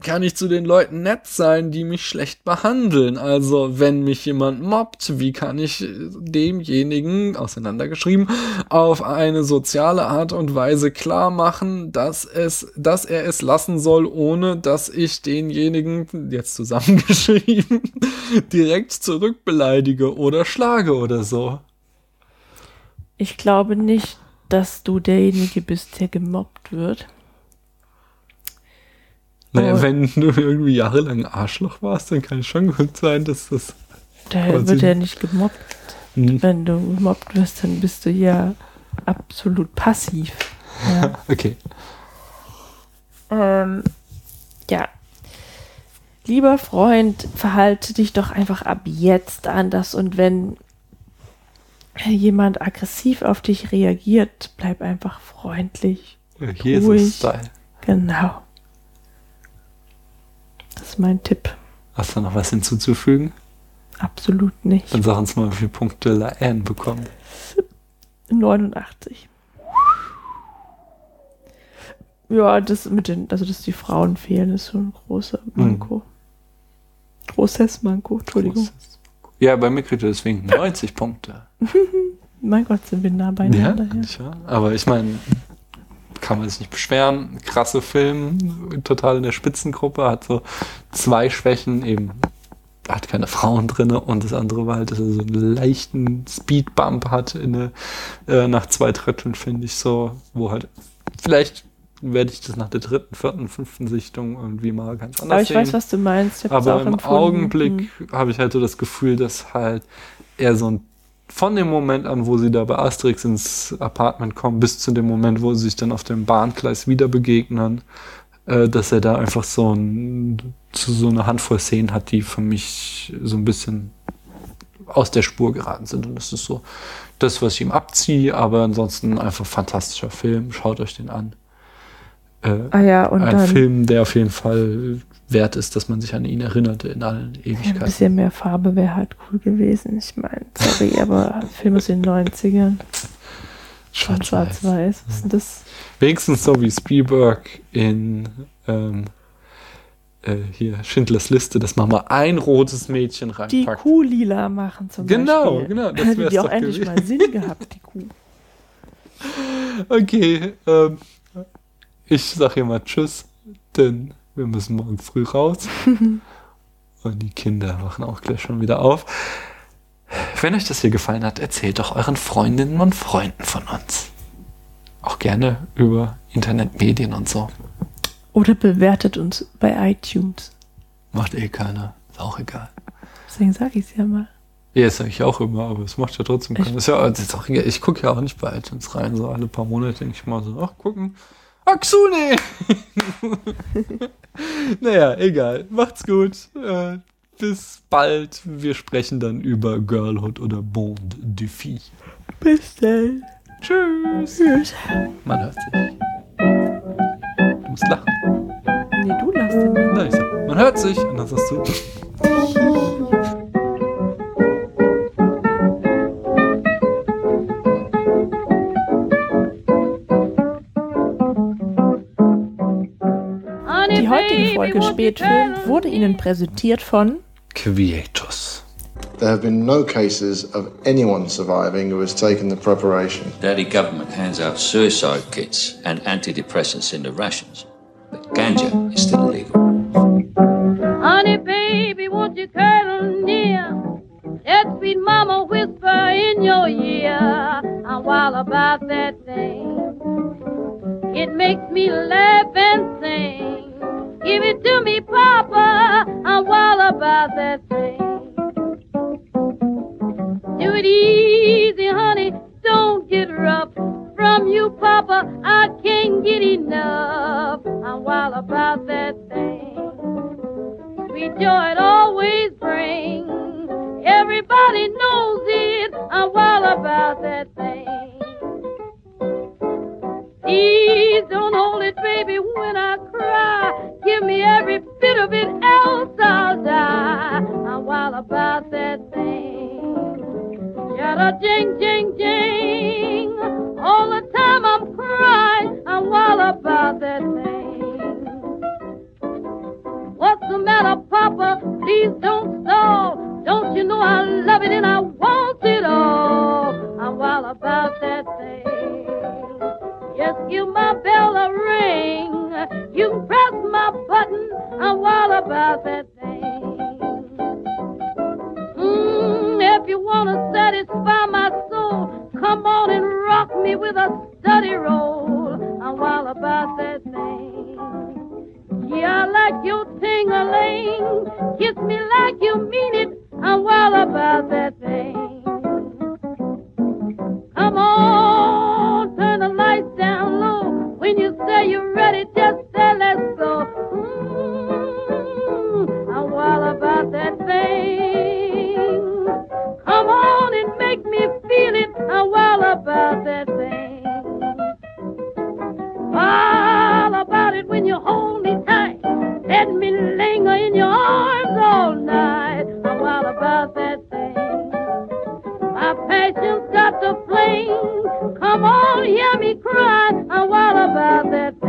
kann ich zu den Leuten nett sein, die mich schlecht behandeln? Also, wenn mich jemand mobbt, wie kann ich demjenigen, auseinandergeschrieben, auf eine soziale Art und Weise klar machen, dass es, dass er es lassen soll, ohne dass ich denjenigen, jetzt zusammengeschrieben, direkt zurückbeleidige oder schlage oder so. Ich glaube nicht, dass du derjenige bist, der gemobbt wird. Naja, Oh. wenn du irgendwie jahrelang Arschloch warst, dann kann es schon gut sein, dass das. Quasi. wird ja nicht gemobbt. Hm. Wenn du gemobbt wirst, dann bist du ja absolut passiv. Ja. Okay. ähm, ja. Lieber Freund, verhalte dich doch einfach ab jetzt anders und wenn jemand aggressiv auf dich reagiert, bleib einfach freundlich. Jesus-Style. Genau. Das ist mein Tipp. Hast du noch was hinzuzufügen? Absolut nicht. Dann sag uns mal, wie viele Punkte La Anne bekommt. 89. Ja, das mit den, also dass die Frauen fehlen, ist so ein großer Manko. Großes Manko, Entschuldigung. Ja, bei mir kriegt er deswegen 90 Punkte. Mein Gott, sind wir nah Ja, beieinander. Ja, wahr? aber ich meine, kann man sich nicht beschweren. Krasse Film, total in der Spitzengruppe, hat so zwei Schwächen, eben hat keine Frauen drinne und das andere war halt, dass er so einen leichten Speedbump hat in eine, äh, nach zwei Dritteln, finde ich so, wo halt vielleicht werde ich das nach der dritten, vierten, fünften Sichtung irgendwie mal ganz anders Aber ich sehen. weiß, was du meinst. Aber im empfunden. Augenblick Hm. habe ich halt so das Gefühl, dass halt er so ein von dem Moment an, wo sie da bei Asterix ins Apartment kommen, bis zu dem Moment, wo sie sich dann auf dem Bahngleis wieder begegnen, äh, dass er da einfach so, ein, so eine Handvoll Szenen hat, die für mich so ein bisschen aus der Spur geraten sind. Und das ist so das, was ich ihm abziehe, aber ansonsten einfach fantastischer Film. Schaut euch den an. Äh, Ah ja, und ein dann Film, der auf jeden Fall wert ist, dass man sich an ihn erinnerte in allen ein Ewigkeiten. bisschen mehr Farbe wäre halt cool gewesen. Ich meine, sorry, aber Film aus den 90ern. Schon Schwarz-Weiß. schwarz-weiß. Was ist denn das? Wenigstens so wie Spielberg in ähm, äh, hier Schindlers Liste, dass man mal ein rotes Mädchen Die reinpackt. Kuh lila machen zum Genau, Beispiel. genau, das Hätte die auch endlich gewesen. mal Sinn gehabt, die Kuh. Okay, ähm, ich sag hier mal Tschüss, denn wir müssen morgen früh raus. Und die Kinder wachen auch gleich schon wieder auf. Wenn euch das hier gefallen hat, erzählt doch euren Freundinnen und Freunden von uns. Auch gerne über Internetmedien und so. Oder bewertet uns bei iTunes. Macht eh keiner. Ist auch egal. Deswegen sage ich es ja mal. Ja, das sage ich auch immer, aber es macht ja trotzdem keiner. Ist ja. Ich gucke ja auch nicht bei iTunes rein. So alle paar Monate denke ich mal so, ach, gucken. Axune! naja, egal. Macht's gut. Äh, bis bald. Wir sprechen dann über Girlhood oder Bond du Fille. Bis dann. Tschüss. Tschüss. Man hört sich. Du musst lachen. Nee, du lachst. Nein, ich sag, man hört sich. Und dann sagst du. heutige Folge Spätfilm wurde Ihnen präsentiert von Quietus. There have been no cases of anyone surviving who has taken the preparation. Daddy government hands out suicide kits and antidepressants in the rations. But ganja is still illegal. Honey, baby, won't you cuddle near? Let sweet mama whisper in your ear. I'm wild about that thing. It makes me laugh and sing. Give it to me, Papa. I'm wild about that thing. Do it easy, honey. Don't get rough. From you, Papa, I can't get enough. I'm wild about that thing. Sweet joy it always brings. Everybody knows it. I'm wild about that thing. Please don't hold it, baby, when I cry. Give me every bit of it, else I'll die. I'm wild about that thing. Yada jing jing jing. All the time I'm crying, I'm wild about that thing. What's the matter, Papa? Please don't stall. Don't you know I love it and I want it all? I'm wild about that thing. Just give my bell a ring. You can press my button. I'm wild about that thing. Mm, if you wanna satisfy my soul, come on and rock me with a study roll. I'm wild about that thing. Yeah, I like your ting-a-ling. Kiss me like you mean it. I'm wild about that thing. Come on, when you say you're ready, just say let's go. Mm, I'm wild about that thing. Come on and make me feel it. I'm wild about that thing. Wild about it when you hold me tight. Let me linger in your arms all night. I'm wild about that thing. My passion's got the flame. Come on, yeah. And what about that